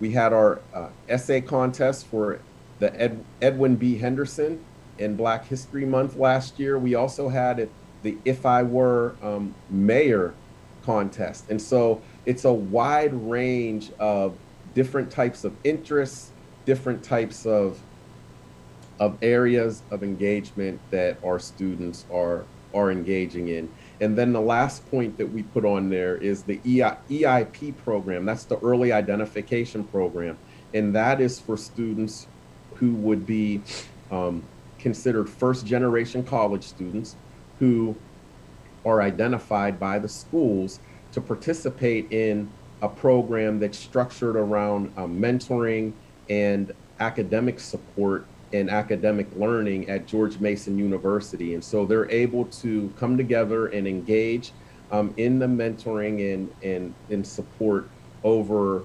We had our uh, essay contest for the Ed, edwin b. Henderson in Black History Month last year, we also had the If I Were um, Mayor contest. And so it's a wide range of different types of interests, different types of of areas of engagement that our students are are engaging in. And then the last point that we put on there is the EI, EIP program. That's the early identification program. And that is for students who would be um, considered first generation college students who are identified by the schools to participate in a program that's structured around um, mentoring and academic support and academic learning at George Mason University. And so they're able to come together and engage um, in the mentoring and, and, and support over uh,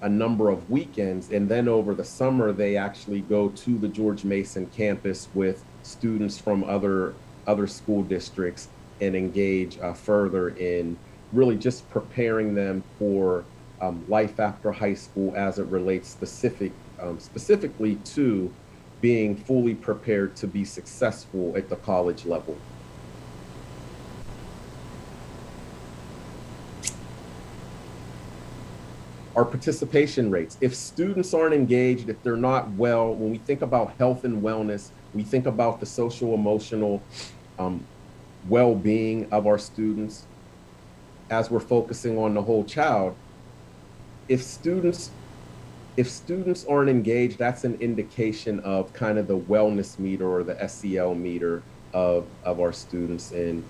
a number of weekends. And then over the summer, they actually go to the George Mason campus with students from other, other school districts and engage uh, further in really just preparing them for um, life after high school as it relates specific, um, specifically to being fully prepared to be successful at the college level. Our participation rates. If students aren't engaged, if they're not well, when we think about health and wellness, we think about the social emotional um, well being of our students as we're focusing on the whole child. If students if students aren't engaged, that's an indication of kind of the wellness meter or the SEL meter of, of our students in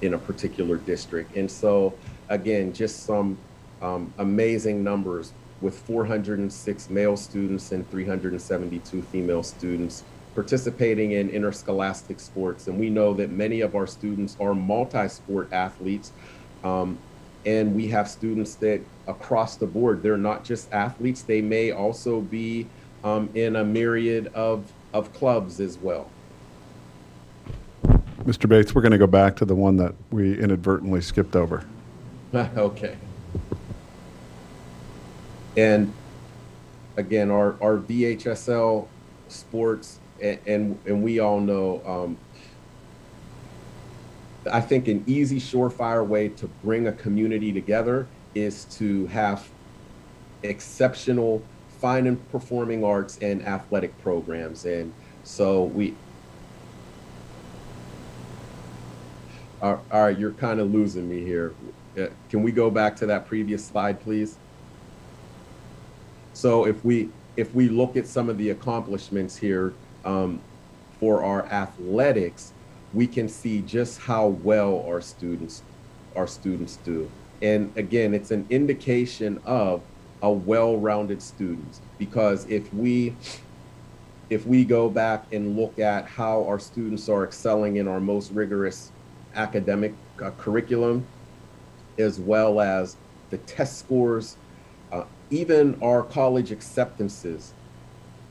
in a particular district. And so again, just some um, amazing numbers with 406 male students and 372 female students participating in interscholastic sports. And we know that many of our students are multi-sport athletes. Um, and we have students that across the board, they're not just athletes, they may also be um, in a myriad of, of clubs as well. Mr. Bates, we're going to go back to the one that we inadvertently skipped over. okay. And again, our, our VHSL sports, and, and, and we all know, um, I think an easy, surefire way to bring a community together is to have exceptional fine and performing arts and athletic programs. And so we, all right, you're kind of losing me here. Uh, Can we go back to that previous slide, please? So if we if we look at some of the accomplishments here um, for our athletics, we can see just how well our students our students do. And again, it's an indication of a well-rounded student because if we if we go back and look at how our students are excelling in our most rigorous academic uh, curriculum, as well as the test scores, even our college acceptances.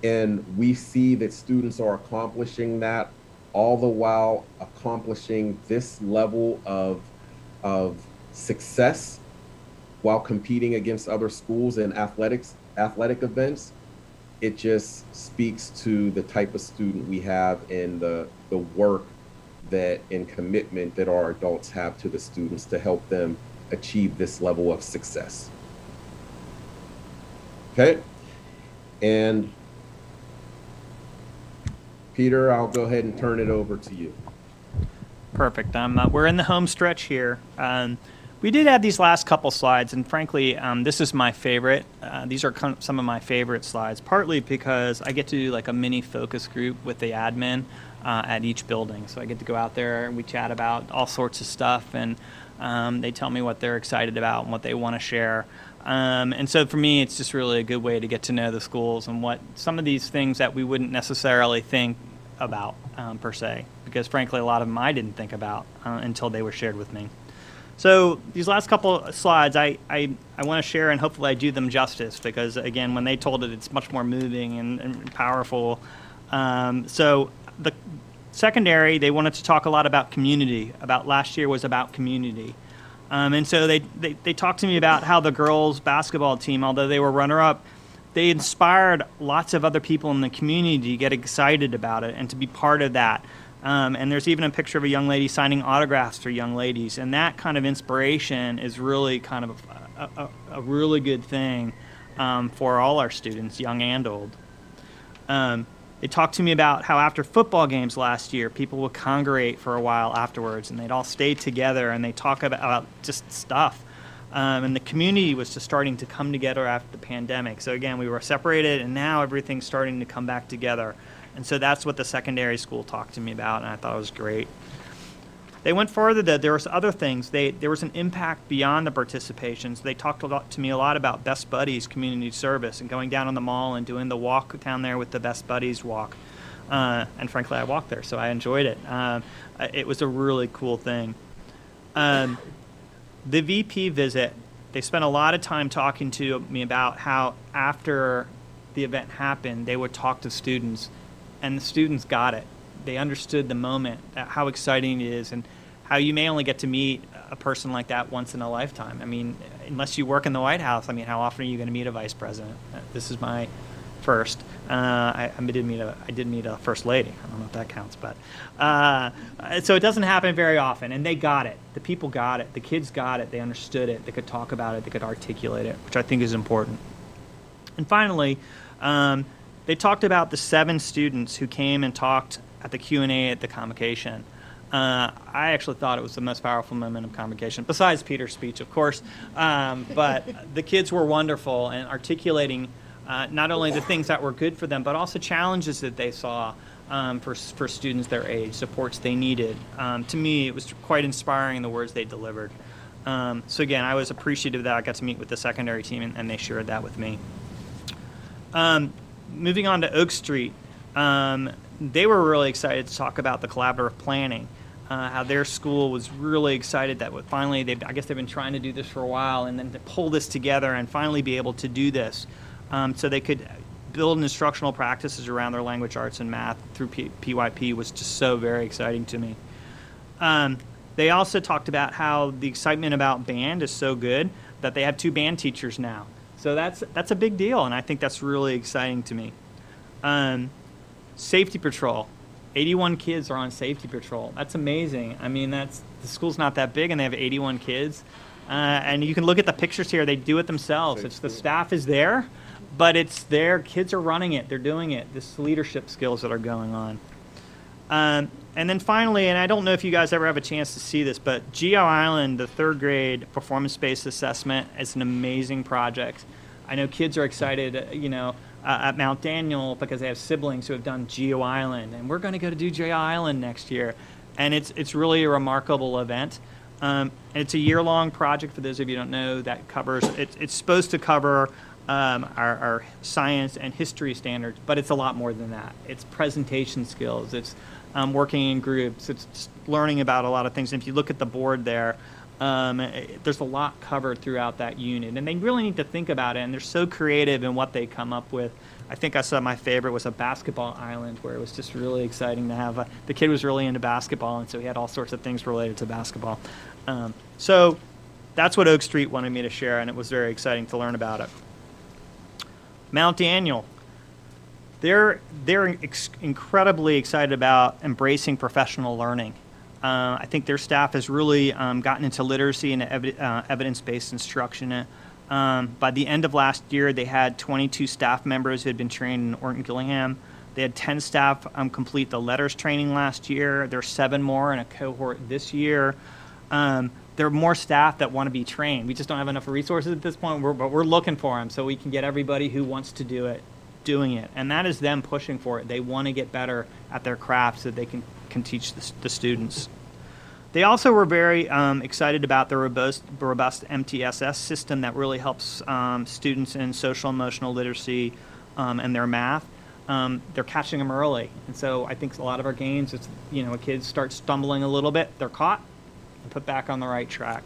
And we see that students are accomplishing that all the while accomplishing this level of, of success while competing against other schools in athletics, athletic events. It just speaks to the type of student we have and the, the work that and commitment that our adults have to the students to help them achieve this level of success. Okay, and Peter, I'll go ahead and turn it over to you. Perfect. Um, uh, we're in the home stretch here. Um, we did add these last couple slides, and frankly, um, this is my favorite. Uh, these are some of my favorite slides, partly because I get to do like a mini focus group with the admin uh, at each building. So I get to go out there and we chat about all sorts of stuff, and um, they tell me what they're excited about and what they want to share. Um, and so for me, it's just really a good way to get to know the schools and what some of these things that we wouldn't necessarily think about um, per se, because frankly, a lot of them I didn't think about uh, until they were shared with me. So these last couple slides, I, I, I want to share and hopefully I do them justice because again, when they told it, it's much more moving and, and powerful. Um, so the secondary, they wanted to talk a lot about community, about last year was about community. Um, and so they, they, they talked to me about how the girls basketball team, although they were runner up, they inspired lots of other people in the community to get excited about it and to be part of that. Um, and there's even a picture of a young lady signing autographs for young ladies. And that kind of inspiration is really kind of a, a, a really good thing um, for all our students, young and old. They talked to me about how after football games last year, people would congregate for a while afterwards and they'd all stay together and they talk about, about just stuff. Um, and the community was just starting to come together after the pandemic. So again, we were separated and now everything's starting to come back together. And so that's what the secondary school talked to me about, and I thought it was great. They went further that there was other things. They, there was an impact beyond the participations. They talked lot to me a lot about Best Buddies community service and going down on the mall and doing the walk down there with the Best Buddies walk. Uh, and frankly, I walked there, so I enjoyed it. Um, it was a really cool thing. Um, the VP visit, they spent a lot of time talking to me about how after the event happened, they would talk to students, and the students got it they understood the moment, how exciting it is, and how you may only get to meet a person like that once in a lifetime. I mean, unless you work in the White House, I mean, how often are you going to meet a vice president? Uh, this is my first. Uh, I, I, did meet a I did meet a first lady. I don't know if that counts, but uh, so it doesn't happen very often. And they got it. The people got it. The kids got it. They understood it. They could talk about it. They could articulate it, which I think is important. And finally. Um, they talked about the seven students who came and talked at the Q&A at the convocation. Uh, I actually thought it was the most powerful moment of convocation, besides Peter's speech, of course. Um, but the kids were wonderful and articulating uh, not only the things that were good for them, but also challenges that they saw um, for, for students their age, supports they needed. Um, to me, it was quite inspiring the words they delivered. Um, so again, I was appreciative that I got to meet with the secondary team and, and they shared that with me. Um, moving on to Oak Street, um, they were really excited to talk about the collaborative planning. Uh, how their school was really excited that finally, they, I guess they've been trying to do this for a while, and then to pull this together and finally be able to do this, um, so they could build instructional practices around their language arts and math through P- PYP was just so very exciting to me. Um, they also talked about how the excitement about band is so good that they have two band teachers now. So that's that's a big deal, and I think that's really exciting to me. Um, safety patrol, 81 kids are on safety patrol. That's amazing. I mean, that's the school's not that big, and they have 81 kids. Uh, and you can look at the pictures here. They do it themselves. It's the staff is there, but it's their kids are running it. They're doing it. This leadership skills that are going on. Um, and then finally, and I don't know if you guys ever have a chance to see this, but Geo Island, the third grade performance-based assessment, is an amazing project. I know kids are excited, uh, you know, uh, at Mount Daniel because they have siblings who have done Geo Island, and we're going to go to do Geo Island next year, and it's it's really a remarkable event. Um, it's a year-long project for those of you who don't know that covers. It, it's supposed to cover um, our, our science and history standards, but it's a lot more than that. It's presentation skills. It's um, working in groups. It's learning about a lot of things. And if you look at the board there, um, there's a lot covered throughout that unit, and they really need to think about it. And they're so creative in what they come up with. I think I saw my favorite was a basketball island, where it was just really exciting to have. A, the kid was really into basketball, and so he had all sorts of things related to basketball. Um, so that's what Oak Street wanted me to share, and it was very exciting to learn about it. Mount Daniel they're they're ex- incredibly excited about embracing professional learning. Uh, I think their staff has really um, gotten into literacy and evi- uh, evidence-based instruction. Um, by the end of last year, they had 22 staff members who had been trained in Orton Gillingham. They had 10 staff um, complete the LETRS training last year. There's seven more in a cohort this year. Um, there are more staff that want to be trained. We just don't have enough resources at this point, we're, but we're looking for them so we can get everybody who wants to do it doing it. And that is them pushing for it. They want to get better at their craft so they can, can teach the, the students. They also were very um, excited about the robust, robust MTSS system that really helps um, students in social emotional literacy um, and their math. Um, they're catching them early, and so I think a lot of our games, it's you know, a kid starts stumbling a little bit, they're caught and put back on the right track.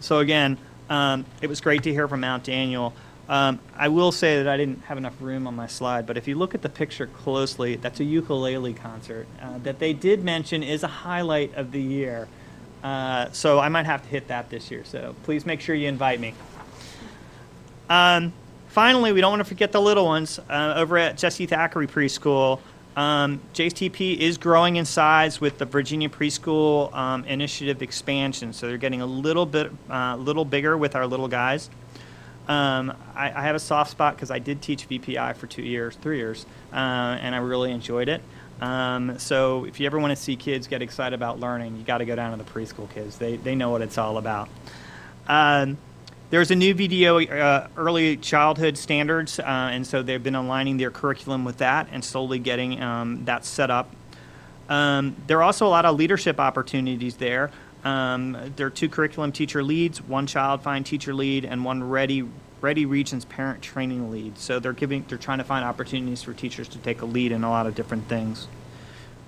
So again, um, it was great to hear from Mount Daniel. Um, I will say that I didn't have enough room on my slide, but if you look at the picture closely, that's a ukulele concert uh, that they did mention is a highlight of the year. Uh, so I might have to hit that this year. So please make sure you invite me. Um, finally, we don't want to forget the little ones uh, over at Jessie Thackrey Preschool. Um, JTP is growing in size with the Virginia Preschool um, Initiative expansion, so they're getting a little bit, uh, little bigger with our little guys. Um, I, I have a soft spot because I did teach VPI for two years, three years, uh, and I really enjoyed it. Um, so if you ever want to see kids get excited about learning, you got to go down to the preschool kids. They, they know what it's all about. Um, there's a new video, uh, early childhood standards, uh, and so they've been aligning their curriculum with that and slowly getting um, that set up. Um, there are also a lot of leadership opportunities there. Um, there are two curriculum teacher leads, one child find teacher lead, and one ready ready regions parent training lead. So they're giving they're trying to find opportunities for teachers to take a lead in a lot of different things.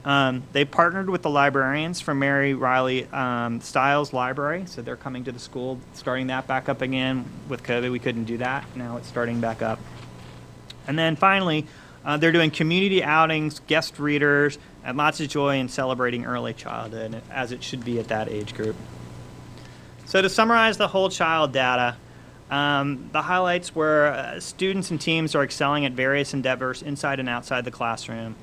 Um, they partnered with the librarians from Mary Riley um, Stiles Library, so they're coming to the school, starting that back up again. With COVID, we couldn't do that. Now it's starting back up. And then finally, uh, they're doing community outings, guest readers, and lots of joy in celebrating early childhood, as it should be at that age group. So to summarize the whole child data, um, the highlights were uh, students and teams are excelling at various endeavors inside and outside the classroom.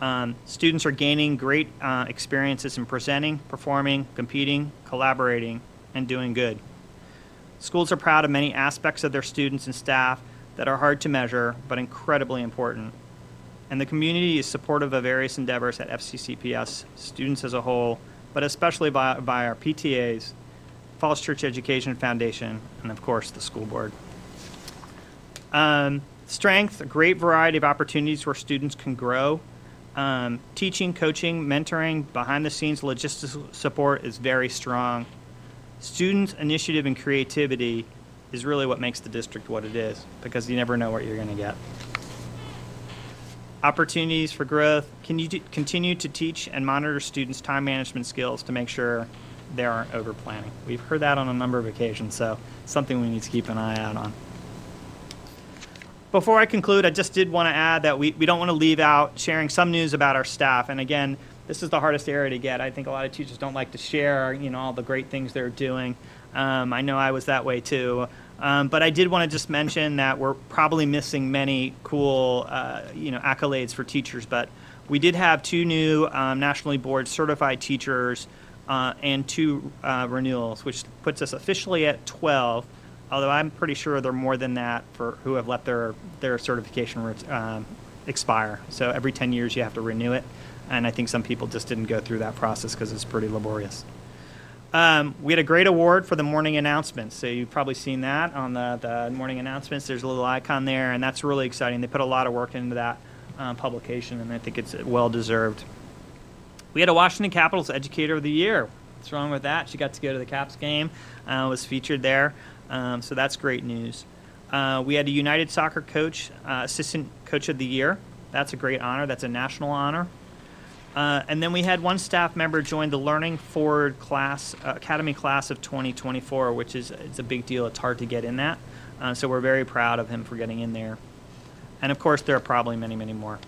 Um, students are gaining great uh, experiences in presenting, performing, competing, collaborating, and doing good. Schools are proud of many aspects of their students and staff that are hard to measure but incredibly important. And the community is supportive of various endeavors at FCCPS, students as a whole, but especially by, by our PTAs, Falls Church Education Foundation, and of course the school board. Um, strength, a great variety of opportunities where students can grow. Um, teaching, coaching, mentoring, behind the scenes logistics support is very strong. Student initiative and creativity is really what makes the district what it is because you never know what you're going to get. Opportunities for growth, can you d- continue to teach and monitor students' time management skills to make sure they aren't over planning? We've heard that on a number of occasions, so something we need to keep an eye out on. Before I conclude, I just did want to add that we, we don't want to leave out sharing some news about our staff. And again, this is the hardest area to get. I think a lot of teachers don't like to share, you know, all the great things they're doing. Um, I know I was that way too. Um, but I did want to just mention that we're probably missing many cool, uh, you know, accolades for teachers. But we did have two new um, nationally board certified teachers uh, and two uh, renewals, which puts us officially at 12. Although I'm pretty sure there are more than that for who have let their their certification um, expire. So every 10 years you have to renew it, and I think some people just didn't go through that process because it's pretty laborious. Um, we had a great award for the morning announcements. So you've probably seen that on the, the morning announcements. There's a little icon there, and that's really exciting. They put a lot of work into that um, publication, and I think it's well deserved. We had a Washington Capitals Educator of the Year. What's wrong with that? She got to go to the Caps game, uh, was featured there. Um, so that's great news. Uh, we had a United Soccer Coach, uh, Assistant Coach of the Year. That's a great honor. That's a national honor. Uh, and then we had one staff member join the Learning Forward class, uh, Academy class of 2024, which is it's a big deal. It's hard to get in that. Uh, so we're very proud of him for getting in there. And of course, there are probably many, many more.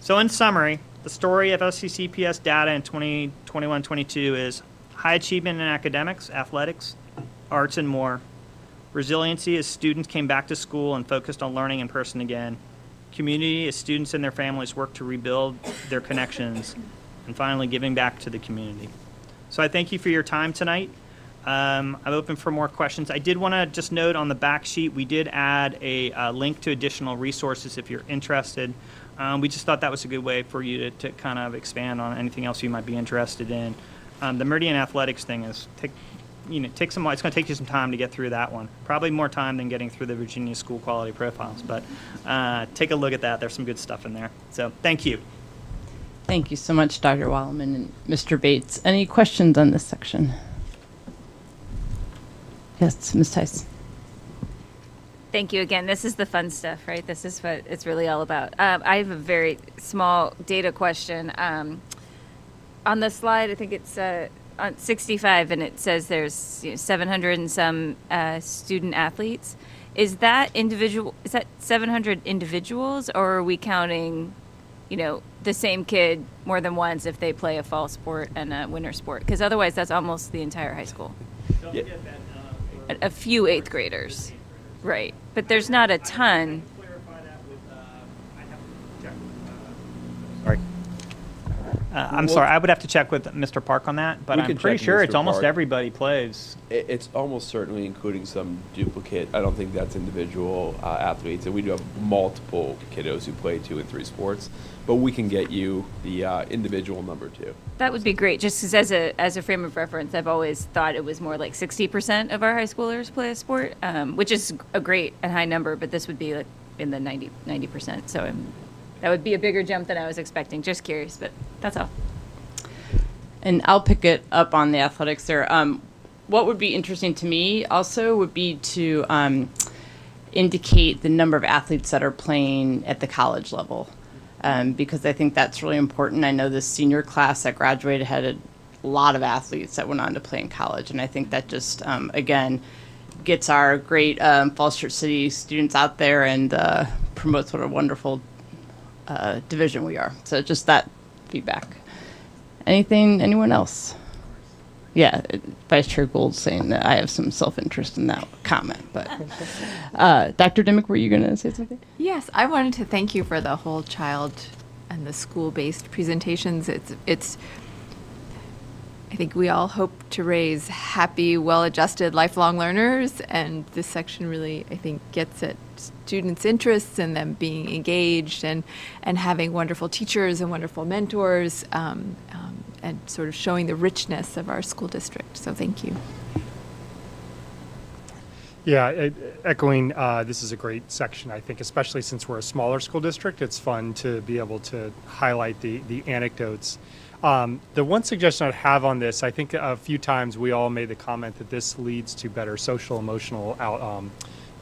So in summary, the story of FCCPS data in 2021-22 is high achievement in academics, athletics, arts, and more. Resiliency as students came back to school and focused on learning in person again community as students and their families work to rebuild their connections, and finally giving back to the community. So I thank you for your time tonight. Um, I'm open for more questions. I did want to just note on the back sheet, we did add a, uh, link to additional resources if you're interested. Um, we just thought that was a good way for you to, to kind of expand on anything else you might be interested in. Um, the Meridian Athletics thing is take, you know, take some. It's going to take you some time to get through that one. Probably more time than getting through the Virginia School Quality Profiles. But uh, take a look at that. There's some good stuff in there. So thank you. Thank you so much, Dr. Weilenmann and Mr. Bates. Any questions on this section? Yes, Ms. Tice. Thank you again. This is the fun stuff, right? This is what it's really all about. Um, I have a very small data question. Um, on the slide, I think it's uh, on 65 and it says there's you know, 700 and some uh, student athletes. Is that individual? Is that 700 individuals, or are we counting, you know, the same kid more than once if they play a fall sport and a winter sport? Because otherwise, that's almost the entire high school. Yeah. A, a few eighth graders, right? But there's not a ton. Uh, I'm Well- sorry. I would have to check with Mr. Park on that, but I'm pretty check with sure it's Mr. almost Park. everybody plays. It's almost certainly including some duplicate. I don't think that's individual uh, athletes, and we do have multiple kiddos who play two and three sports. But we can get you the uh, individual number too. That would be great. Just 'cause as a as a frame of reference, I've always thought it was more like 60% of our high schoolers play a sport, um, which is a great and high number. But this would be like in the 90 percent. So I'm, that would be a bigger jump than I was expecting. Just curious, but that's all. And I'll pick it up on the athletics there. Um, what would be interesting to me also would be to um, indicate the number of athletes that are playing at the college level, um, because I think that's really important. I know the senior class that graduated had a lot of athletes that went on to play in college, and I think that just um, again gets our great um, Church City students out there and uh, promotes what a wonderful uh, division we are. So just that feedback. Anything, anyone else? Yeah, Vice Chair Gould saying that I have some self-interest in that comment, but uh, Dr. Dimick, were you going to say something? Yes, I wanted to thank you for the whole child and the school-based presentations. It's it's I think we all hope to raise happy, well-adjusted lifelong learners and this section really I think gets at students' interests and them being engaged and and having wonderful teachers and wonderful mentors um, um, and sort of showing the richness of our school district. So thank you. Yeah, echoing, uh, this is a great section, I think, especially since we're a smaller school district. It's fun to be able to highlight the, the anecdotes. Um, the one suggestion I'd have on this, I think a few times we all made the comment that this leads to better social emotional out, um,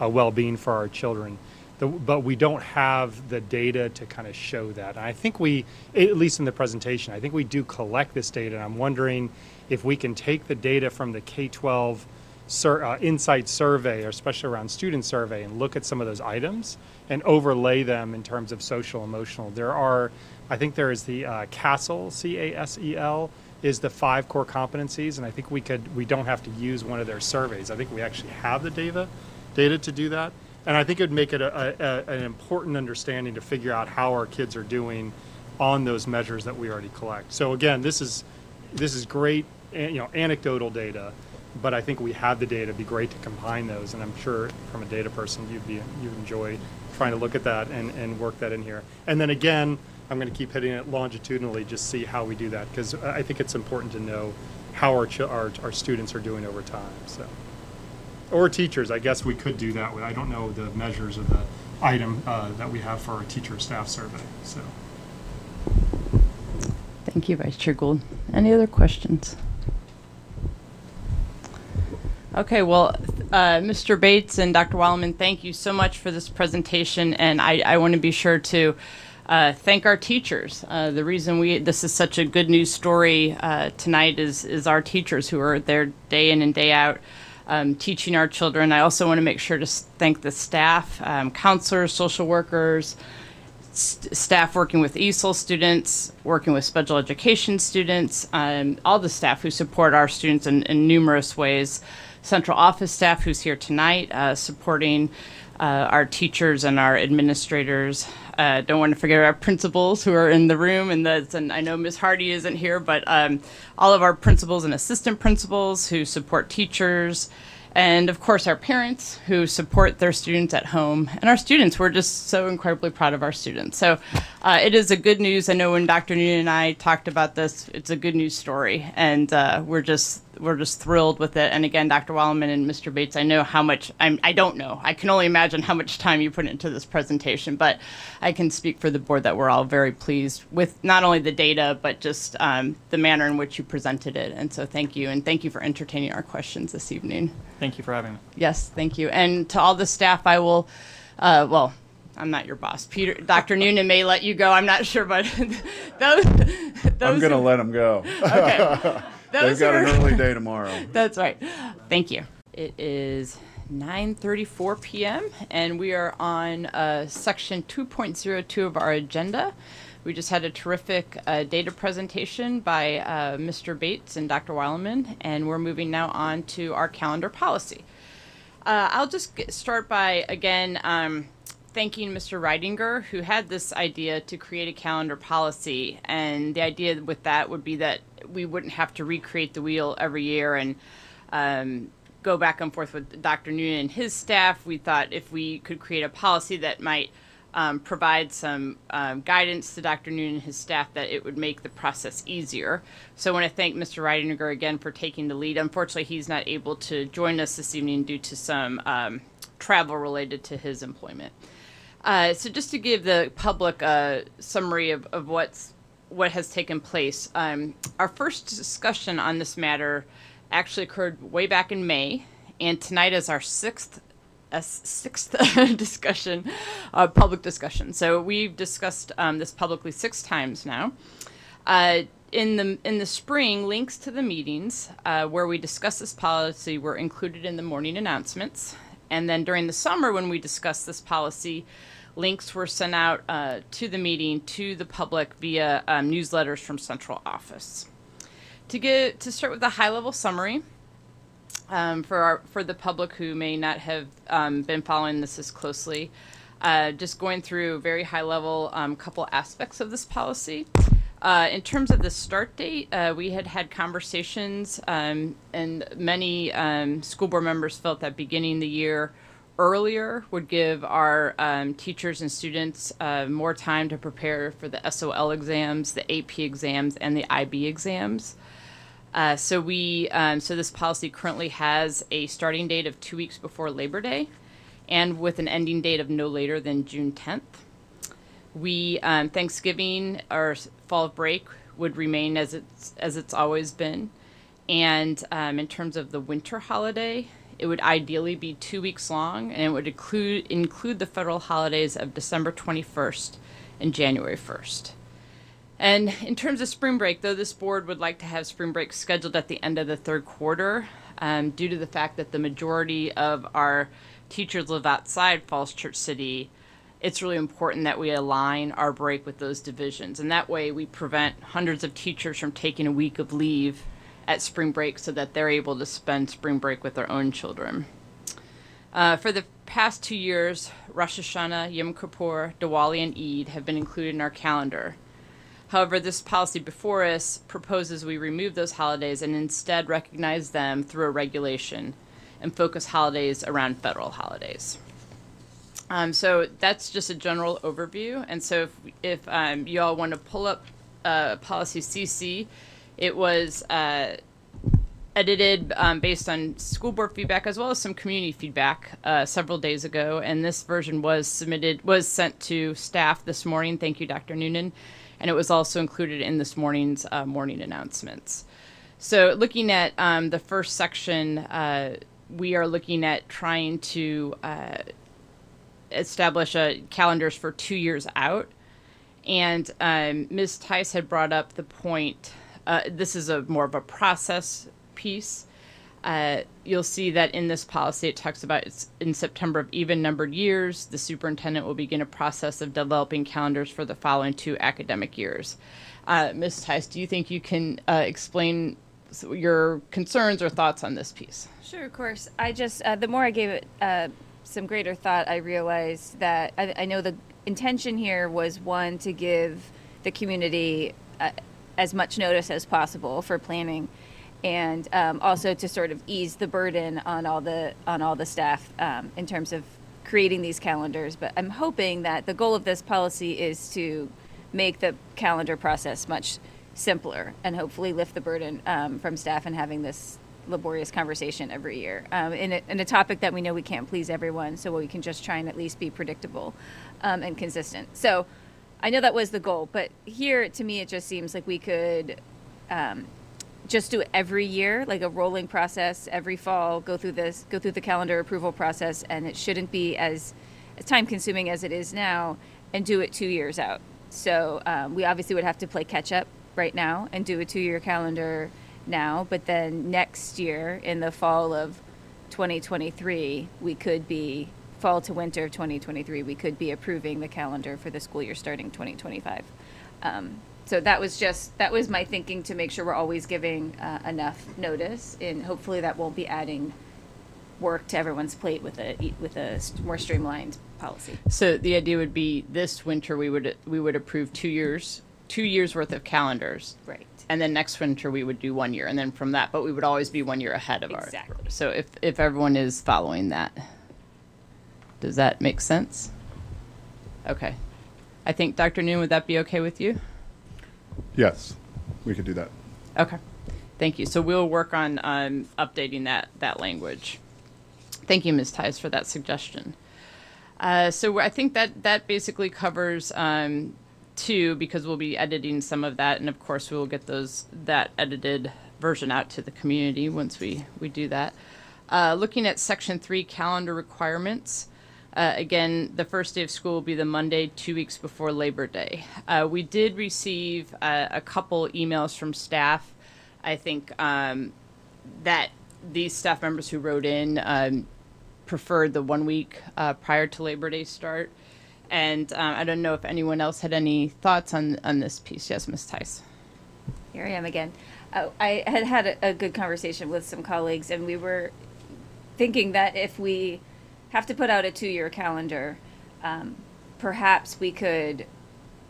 uh, well being for our children. The, but we don't have the data to kind of show that. And I think we, at least in the presentation, I think we do collect this data. And I'm wondering if we can take the data from the K-12 sur- uh, insight survey, or especially around student survey, and look at some of those items and overlay them in terms of social emotional. There are, I think there is the uh, CASEL, C-A-S-E-L, is the five core competencies, and I think we could, we don't have to use one of their surveys. I think we actually have the data, data to do that. And I think it would make it a, a, an important understanding to figure out how our kids are doing on those measures that we already collect. So again, this is, this is great, you know, anecdotal data, but I think we have the data. It'd be great to combine those, and I'm sure from a data person, you'd be, you'd enjoy trying to look at that and, and work that in here. And then again, I'm going to keep hitting it longitudinally, just see how we do that, because I think it's important to know how our, our, our students are doing over time, so. Or teachers, I guess we could do that with, I don't know the measures of the item uh, that we have for our teacher staff survey, so. Thank you, Vice Chair Gould. Any other questions? Okay, well, uh, Mr. Bates and Dr. Weilenmann, thank you so much for this presentation, and I, I want to be sure to uh, thank our teachers. Uh, the reason we this is such a good news story uh, tonight is is our teachers who are there day in and day out. Um, teaching our children. I also want to make sure to thank the staff, um, counselors, social workers, st- staff working with ESOL students, working with special education students, um, all the staff who support our students in, in numerous ways. Central office staff who's here tonight, uh, supporting uh, our teachers and our administrators. Uh, don't want to forget our principals who are in the room, and that's and I know Miss Hardy isn't here, but um, all of our principals and assistant principals who support teachers, and of course our parents who support their students at home, and our students. We're just so incredibly proud of our students. So uh, it is a good news. I know when Dr. Noonan and I talked about this, it's a good news story, and uh, we're just we're just thrilled with it. And again, Dr. Weilenmann and Mr. Bates, I know how much I'm, I don't know. I can only imagine how much time you put into this presentation, but I can speak for the board that we're all very pleased with not only the data, but just um, the manner in which you presented it. And so thank you. And thank you for entertaining our questions this evening. Thank you for having me. Yes, thank you. And to all the staff, I will, uh, well, I'm not your boss. Peter, Dr. Noonan may let you go. I'm not sure, but those, I'm going to let him go. Okay. They've got an early day tomorrow. That's right. Thank you. It is 9:34 p.m. and we are on uh, section 2.02 of our agenda. We just had a terrific uh, data presentation by uh, Mr. Bates and Dr. Weilenmann, and we're moving now on to our calendar policy. Uh, I'll just get, start by again um, thanking Mr. Reidinger, who had this idea to create a calendar policy. And the idea with that would be that we wouldn't have to recreate the wheel every year and um, go back and forth with Dr. Noonan and his staff. We thought if we could create a policy that might um, provide some um, guidance to Dr. Noonan and his staff that it would make the process easier. So I want to thank Mr. Reidinger again for taking the lead. Unfortunately, he's not able to join us this evening due to some um, travel related to his employment. Uh, so just to give the public a summary of, of what's what has taken place, um, our first discussion on this matter actually occurred way back in May, and tonight is our sixth a sixth discussion, uh, public discussion. So we've discussed um, this publicly six times now. Uh, in the in the spring, links to the meetings uh, where we discussed this policy were included in the morning announcements, and then during the summer when we discussed this policy, links were sent out uh, to the meeting to the public via um, newsletters from central office. To get to start with a high level summary um, for our, for the public who may not have um, been following this as closely. Uh, just going through very high level um, couple aspects of this policy. Uh, in terms of the start date, uh, we had had conversations, um, and many um, school board members felt that beginning the year earlier would give our um, teachers and students uh, more time to prepare for the SOL exams, the AP exams, and the IB exams. Uh, so we, um, so this policy currently has a starting date of two weeks before Labor Day, and with an ending date of no later than June 10th. We um, Thanksgiving or fall break would remain as it's as it's always been, and um, in terms of the winter holiday, it would ideally be two weeks long, and it would include include the federal holidays of December 21st and January 1st. And in terms of spring break, though this board would like to have spring break scheduled at the end of the third quarter, um, due to the fact that the majority of our teachers live outside Falls Church City, it's really important that we align our break with those divisions. And that way we prevent hundreds of teachers from taking a week of leave at spring break so that they're able to spend spring break with their own children. Uh, for the past two years, Rosh Hashanah, Yom Kippur, Diwali, and Eid have been included in our calendar. However, this policy before us proposes we remove those holidays and instead recognize them through a regulation and focus holidays around federal holidays. Um, so that's just a general overview. And so if, if um, you all want to pull up uh, policy CC, it was uh, edited um, based on school board feedback as well as some community feedback uh, several days ago. And this version was submitted, was sent to staff this morning. Thank you, Dr. Noonan. And it was also included in this morning's uh, morning announcements. So looking at um, the first section, uh, we are looking at trying to uh, establish calendars for two years out. And um, Ms. Tice had brought up the point. Uh, this is a more of a process piece. Uh, you'll see that in this policy it talks about it's in September of even numbered years, the superintendent will begin a process of developing calendars for the following two academic years. Uh, Ms. Tice, do you think you can uh, explain your concerns or thoughts on this piece? Sure, of course. I just, uh, the more I gave it uh, some greater thought, I realized that I, I, know the intention here was one, to give the community as much notice as possible for planning and um, also to sort of ease the burden on all the on all the staff um, in terms of creating these calendars. But I'm hoping that the goal of this policy is to make the calendar process much simpler and hopefully lift the burden um, from staff and having this laborious conversation every year um, in, a, in, a, topic that we know we can't please everyone so we can just try and at least be predictable um, and consistent so i know that was the goal but here to me it just seems like we could um, just do it every year, like a rolling process every fall, go through this, go through the calendar approval process, and it shouldn't be as, as time consuming as it is now, and do it two years out. So um, we obviously would have to play catch up right now and do a two year calendar now, but then next year in the fall of 2023, we could be fall to winter of 2023, we could be approving the calendar for the school year starting 2025. Um, so that was just that was my thinking to make sure we're always giving uh, enough notice, and hopefully that won't be adding work to everyone's plate with a with a more streamlined policy. So the idea would be this winter we would we would approve two years two years worth of calendars. Right. And then next winter we would do one year, and then from that, but we would always be one year ahead of exactly. our. Exactly. So if if everyone is following that, does that make sense? Okay. I think Dr. Noon, would that be okay with you? Yes, we could do that. Okay, thank you. So we'll work on um, updating that that language. Thank you, Ms. Tice, for that suggestion. Uh, so I think that that basically covers um, two because we'll be editing some of that, and of course we will get those that edited version out to the community once we we do that. Uh, looking at section three calendar requirements. Uh, again, the first day of school will be the Monday, two weeks before Labor Day. Uh, we did receive uh, a couple emails from staff. I think um, that these staff members who wrote in um, preferred the one week uh, prior to Labor Day start. And uh, I don't know if anyone else had any thoughts on, on this piece. Yes, Ms. Tice. Here I am again. Uh, I had had a, a good conversation with some colleagues, and we were thinking that if we have to put out a two-year calendar, um, perhaps we could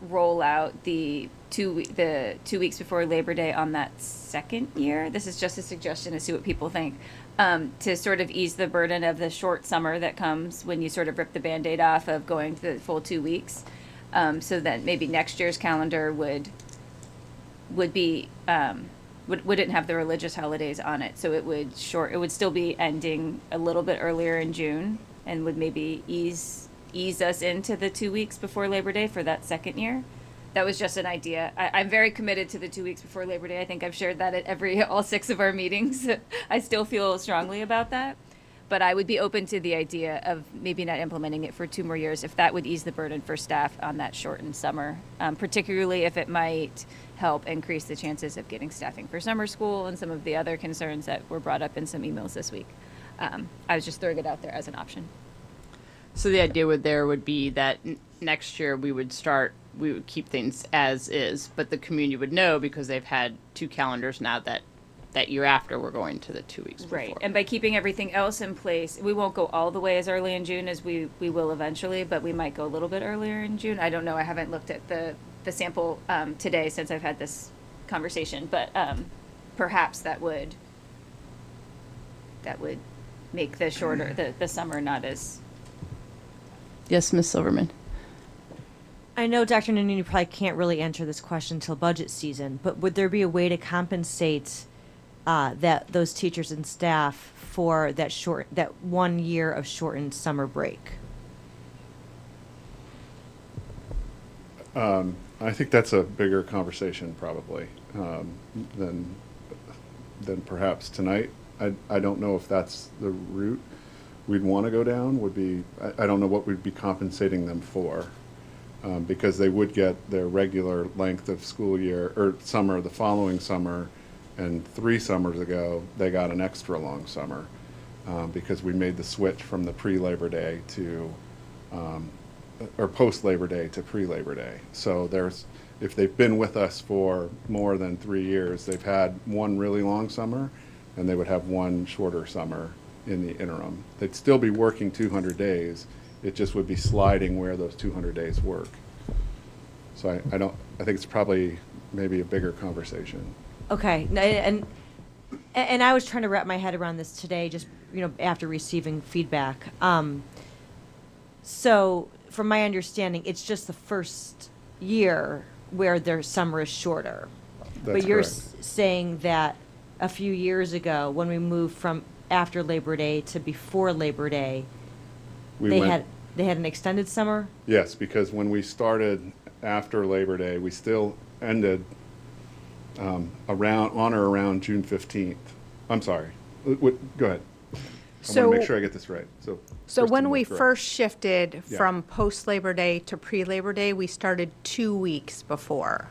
roll out the two the two weeks before Labor Day on that second year. This is just a suggestion to see what people think. Um, to sort of ease the burden of the short summer that comes when you sort of rip the band-aid off of going to the full two weeks. Um, so that maybe next year's calendar would would be um, would, wouldn't have the religious holidays on it. So it would short it would still be ending a little bit earlier in June and would maybe ease ease us into the two weeks before Labor Day for that second year. That was just an idea. I, am very committed to the two weeks before Labor Day. I think I've shared that at every all six of our meetings. I still feel strongly about that. but I would be open to the idea of maybe not implementing it for two more years if that would ease the burden for staff on that shortened summer, um, particularly if it might help increase the chances of getting staffing for summer school and some of the other concerns that were brought up in some emails this week. Um, I was just throwing it out there as an option. So the idea would there would be that n- next year we would start, we would keep things as is, but the community would know because they've had two calendars now that that year after we're going to the two weeks before. Right, and by keeping everything else in place, we won't go all the way as early in June as we, we will eventually, but we might go a little bit earlier in June. I don't know, I haven't looked at the, the sample, um, today since I've had this conversation, but, um, perhaps that would, that would make the shorter, the, the summer not as, Yes, Ms. Silverman. I know, Dr. Noonan, you probably can't really answer this question until budget season, but would there be a way to compensate uh, that those teachers and staff for that short, that one year of shortened summer break? Um, I think that's a bigger conversation probably um, than, than perhaps tonight. I, I don't know if that's the route we'd want to go down, would be, I, I don't know what we'd be compensating them for. um, Because they would get their regular length of school year, or summer, the following summer, and three summers ago, they got an extra long summer. um, Because we made the switch from the pre-Labor Day to, um, or post-Labor Day to pre-Labor Day. So there's, if they've been with us for more than three years, they've had one really long summer, and they would have one shorter summer in the interim. They'd still be working 200 days, it just would be sliding where those 200 days work. So I, I don't, I think it's probably maybe a bigger conversation. Okay, and, and I was trying to wrap my head around this today, just, you know, after receiving feedback. Um, so, from my understanding, it's just the first year where their summer is shorter. That's But you're saying that a few years ago, when we moved from after Labor Day to before Labor Day, We they went- had, they had an extended summer? Yes, because when we started after Labor Day, we still ended um, around, on or around June 15th. I'm sorry. What- Go ahead. I want So- to make sure I get this right. So. So Kristen when will we correct. first shifted Yeah. from post-Labor Day to pre-Labor Day, we started two weeks before.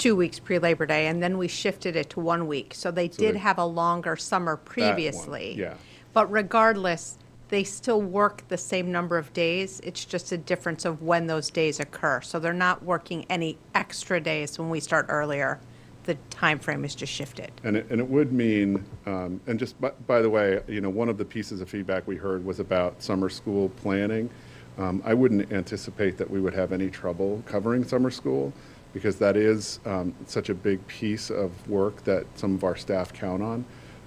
Two weeks pre-Labor Day, and then we shifted it to one week. So they So did they- have a longer summer one, previously. yeah. But regardless, they still work the same number of days. It's just a difference of when those days occur. So they're not working any extra days when we start earlier. The time frame is just shifted. And it, and it would mean, um, and just by, by the way, you know, one of the pieces of feedback we heard was about summer school planning. Um, I wouldn't anticipate that we would have any trouble covering summer school because that is um, such a big piece of work that some of our staff count on.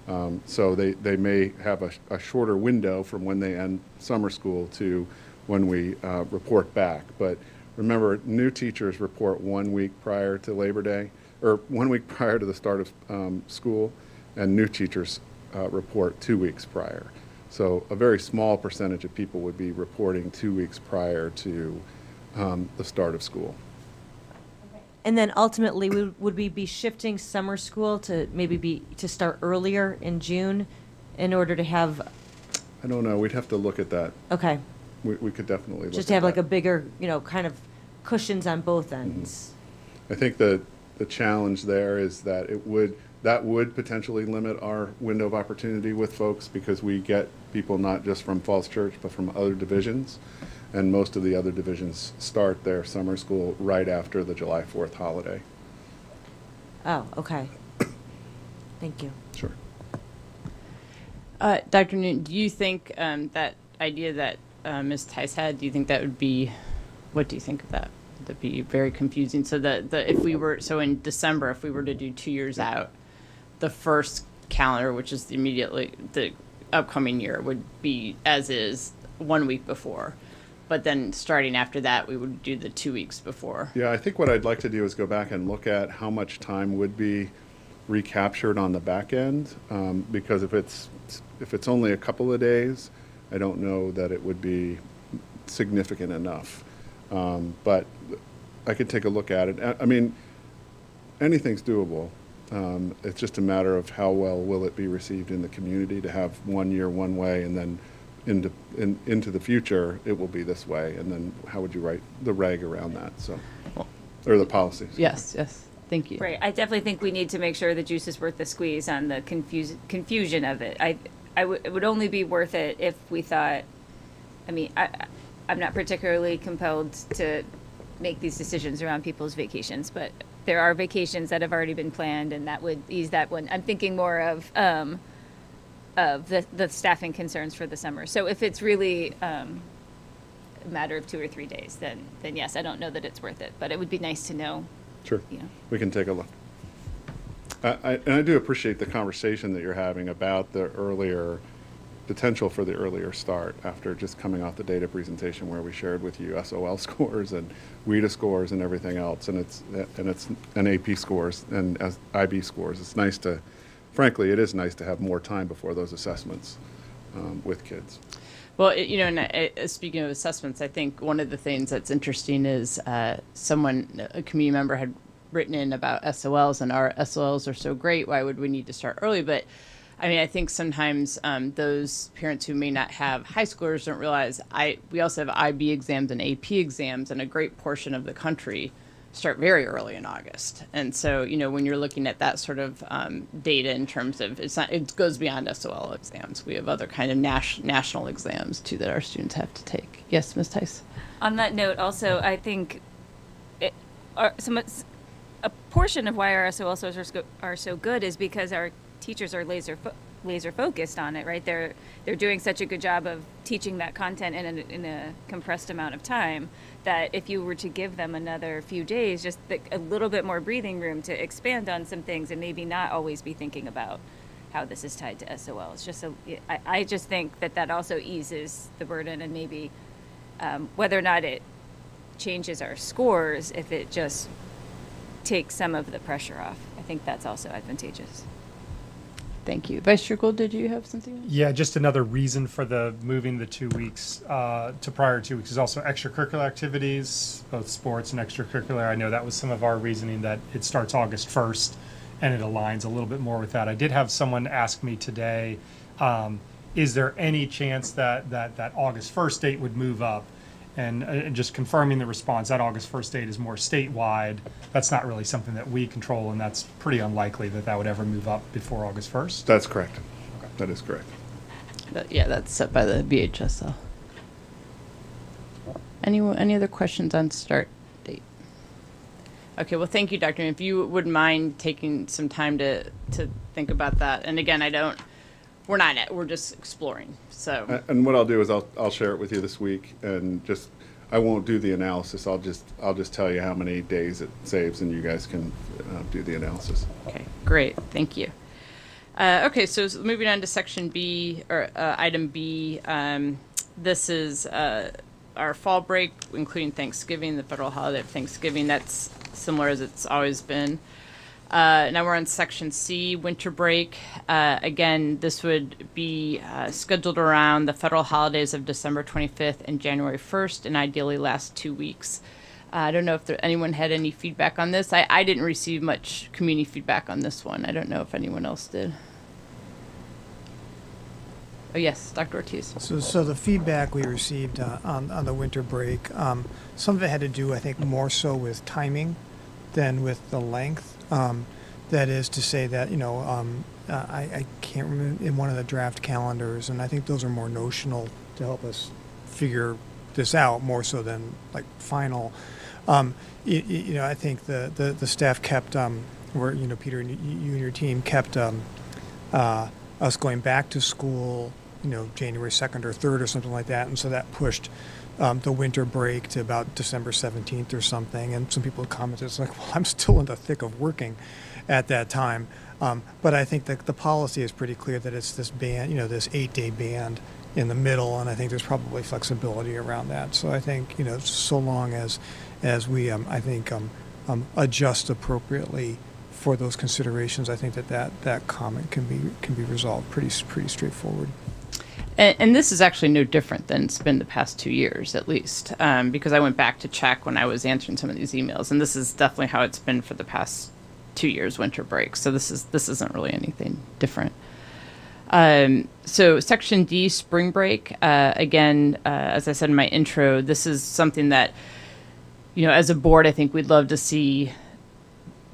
Um, so they, they may have a, a shorter window from when they end summer school to when we uh, report back. But remember, new teachers report one week prior to Labor Day, or one week prior to the start of um, school, and new teachers uh, report two weeks prior. So a very small percentage of people would be reporting two weeks prior to um, the start of school. And then ultimately, would, would we be shifting summer school to maybe be, to start earlier in June in order to have, I don't know, we'd have to look at that. okay, We, we could definitely look just to have like a bigger, you know, kind of cushions on both Mm-hmm. ends? I think the, the challenge there is that it would, that would potentially limit our window of opportunity with folks because we get people not just from Falls Church, but from other divisions. And most of the other divisions start their summer school right after the July 4th holiday. Oh, okay. Thank you. Sure. Uh, Dr. Noonan, do you think um, that idea that uh, Ms. Tice had, do you think that would be, what do you think of that? Would that be very confusing? So that the, if we were, so in December, if we were to do two years out, the first calendar, which is immediately, the upcoming year, would be as is one week before. But then starting after that, we would do the two weeks before. Yeah, I think what I'd like to do is go back and look at how much time would be recaptured on the back end. Um, because if it's, if it's only a couple of days, I don't know that it would be significant enough. Um, but I could take a look at it. I, mean, anything's doable. Um, it's just a matter of how well will it be received in the community to have one year one way and then into, in, into the future, it will be this way. And then how would you write the reg around that? So, or the policy. Yes, yes. Thank you. Right, I definitely think we need to make sure the juice is worth the squeeze on the confuse, confusion of it. I, I would, it would only be worth it if we thought, I mean, I, I- I'm not particularly compelled to make these decisions around people's vacations, but there are vacations that have already been planned and that would ease that one. I'm thinking more of, um, of the, the staffing concerns for the summer. So if it's really, um, a matter of two or three days, then, then yes, I don't know that it's worth it, but it would be nice to know, Sure. you know. We can take a look. I, I, and I do appreciate the conversation that you're having about the earlier, potential for the earlier start after just coming off the data presentation where we shared with you SOL scores and WIDA scores and everything else. And it's, and it's, and AP scores and as IB scores. It's nice to, frankly, it is nice to have more time before those assessments, um, with kids. Well, it- you know, and uh, speaking of assessments, I think one of the things that's interesting is uh, someone, a community member had written in about SOLs, and our SOLs are so great. Why would we need to start early? But I mean, I think sometimes um, those parents who may not have high schoolers don't realize I we also have IB exams and AP exams, and a great portion of the country start very early in August. And so, you know, when you're looking at that sort of um, data in terms of it's not, it goes beyond SOL exams. We have other kind of nas- national exams too that our students have to take. Yes, Ms. Tice. On that note, also, I think it, some, a portion of why our SOL scores are, are so good is because our teachers are laser fo- laser focused on it, right? They're they're doing such a good job of teaching that content in a, in a compressed amount of time that if you were to give them another few days, just the, a little bit more breathing room to expand on some things and maybe not always be thinking about how this is tied to SOL. It's just a, I, I just think that that also eases the burden and maybe um, whether or not it changes our scores, if it just takes some of the pressure off. I think that's also advantageous. Thank you. Vice Chair Gould, did you have something? Yeah, just another reason for the moving the two weeks uh, to prior two weeks is also extracurricular activities, both sports and extracurricular. I know that was some of our reasoning that it starts August 1st and it aligns a little bit more with that. I did have someone ask me today, um, is there any chance that, that that August 1st date would move up? And uh, just confirming the response, that August 1st date is more statewide. That's not really something that we control, and that's pretty unlikely that that would ever move up before August 1st. That's correct. That is correct. That- yeah, that's set by the VHSL. Any any other questions on start date? Okay, well, thank you, Doctor. If you wouldn't mind taking some time to to think about that, and again, I don't. We're not. at- We're just exploring. So. And what I'll do is I'll, I'll share it with you this week and just, I won't do the analysis. I'll just, I'll just tell you how many days it saves and you guys can uh, do the analysis. Okay, great, thank you. Uh, okay, so moving on to section B, or uh, item B, um, this is uh, our fall break, including Thanksgiving, the federal holiday of Thanksgiving. That's similar as it's always been. Uh, now we're on section C, winter break. Uh, again, this would be uh, scheduled around the federal holidays of December 25th and January 1st, and ideally last two weeks. Uh, I don't know if there, anyone had any feedback on this. I, I didn't receive much community feedback on this one. I don't know if anyone else did. Oh, yes, Dr. Ortiz. So, so the feedback we received uh, on, on the winter break, um, some of it had to do, I think, more so with timing than with the length. Um, that is to say that, you know, um, uh, I, I can't remember in one of the draft calendars, and I think those are more notional to help us figure this out more so than like final. Um, you, you know, I think the, the, the staff kept, um, where, you know, Peter, and you, and your team kept um, uh, us going back to school, you know, January 2nd or 3rd or something like that. And so that pushed um, the winter break to about December 17th or something. And some people commented, it's like, well, I'm still in the thick of working at that time. Um, but I think that the policy is pretty clear that it's this band, you know, this eight day band in the middle. And I think there's probably flexibility around that. So I think, you know, so long as, as we, um, I think, um, um, adjust appropriately for those considerations, I think that that, that comment can be, can be resolved pretty, pretty straightforward. And, and this is actually no different than it's been the past two years, at least, um, because I went back to check when I was answering some of these emails, and this is definitely how it's been for the past two years winter break. So this is this isn't really anything different. Um, so section D, spring break. Uh, again, uh, as I said in my intro, this is something that, you know, as a board, I think we'd love to see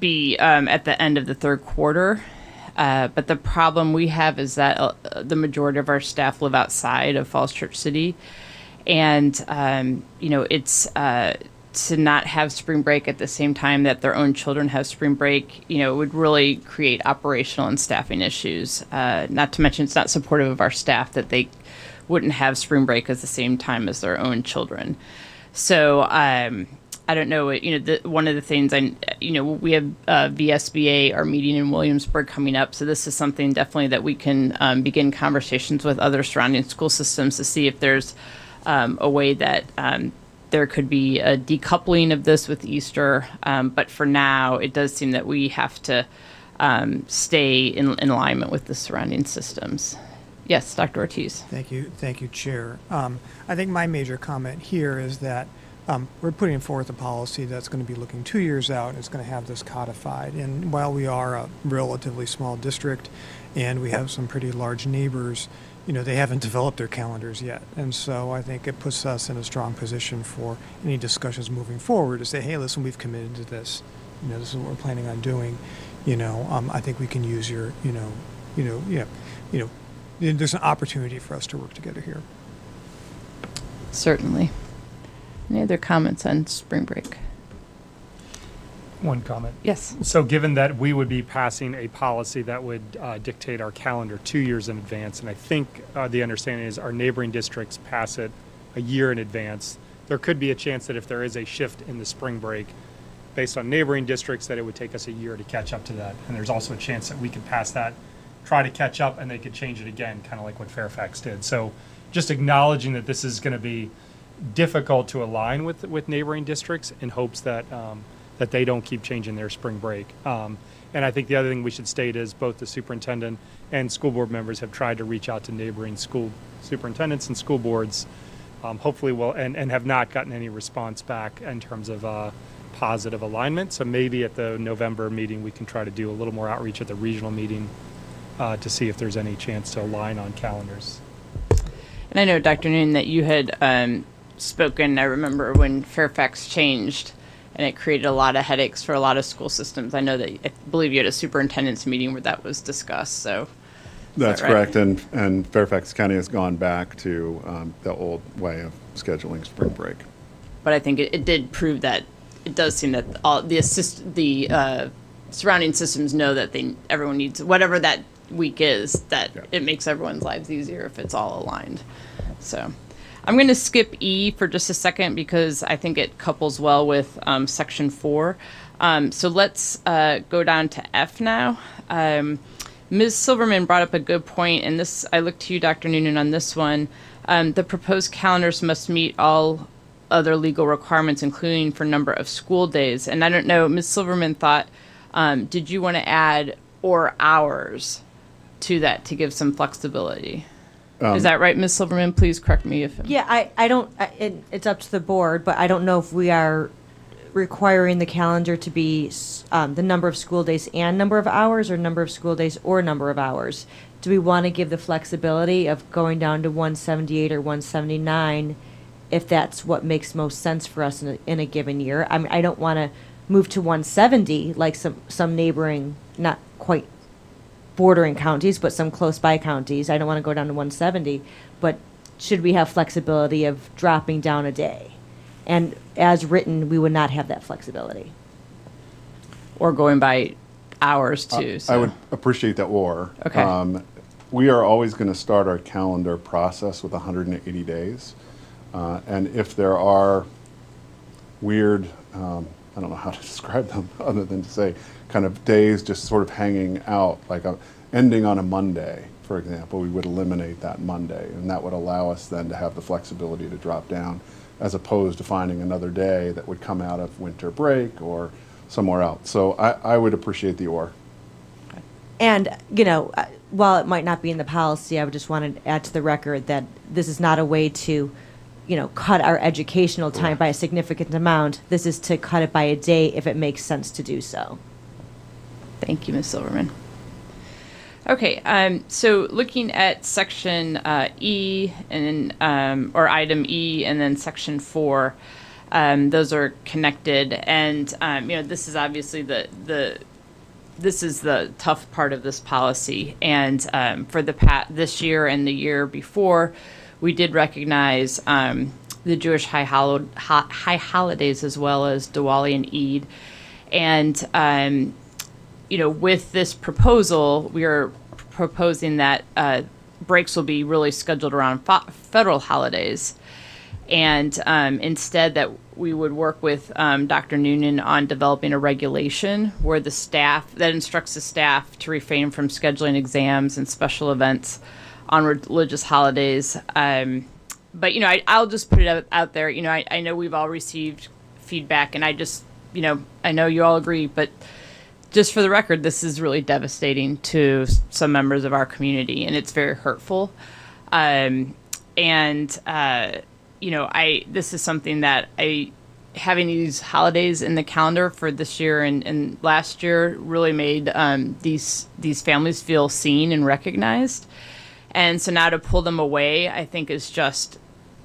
be um, at the end of the third quarter. Uh, but the problem we have is that uh, the majority of our staff live outside of Falls Church City, and um, you know it's uh, to not have spring break at the same time that their own children have spring break. You know, it would really create operational and staffing issues. Uh, not to mention, it's not supportive of our staff that they wouldn't have spring break at the same time as their own children. So. Um, I don't know. You know, the, one of the things I, you know, we have uh, VSBA, our meeting in Williamsburg coming up. So this is something definitely that we can um, begin conversations with other surrounding school systems to see if there's um, a way that um, there could be a decoupling of this with Easter. Um, but for now, it does seem that we have to um, stay in, in alignment with the surrounding systems. Yes, Dr. Ortiz. Thank you, thank you, Chair. Um, I think my major comment here is that um, we're putting forth a policy that's going to be looking two years out. and It's going to have this codified. And while we are a relatively small district and we have some pretty large neighbors, you know, they haven't developed their calendars yet. And so I think it puts us in a strong position for any discussions moving forward to say, hey, listen, we've committed to this. You know, this is what we're planning on doing. You know, um, I think we can use your, you know, you know, yeah, you know, there's an opportunity for us to work together here. Certainly. Any other comments on spring break? One comment. Yes. So given that we would be passing a policy that would uh, dictate our calendar two years in advance, and I think uh, the understanding is our neighboring districts pass it a year in advance, there could be a chance that if there is a shift in the spring break, based on neighboring districts, that it would take us a year to catch up to that. And there's also a chance that we could pass that, try to catch up, and they could change it again, kind of like what Fairfax did. So just acknowledging that this is going to be difficult to align with with neighboring districts in hopes that um, that they don't keep changing their spring break. Um, and I think the other thing we should state is both the superintendent and school board members have tried to reach out to neighboring school superintendents and school boards. Um, hopefully, will and, and have not gotten any response back in terms of uh, positive alignment. So maybe at the November meeting, we can try to do a little more outreach at the regional meeting uh, to see if there's any chance to align on calendars. And I know, Dr. Noonan, that you had um, spoken. I remember when Fairfax changed, and it created a lot of headaches for a lot of school systems. I know that I believe you had a superintendent's meeting where that was discussed. So That's that right? correct, and, and Fairfax County has gone back to um, the old way of scheduling spring break. but I think it, it did prove that it does seem that all the assist the uh, surrounding systems know that they everyone needs whatever that week is that it makes everyone's lives easier if it's all aligned. So I'm going to skip E for just a second because I think it couples well with um, section four. Um, so let's uh, go down to F now. Um, Ms. Silverman brought up a good point, and this I look to you, Dr. Noonan, on this one. Um, the proposed calendars must meet all other legal requirements, including for number of school days. And I don't know, Ms. Silverman thought, um, did you want to add or hours to that to give some flexibility? Um, Is that right, Ms. Silverman? Please correct me if. Yeah, I, I don't, I- it, it's up to the board, but I don't know if we are requiring the calendar to be, um, the number of school days and number of hours, or number of school days or number of hours. Do we want to give the flexibility of going down to one seventy-eight or one seventy-nine, if that's what makes most sense for us in a, in a given year? I mean, I don't want to move to one seventy, like some, some neighboring, not quite bordering counties, but some close by counties. I don't want to go down to 170, but should we have flexibility of dropping down a day? And as written, we would not have that flexibility. Or going by hours I- too. I so. would appreciate that or. Okay. Um, We are always going to start our calendar process with 180 days. Uh, And if there are weird, um, I don't know how to describe them, other than to say, kind of days just sort of hanging out, like a- ending on a Monday, for example, we would eliminate that Monday. And that would allow us then to have the flexibility to drop down, as opposed to finding another day that would come out of winter break or somewhere else. So I, I would appreciate the or. And, you know, uh, while it might not be in the policy, I would just want to add to the record that this is not a way to, you know, cut our educational time by a significant amount. This is to cut it by a day if it makes sense to do so. Thank you, Ms. Silverman. Okay, um, so looking at section uh, E and um, or item E and then section four, um, those are connected, and um, you know this is obviously the the this is the tough part of this policy. And um, for the pat this year and the year before, we did recognize um, the Jewish high, high holidays as well as Diwali and Eid. And you know, with this proposal, we are proposing that uh, breaks will be really scheduled around federal holidays, and um, instead that we would work with um, Dr. Noonan on developing a regulation where the staff that instructs the staff to refrain from scheduling exams and special events on religious holidays. Um, but you know, I, will just put it out, out there. You know, I, I know we've all received feedback, and I just, you know, I know you all agree, but just for the record, this is really devastating to some members of our community, and it's very hurtful. Um, and uh, you know, I this is something that I having these holidays in the calendar for this year and, and last year really made um, these these families feel seen and recognized. And so now to pull them away, I think is just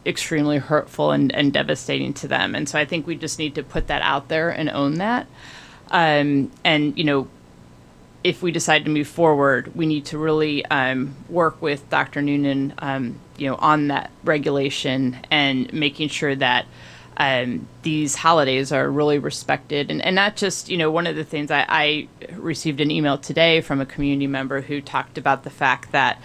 extremely hurtful and, and devastating to them. And so I think we just need to put that out there and own that. Um, and, you know, if we decide to move forward, we need to really um, work with Dr. Noonan, um, you know, on that regulation and making sure that um, these holidays are really respected. And, and not just, you know, one of the things I, I received an email today from a community member who talked about the fact that,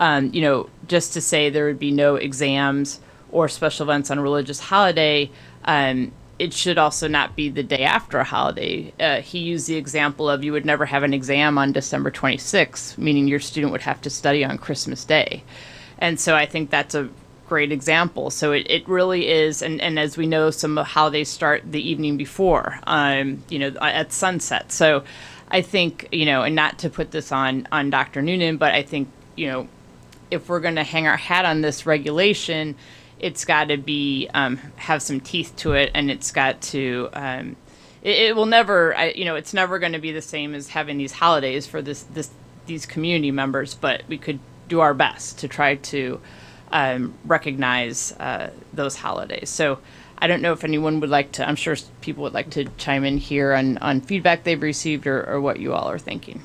um, you know, just to say there would be no exams or special events on a religious holiday, um, it should also not be the day after a holiday. Uh, he used the example of you would never have an exam on December 26th, meaning your student would have to study on Christmas Day. And so I think that's a great example. So it, it really is, and, and as we know, some of holidays start the evening before, um, you know, at sunset. So I think, you know, and not to put this on, on Dr. Noonan, but I think, you know, if we're going to hang our hat on this regulation, it's got to be um, have some teeth to it, and it's got to. Um, it, it, will never, I, you know, it's never going to be the same as having these holidays for this this these community members. But we could do our best to try to um, recognize uh, those holidays. So. I don't know if anyone would like to. I'm sure people would like to chime in here on, on feedback they've received or, or what you all are thinking.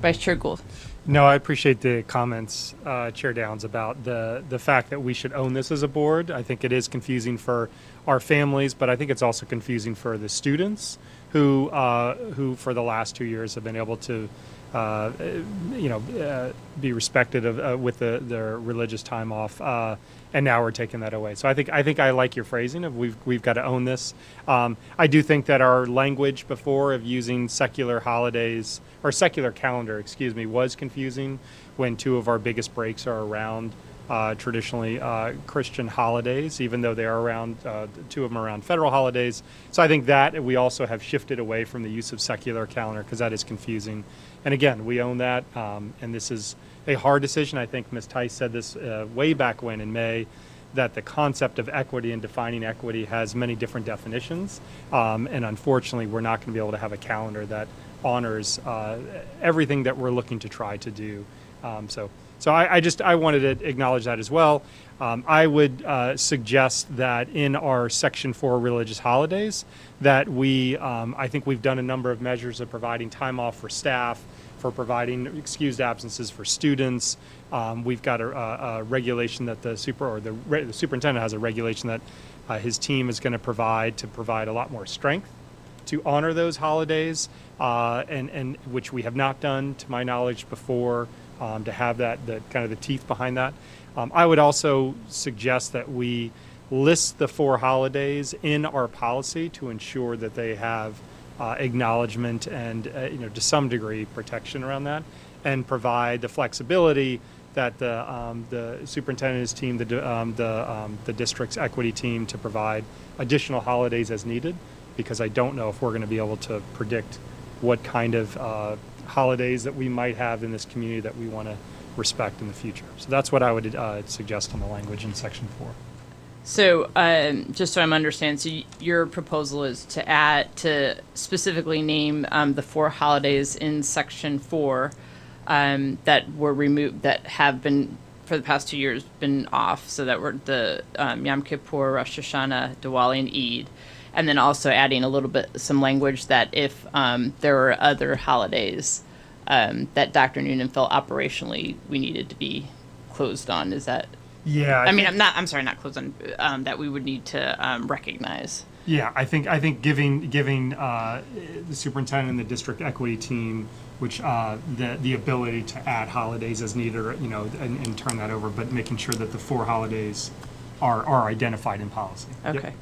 Vice Chair Gould. No, I appreciate the comments, uh, Chair Downs, about the the fact that we should own this as a board. I think it is confusing for our families, but I think it's also confusing for the students who uh, who for the last two years have been able to, uh, you know, uh, be respected of, uh, with the, their religious time off uh, and now we're taking that away. So I think I think I like your phrasing of we've we've got to own this. Um, I do think that our language before of using secular holidays or secular calendar, excuse me, was confusing when two of our biggest breaks are around uh, traditionally uh, Christian holidays, even though they are around uh, two of them around federal holidays. So I think that we also have shifted away from the use of secular calendar because that is confusing. And again, we own that, um, and this is a hard decision. I think Ms. Tice said this uh, way back when in May that the concept of equity and defining equity has many different definitions. Um, and unfortunately, we're not going to be able to have a calendar that honors uh, everything that we're looking to try to do. Um, so, so I, I, just I wanted to acknowledge that as well. Um, I would uh, suggest that in our Section 4 religious holidays, that we, um, I think we've done a number of measures of providing time off for staff, for providing excused absences for students. Um, we've got a, a, regulation that the super or the, the superintendent has a regulation that uh, his team is going to provide to provide a lot more strength to honor those holidays, uh, and and which we have not done to my knowledge before. Um, to have that the kind of the teeth behind that, um, I would also suggest that we list the four holidays in our policy to ensure that they have uh, acknowledgement and uh, you know to some degree protection around that, and provide the flexibility that the um, the superintendent's team, the um, the um, the district's equity team, to provide additional holidays as needed, because I don't know if we're going to be able to predict what kind of uh, holidays that we might have in this community that we want to respect in the future. So that's what I would uh, suggest on the language in section four. So, um, just so I'm understanding, so y- your proposal is to add, to specifically name um, the four holidays in section four um, that were removed, that have been, for the past two years, been off. So that were the um, Yom Kippur, Rosh Hashanah, Diwali, and Eid. And then also adding a little bit, some language that if um, there were other holidays um, that Dr. Noonan felt operationally we needed to be closed on. Is that Yeah. I, mean, think- I'm not. I'm sorry, not closed on. Um, that we would need to um, recognize. Yeah, I think I think giving giving uh, the superintendent and the district equity team, which uh, the the ability to add holidays as needed, or, you know, and, and turn that over, but making sure that the four holidays are are identified in policy. Yep. Okay.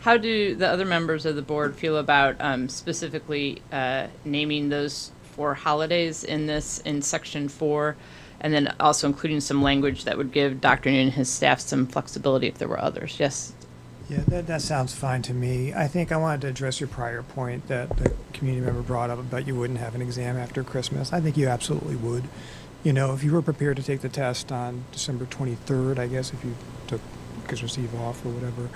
How do the other members of the board feel about um, specifically uh, naming those four holidays in this in section four, and then also including some language that would give Dr. Noonan and his staff some flexibility if there were others? Yes. Yeah, that, that sounds fine to me. I think I wanted to address your prior point that the community member brought up about you wouldn't have an exam after Christmas. I think you absolutely would. You know, if you were prepared to take the test on December 23rd, I guess, if you took Christmas Eve off or whatever,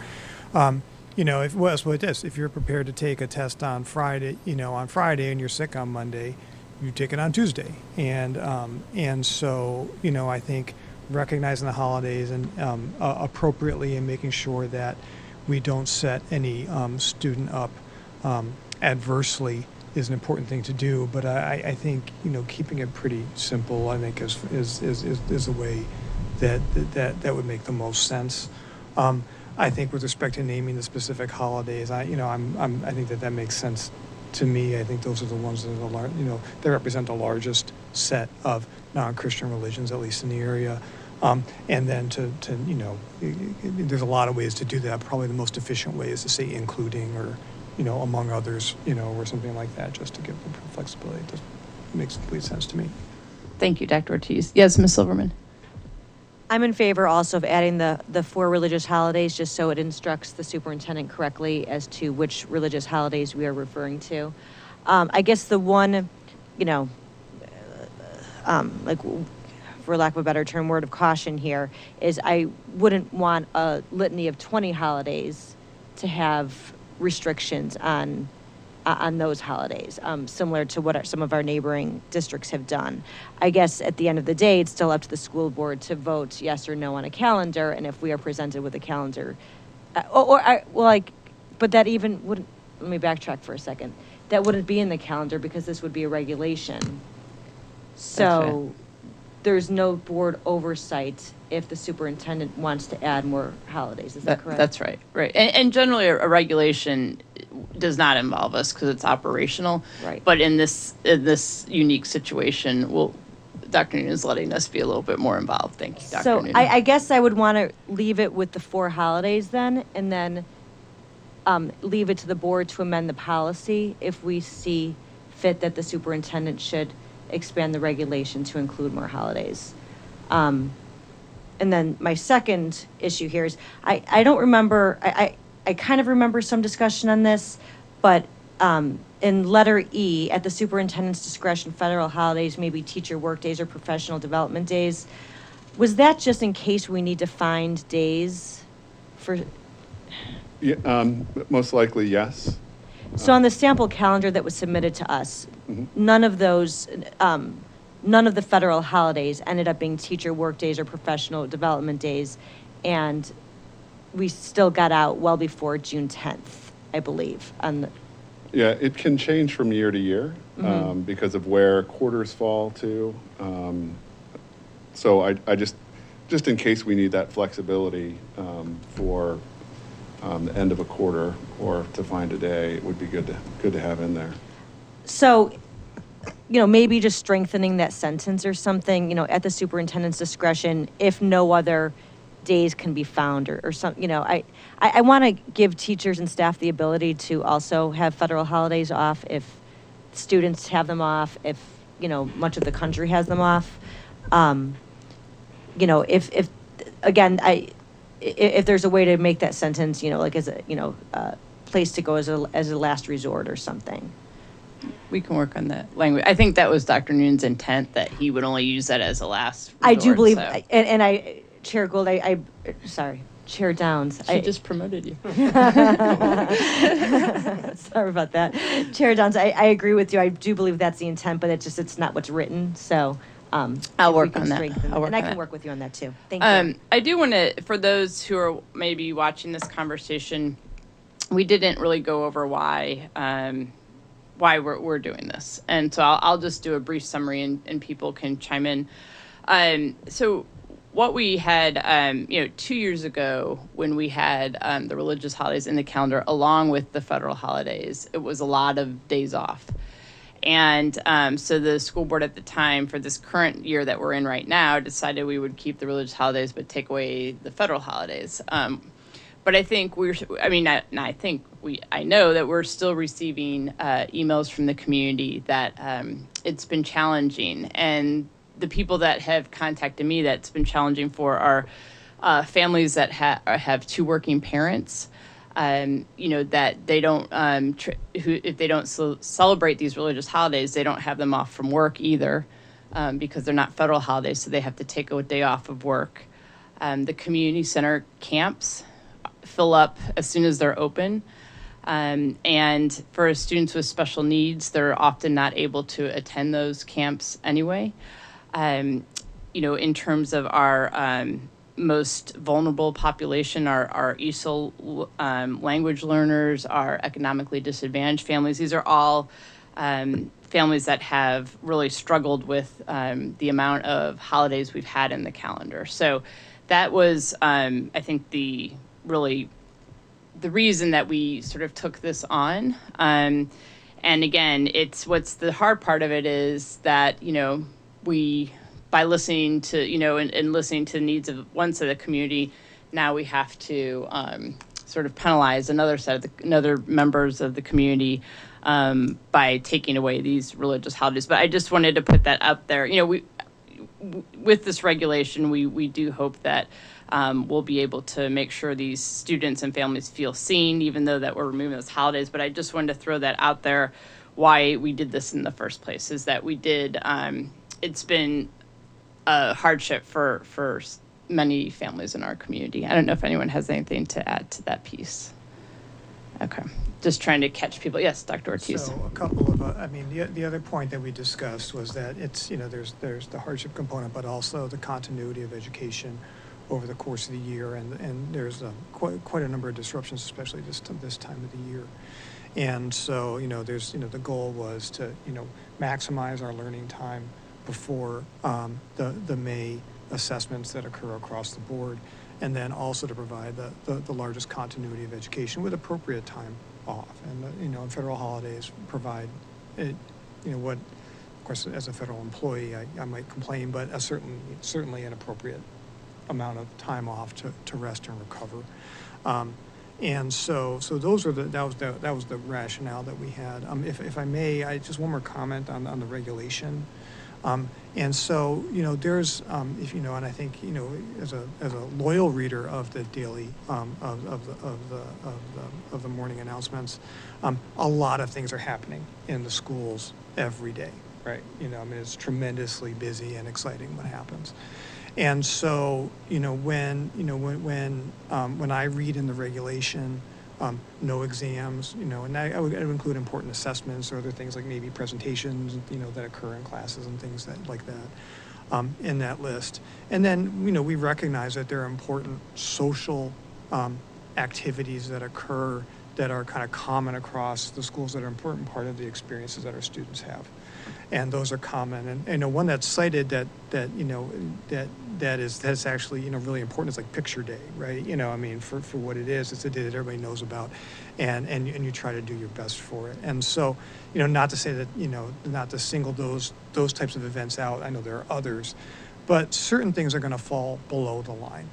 um, you know, if well, so it is. If you're prepared to take a test on Friday, you know, on Friday and you're sick on Monday, you take it on Tuesday. And um, and so, you know, I think recognizing the holidays and um, uh, appropriately and making sure that we don't set any um, student up um, adversely is an important thing to do. But I, I think you know keeping it pretty simple, I think is is is, is, a way that, that that would make the most sense. Um, I think with respect to naming the specific holidays, I you know I'm, I'm I think that that makes sense to me. I think those are the ones that are the lar- you know they represent the largest set of non-Christian religions, at least in the area. Um, and then to, to you know, i- i- there's a lot of ways to do that. Probably the most efficient way is to say including or, you know, among others, you know, or something like that, just to give them flexibility. It makes complete sense to me. Thank you, Dr. Ortiz. Yes, Ms. Silverman. I'm in favor also of adding the, the four religious holidays, just so it instructs the superintendent correctly as to which religious holidays we are referring to. Um, I guess the one, you know, uh, um, like, for lack of a better term, word of caution here, is I wouldn't want a litany of 20 holidays to have restrictions on, uh, on those holidays, um, similar to what our, some of our neighboring districts have done. I guess at the end of the day, it's still up to the school board to vote yes or no on a calendar, and if we are presented with a calendar, uh, or, or I, well, like, but that even wouldn't, let me backtrack for a second. That wouldn't be in the calendar because this would be a regulation. So there's no board oversight if the superintendent wants to add more holidays, is that That, correct? that's right, right. And, and generally, a, a regulation does not involve us because it's operational. Right. But in this in this unique situation, well, Dr. Noonan is letting us be a little bit more involved. Thank you, Dr. So Noonan. I, I guess I would want to leave it with the four holidays then, and then um, leave it to the board to amend the policy if we see fit that the superintendent should expand the regulation to include more holidays. Um, and then my second issue here is, I, I don't remember, I, I, kind of remember some discussion on this, but um, in letter E, at the superintendent's discretion, federal holidays may be teacher workdays or professional development days. Was that just in case we need to find days for, Yeah, um, most likely, yes. so on the sample calendar that was submitted to us, Mhm. none of those, um, none of the federal holidays ended up being teacher workdays or professional development days. And we still got out well before June 10th, I believe, on Yeah, it can change from year to year Mhm. um, because of where quarters fall to. Um, so I, I just, just in case we need that flexibility um, for um, the end of a quarter or to find a day, it would be good to, good to have in there. So, you know, maybe just strengthening that sentence or something, you know, at the superintendent's discretion, if no other days can be found or, or some, you know, I, I, I want to give teachers and staff the ability to also have federal holidays off if students have them off, if, you know, much of the country has them off. Um, you know, if, if, again, I, if there's a way to make that sentence, you know, like as a, you know, uh, place to go as a, as a last resort or something. we can work on that language. I think that was Dr. Noonan's intent that he would only use that as a last. I do believe, so- and, and I, Chair Gould, I, I, sorry. Chair Downs. She I- just promoted you. Sorry about that. Chair Downs, I, I agree with you. I do believe that's the intent, but it's just, it's not what's written, so. um, I'll if we work can on that. strengthen- I'll work And I on can that. work with you on that too. Thank you. Um, I do want to, for those who are maybe watching this conversation, we didn't really go over why um, why we're, we're doing this, and so I'll, I'll just do a brief summary, and, and people can chime in. Um, so what we had, um, you know, two years ago when we had um, the religious holidays in the calendar along with the federal holidays, it was a lot of days off. And um, so the school board at the time for this current year that we're in right now decided we would keep the religious holidays but take away the federal holidays. Um, but I think we're, I mean, I, I think we, I know that we're still receiving uh, emails from the community that um, it's been challenging. And the people that have contacted me that's been challenging for are uh, families that ha- have two working parents um, you know that they don't um, tr- who if they don't ce- celebrate these religious holidays, they don't have them off from work either, um, because they're not federal holidays, so they have to take a day off of work. Um, the community center camps fill up as soon as they're open. Um, and for students with special needs, they're often not able to attend those camps anyway. Um, you know, in terms of our um, most vulnerable population, our, our ESOL um, language learners, our economically disadvantaged families, these are all um, families that have really struggled with um, the amount of holidays we've had in the calendar. So that was, um, I think, the really the reason that we sort of took this on. Um, and again, it's what's the hard part of it is that, you know, we, by listening to, you know, and, and listening to the needs of one set of the community, now we have to um, sort of penalize another set of the, another members of the community um, by taking away these religious holidays. But I just wanted to put that up there. You know, we, with this regulation, we, we do hope that um, we'll be able to make sure these students and families feel seen, even though that we're removing those holidays. But I just wanted to throw that out there. Why we did this in the first place is that we did. Um, it's been a hardship for for many families in our community. I don't know if anyone has anything to add to that piece. Okay, just trying to catch people. Yes, Dr. Ortiz. So a couple of, uh, I mean, the, the other point that we discussed was that it's, you know, there's, there's the hardship component, but also the continuity of education over the course of the year, and, and there's uh, quite, quite a number of disruptions, especially this, this time of the year. And so, you know, there's, you know, the goal was to, you know, maximize our learning time before um, the, the May assessments that occur across the board, and then also to provide the, the, the largest continuity of education with appropriate time off. And, uh, you know, and federal holidays provide, it, you know, what, of course, as a federal employee, I, I might complain, but a certain, certainly an appropriate amount of time off to, to rest and recover. Um, and so, so those are the, that was the, that was the rationale that we had. Um, if, if I may, I, just one more comment on, on the regulation. Um, and so, you know, there's, um, if you know, and I think, you know, as a, as a loyal reader of the daily, um, of, of the, of the, of the, of the morning announcements, um, a lot of things are happening in the schools every day, right? You know, I mean, it's tremendously busy and exciting what happens. And so, you know, when, you know, when, when, um, when I read in the regulation, um, no exams, you know, and I, I, would, I would include important assessments or other things like maybe presentations, you know, that occur in classes and things that, like that um, in that list. And then, you know, we recognize that there are important social um, activities that occur that are kind of common across the schools that are important part of the experiences that our students have. And those are common. And, you know, one that's cited that, that, you know, that, that is, that's actually, you know, really important is like picture day, right? You know, I mean, for, for what it is, it's a day that everybody knows about and, and, and you try to do your best for it. And so, you know, not to say that, you know, not to single those, those types of events out. I know there are others, but certain things are going to fall below the line,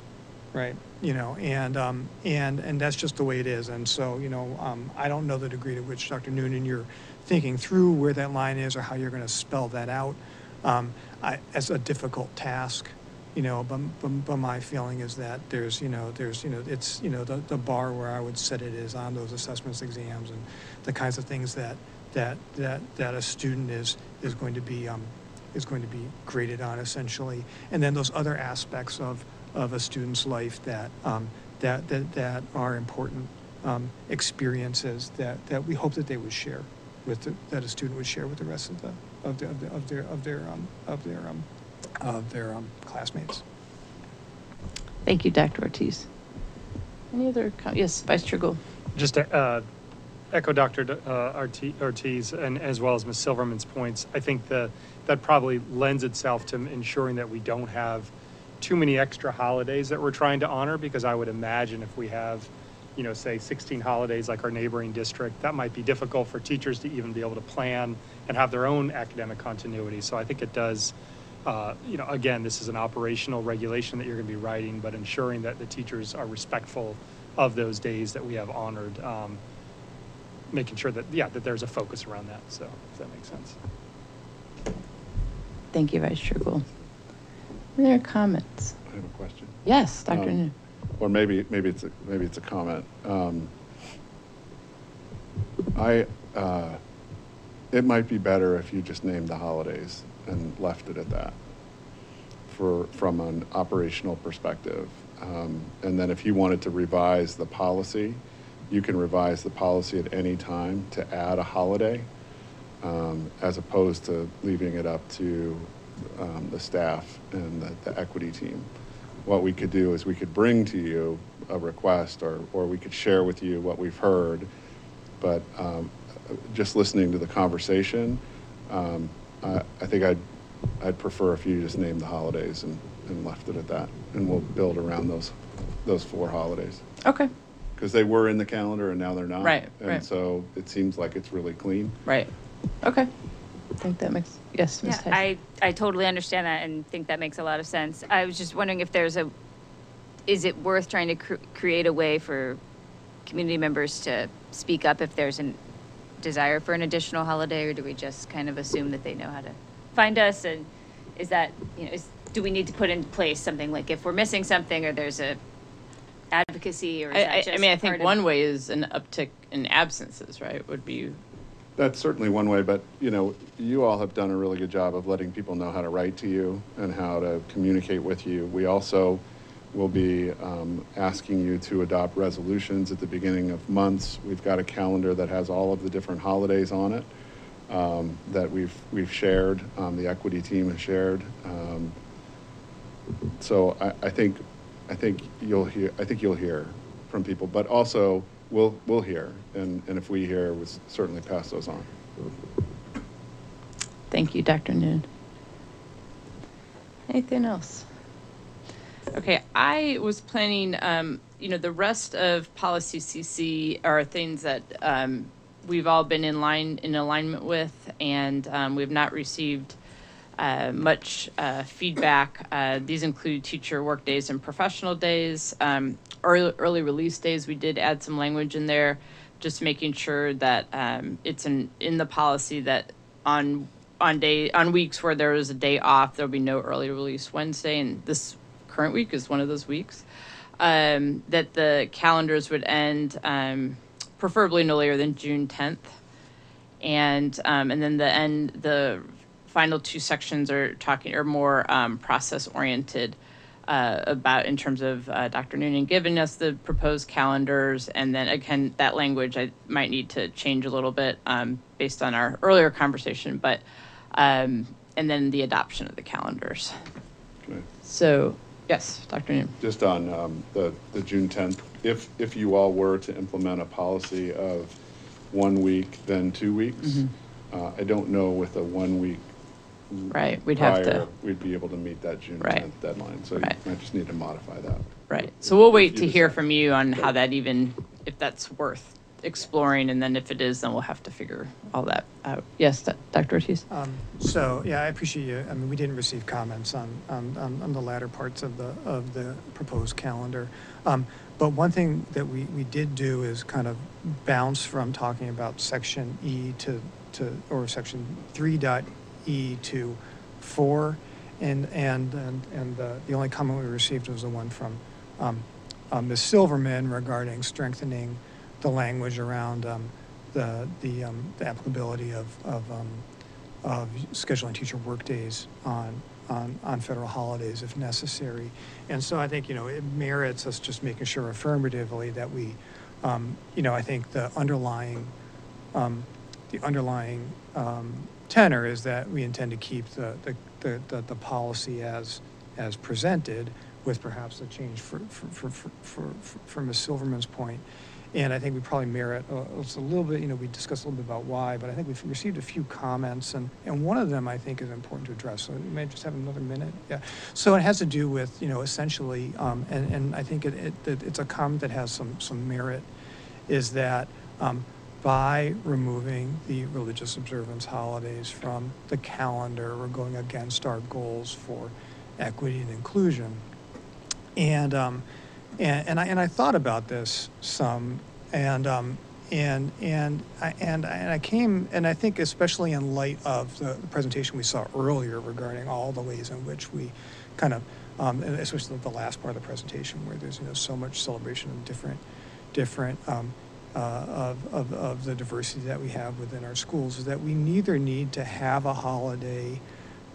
right? You know, and, um, and, and that's just the way it is. And so, you know, um, I don't know the degree to which Dr. Noonan, you're thinking through where that line is or how you're going to spell that out um, I, as a difficult task you know but, but, but my feeling is that there's you know there's you know it's you know the, the bar where i would set it is on those assessments exams and the kinds of things that that that that a student is is going to be um, is going to be graded on essentially. And then those other aspects of of a student's life that um, that, that, that are important um, experiences that, that we hope that they would share with, the, that a student would share with the rest of the, of the, of the, of their, of their, um, of their, um, of their um, classmates. Thank you, Dr. Ortiz. Any other, com- yes, Vice Chair Gould. Just to uh, echo Dr. D- uh, Ortiz and as well as Ms. Silverman's points, I think the, that probably lends itself to ensuring that we don't have too many extra holidays that we're trying to honor, because I would imagine if we have, you know, say 16 holidays like our neighboring district, that might be difficult for teachers to even be able to plan and have their own academic continuity. So I think it does, uh, you know, again, this is an operational regulation that you're going to be writing, but ensuring that the teachers are respectful of those days that we have honored, um, making sure that, yeah, that there's a focus around that. So, if that makes sense. Thank you, Vice Chair Gould. Any other comments? I have a question. Yes, Dr. Um, Noonan. Or maybe, maybe it's, a maybe it's a comment. Um, I, uh, it might be better if you just named the holidays and left it at that for, from an operational perspective. Um, And then if you wanted to revise the policy, you can revise the policy at any time to add a holiday, um, as opposed to leaving it up to um, the staff and the, the equity team. What we could do is we could bring to you a request, or, or we could share with you what we've heard. But um, just listening to the conversation, um, I, I think I'd, I'd prefer if you just named the holidays and, and left it at that. And we'll build around those, those four holidays. Okay. Because they were in the calendar and now they're not. Right, And right. so it seems like it's really clean. Right. Okay. I think that makes, yes, Ms. Yeah, Tyson. I, I totally understand that and think that makes a lot of sense. I was just wondering if there's a, is it worth trying to cr- create a way for community members to speak up if there's a desire for an additional holiday, or do we just kind of assume that they know how to find us? And is that, you know, is, do we need to put in place something like if we're missing something or there's a advocacy or is I, that I, I mean, I part think of- one way is an uptick in absences, right, would be, That's certainly one way, but, you know, you all have done a really good job of letting people know how to write to you and how to communicate with you. We also will be um, asking you to adopt resolutions at the beginning of months. We've got a calendar that has all of the different holidays on it um, that we've, we've shared, um, the equity team has shared. Um, So I, I think, I think you'll hear, I think you'll hear from people, but also we'll, we'll hear. And, and if we hear, we'll certainly pass those on. thank you, Dr. Noon. Anything else? Okay, I was planning, um, you know, the rest of policy CC are things that, um, we've all been in line, in alignment with, and, um, we've not received, uh, much, uh, feedback. Uh, these include teacher work days and professional days. Um, early, early release days, we did add some language in there, just making sure that, um, it's in, in the policy that on on day on weeks where there is a day off, there'll be no early release Wednesday, and this current week is one of those weeks. Um, that the calendars would end um, preferably no later than June 10th, and um, and then the end the final two sections are talking are more um, process oriented. Uh, about in terms of uh, Dr. Noonan giving us the proposed calendars, and then again that language I might need to change a little bit um, based on our earlier conversation, but um, and then the adoption of the calendars. Okay. So yes, Dr. Noonan. Just on um, the, the June 10th, if, if you all were to implement a policy of one week, then two weeks, Mhm. uh, I don't know with a one week Right, we'd have to- We'd be able to meet that June Right. 10th deadline, so you Right. might just need to modify that. Right. So we'll wait to you hear from you on how that even, if that's worth exploring, and then if it is, then we'll have to figure all that out. Yes, Doc- Dr. Ortiz? Um, So, yeah, I appreciate you, I mean, we didn't receive comments on, on, on on the latter parts of the, of the proposed calendar. Um, But one thing that we, we did do is kind of bounce from talking about section E to, to, or section three dot E to four. And, and, and, and the, the only comment we received was the one from um, uh, Ms. Silverman regarding strengthening the language around um, the, the, um, the applicability of, of, um, of scheduling teacher workdays on, on, on federal holidays if necessary. And so I think, you know, it merits us just making sure affirmatively that we, um, you know, I think the underlying, um, the underlying tenor is that we intend to keep the, the, the, the, the policy as, as presented with perhaps a change for, for, for, for, for, Ms. Silverman's point. And I think we probably merit uh, a little bit, you know, we discussed a little bit about why, but I think we've received a few comments, and, and one of them I think is important to address. So we may just have another minute. Yeah. So it has to do with, you know, essentially, um, and, and I think it, it, it, it's a comment that has some, some merit, is that um, by removing the religious observance holidays from the calendar, we're going against our goals for equity and inclusion. And, um, and, and, I, and I thought about this some, and, um, and, and, I, and, and I came, and I think especially in light of the presentation we saw earlier regarding all the ways in which we kind of, um, especially the last part of the presentation where there's you know so much celebration of different, different um, uh, of, of, of the diversity that we have within our schools, is that we neither need to have a holiday.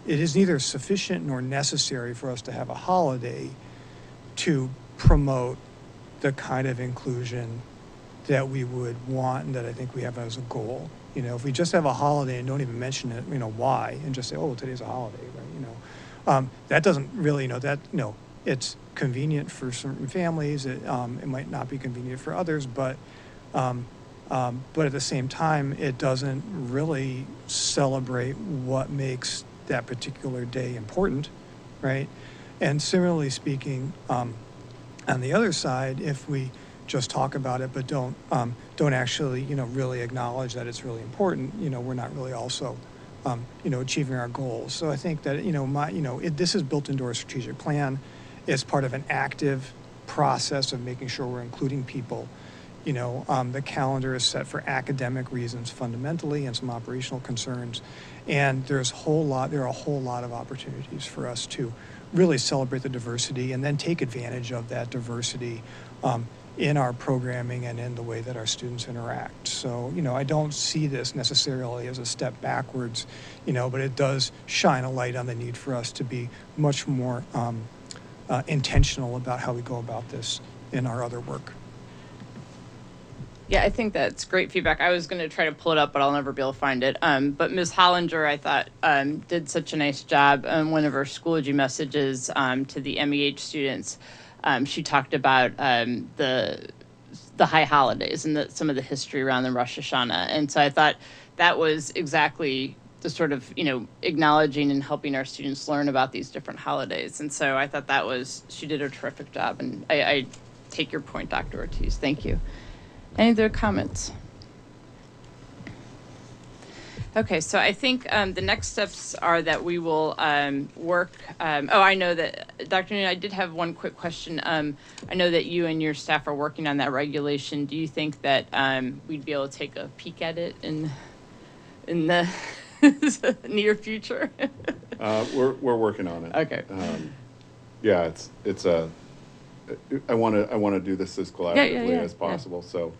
It is neither sufficient nor necessary for us to have a holiday to promote the kind of inclusion that we would want and that I think we have as a goal. You know, if we just have a holiday and don't even mention it, you know, why, and just say, oh, well, today's a holiday, right? You know, um, that doesn't really, you know, that, you know, it's convenient for certain families. It, um, it might not be convenient for others, but, um, um, but at the same time, it doesn't really celebrate what makes that particular day important, right? And similarly speaking, um, on the other side, if we just talk about it but don't um, don't actually you know really acknowledge that it's really important, you know, we're not really also um, you know achieving our goals. So I think that you know my you know it, this is built into our strategic plan. It's part of an active process of making sure we're including people. You know, um, the calendar is set for academic reasons fundamentally and some operational concerns, and there's a whole lot. There are a whole lot of opportunities for us to really celebrate the diversity and then take advantage of that diversity um, in our programming and in the way that our students interact. So, you know, I don't see this necessarily as a step backwards, you know, but it does shine a light on the need for us to be much more um, uh, intentional about how we go about this in our other work. Yeah, I think that's great feedback. I was going to try to pull it up, but I'll never be able to find it. Um, but Ms. Hollinger, I thought, um, did such a nice job on one of her Schoology messages um, to the MEH students. Um, she talked about um, the the high holidays and the, some of the history around the Rosh Hashanah, and so I thought that was exactly the sort of you know acknowledging and helping our students learn about these different holidays. And so I thought that was she did a terrific job, and I, I take your point, Dr. Ortiz. Thank you. Any other comments? Okay, so I think um, the next steps are that we will um, work. Um, oh, I know that, Dr. Noon, I did have one quick question. Um, I know that you and your staff are working on that regulation. Do you think that um, we'd be able to take a peek at it in in the near future? Uh, we're, we're working on it. Okay. Um, yeah, it's, it's a, I want to, I want to do this as Yeah, yeah, collaboratively yeah, as yeah. possible, so,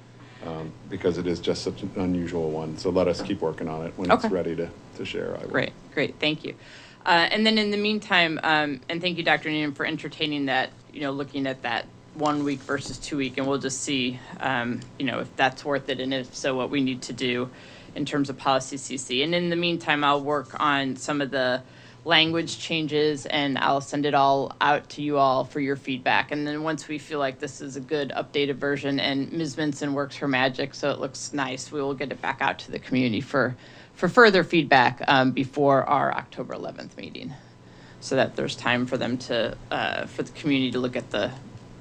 um, because it is just such an unusual one. So let us keep working on it. When it's ready to, to share, I will. Great, great, thank you. Uh, and then in the meantime, um, and thank you, Dr. Needham, for entertaining that, you know, looking at that one week versus two week, and we'll just see, um, you know, if that's worth it, and if so, what we need to do in terms of policy CC. And in the meantime, I'll work on some of the language changes, and I'll send it all out to you all for your feedback. And then once we feel like this is a good updated version, and Ms. Minson works her magic, so it looks nice, we will get it back out to the community for for further feedback um, before our October 11th meeting, so that there's time for them to, uh, for the community to look at the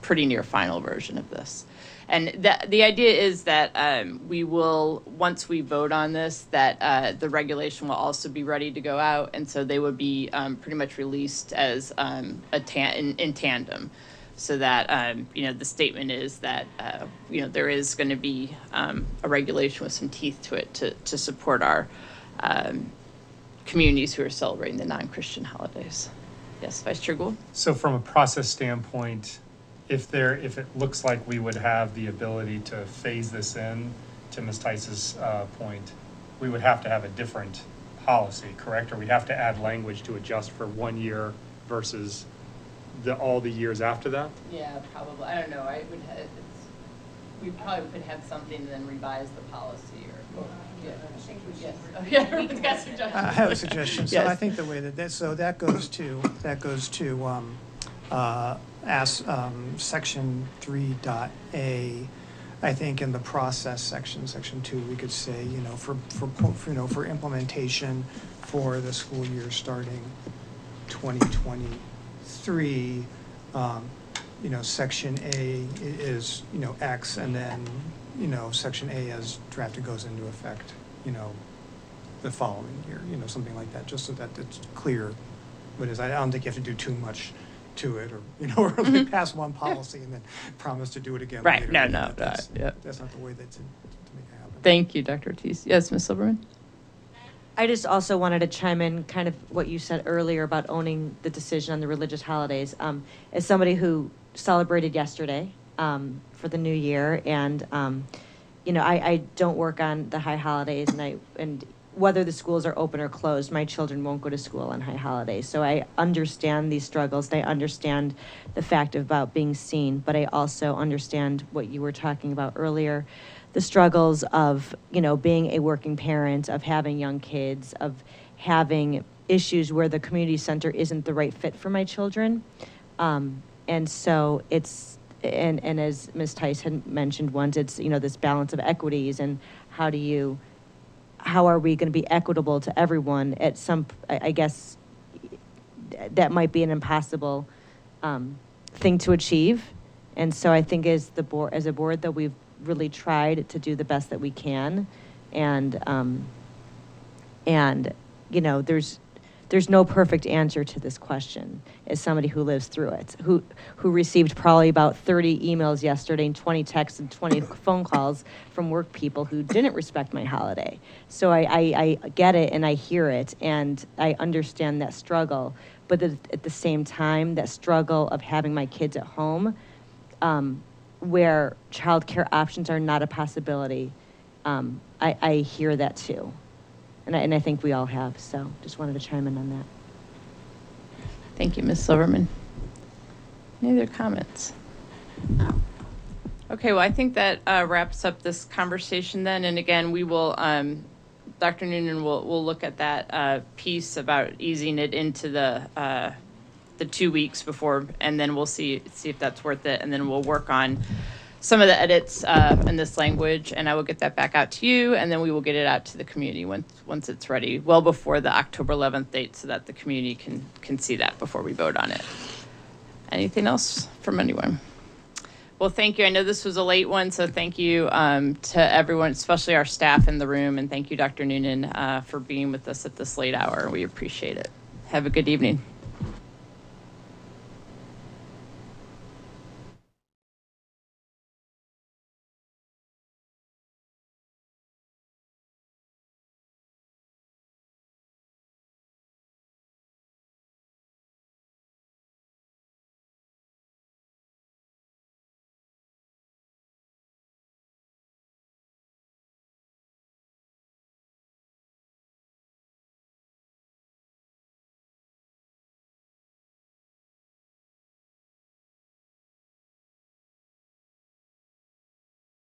pretty near final version of this. And the, the idea is that um, we will, once we vote on this, that uh, the regulation will also be ready to go out, and so they would be um, pretty much released as um, a tan- in, in tandem so that um, you know the statement is that uh, you know there is going to be um, a regulation with some teeth to it to, to support our um, communities who are celebrating the non-Christian holidays. Yes, Vice Chair Gould. So from a process standpoint, if there, if it looks like we would have the ability to phase this in, to Ms. Tice's uh, point, we would have to have a different policy, correct? Or we'd have to add language to adjust for one year versus the, all the years after that? Yeah, probably. I don't know. I would, ha- it's, we probably could have something and then revise the policy or, yeah. Yes. Oh, yeah, everyone's got suggestions. I have a suggestion. So I think the way that, that, so that goes to, that goes to, um, uh, as, um, section three dot A. I think in the process section, section two, we could say, you know, for, for, for, you know, for implementation for the school year starting twenty twenty-three, um, you know, section A is, you know, X, and then, you know, section A as drafted goes into effect, you know, the following year, you know, something like that, just so that it's clear what it is. I don't think you have to do too much to it, or, you know, or like pass one policy and then promise to do it again Right, later. no, You know, no, That's, yeah. that's not the way that's, to make it happen. Thank you, Dr. Ortiz. Yes, Ms. Silverman? I just also wanted to chime in kind of what you said earlier about owning the decision on the religious holidays. Um, as somebody who celebrated yesterday um, for the new year, and um, you know, I, I don't work on the high holidays, and I and whether the schools are open or closed, my children won't go to school on high holidays. So I understand these struggles. I understand the fact about being seen, but I also understand what you were talking about earlier the struggles of you know being a working parent of having young kids of having issues where the community center isn't the right fit for my children um, and so it's and and as ms tice had mentioned once it's you know this balance of equities and how do you how are we going to be equitable to everyone at some i, guess that might be an impossible um, thing to achieve. And so I think as the board, as a board, that we've really tried to do the best that we can. And, um, and, you know, there's, there's no perfect answer to this question as somebody who lives through it, who, who received probably about 30 emails yesterday and 20 texts and 20 phone calls from work people who didn't respect my holiday. So I, I, I get it and I hear it and I understand that struggle. But at, at the same time, that struggle of having my kids at home, um, where childcare options are not a possibility, um, I, I hear that too. And I, and I think we all have. So just wanted to chime in on that. Thank you, Ms. Silverman. Any other comments? Okay, well, I think that uh, wraps up this conversation then. And again, we will, um, Dr. Noonan will, will look at that uh, piece about easing it into the, uh, the two weeks before, and then we'll see, see if that's worth it. And then we'll work on some of the edits uh, in this language, and I will get that back out to you, and then we will get it out to the community once, once it's ready, well before the October 11th date, so that the community can, can see that before we vote on it. Anything else from anyone? Well, thank you. I know this was a late one, so thank you um, to everyone, especially our staff in the room, and thank you, Dr. Noonan, uh, for being with us at this late hour. We appreciate it. Have a good evening.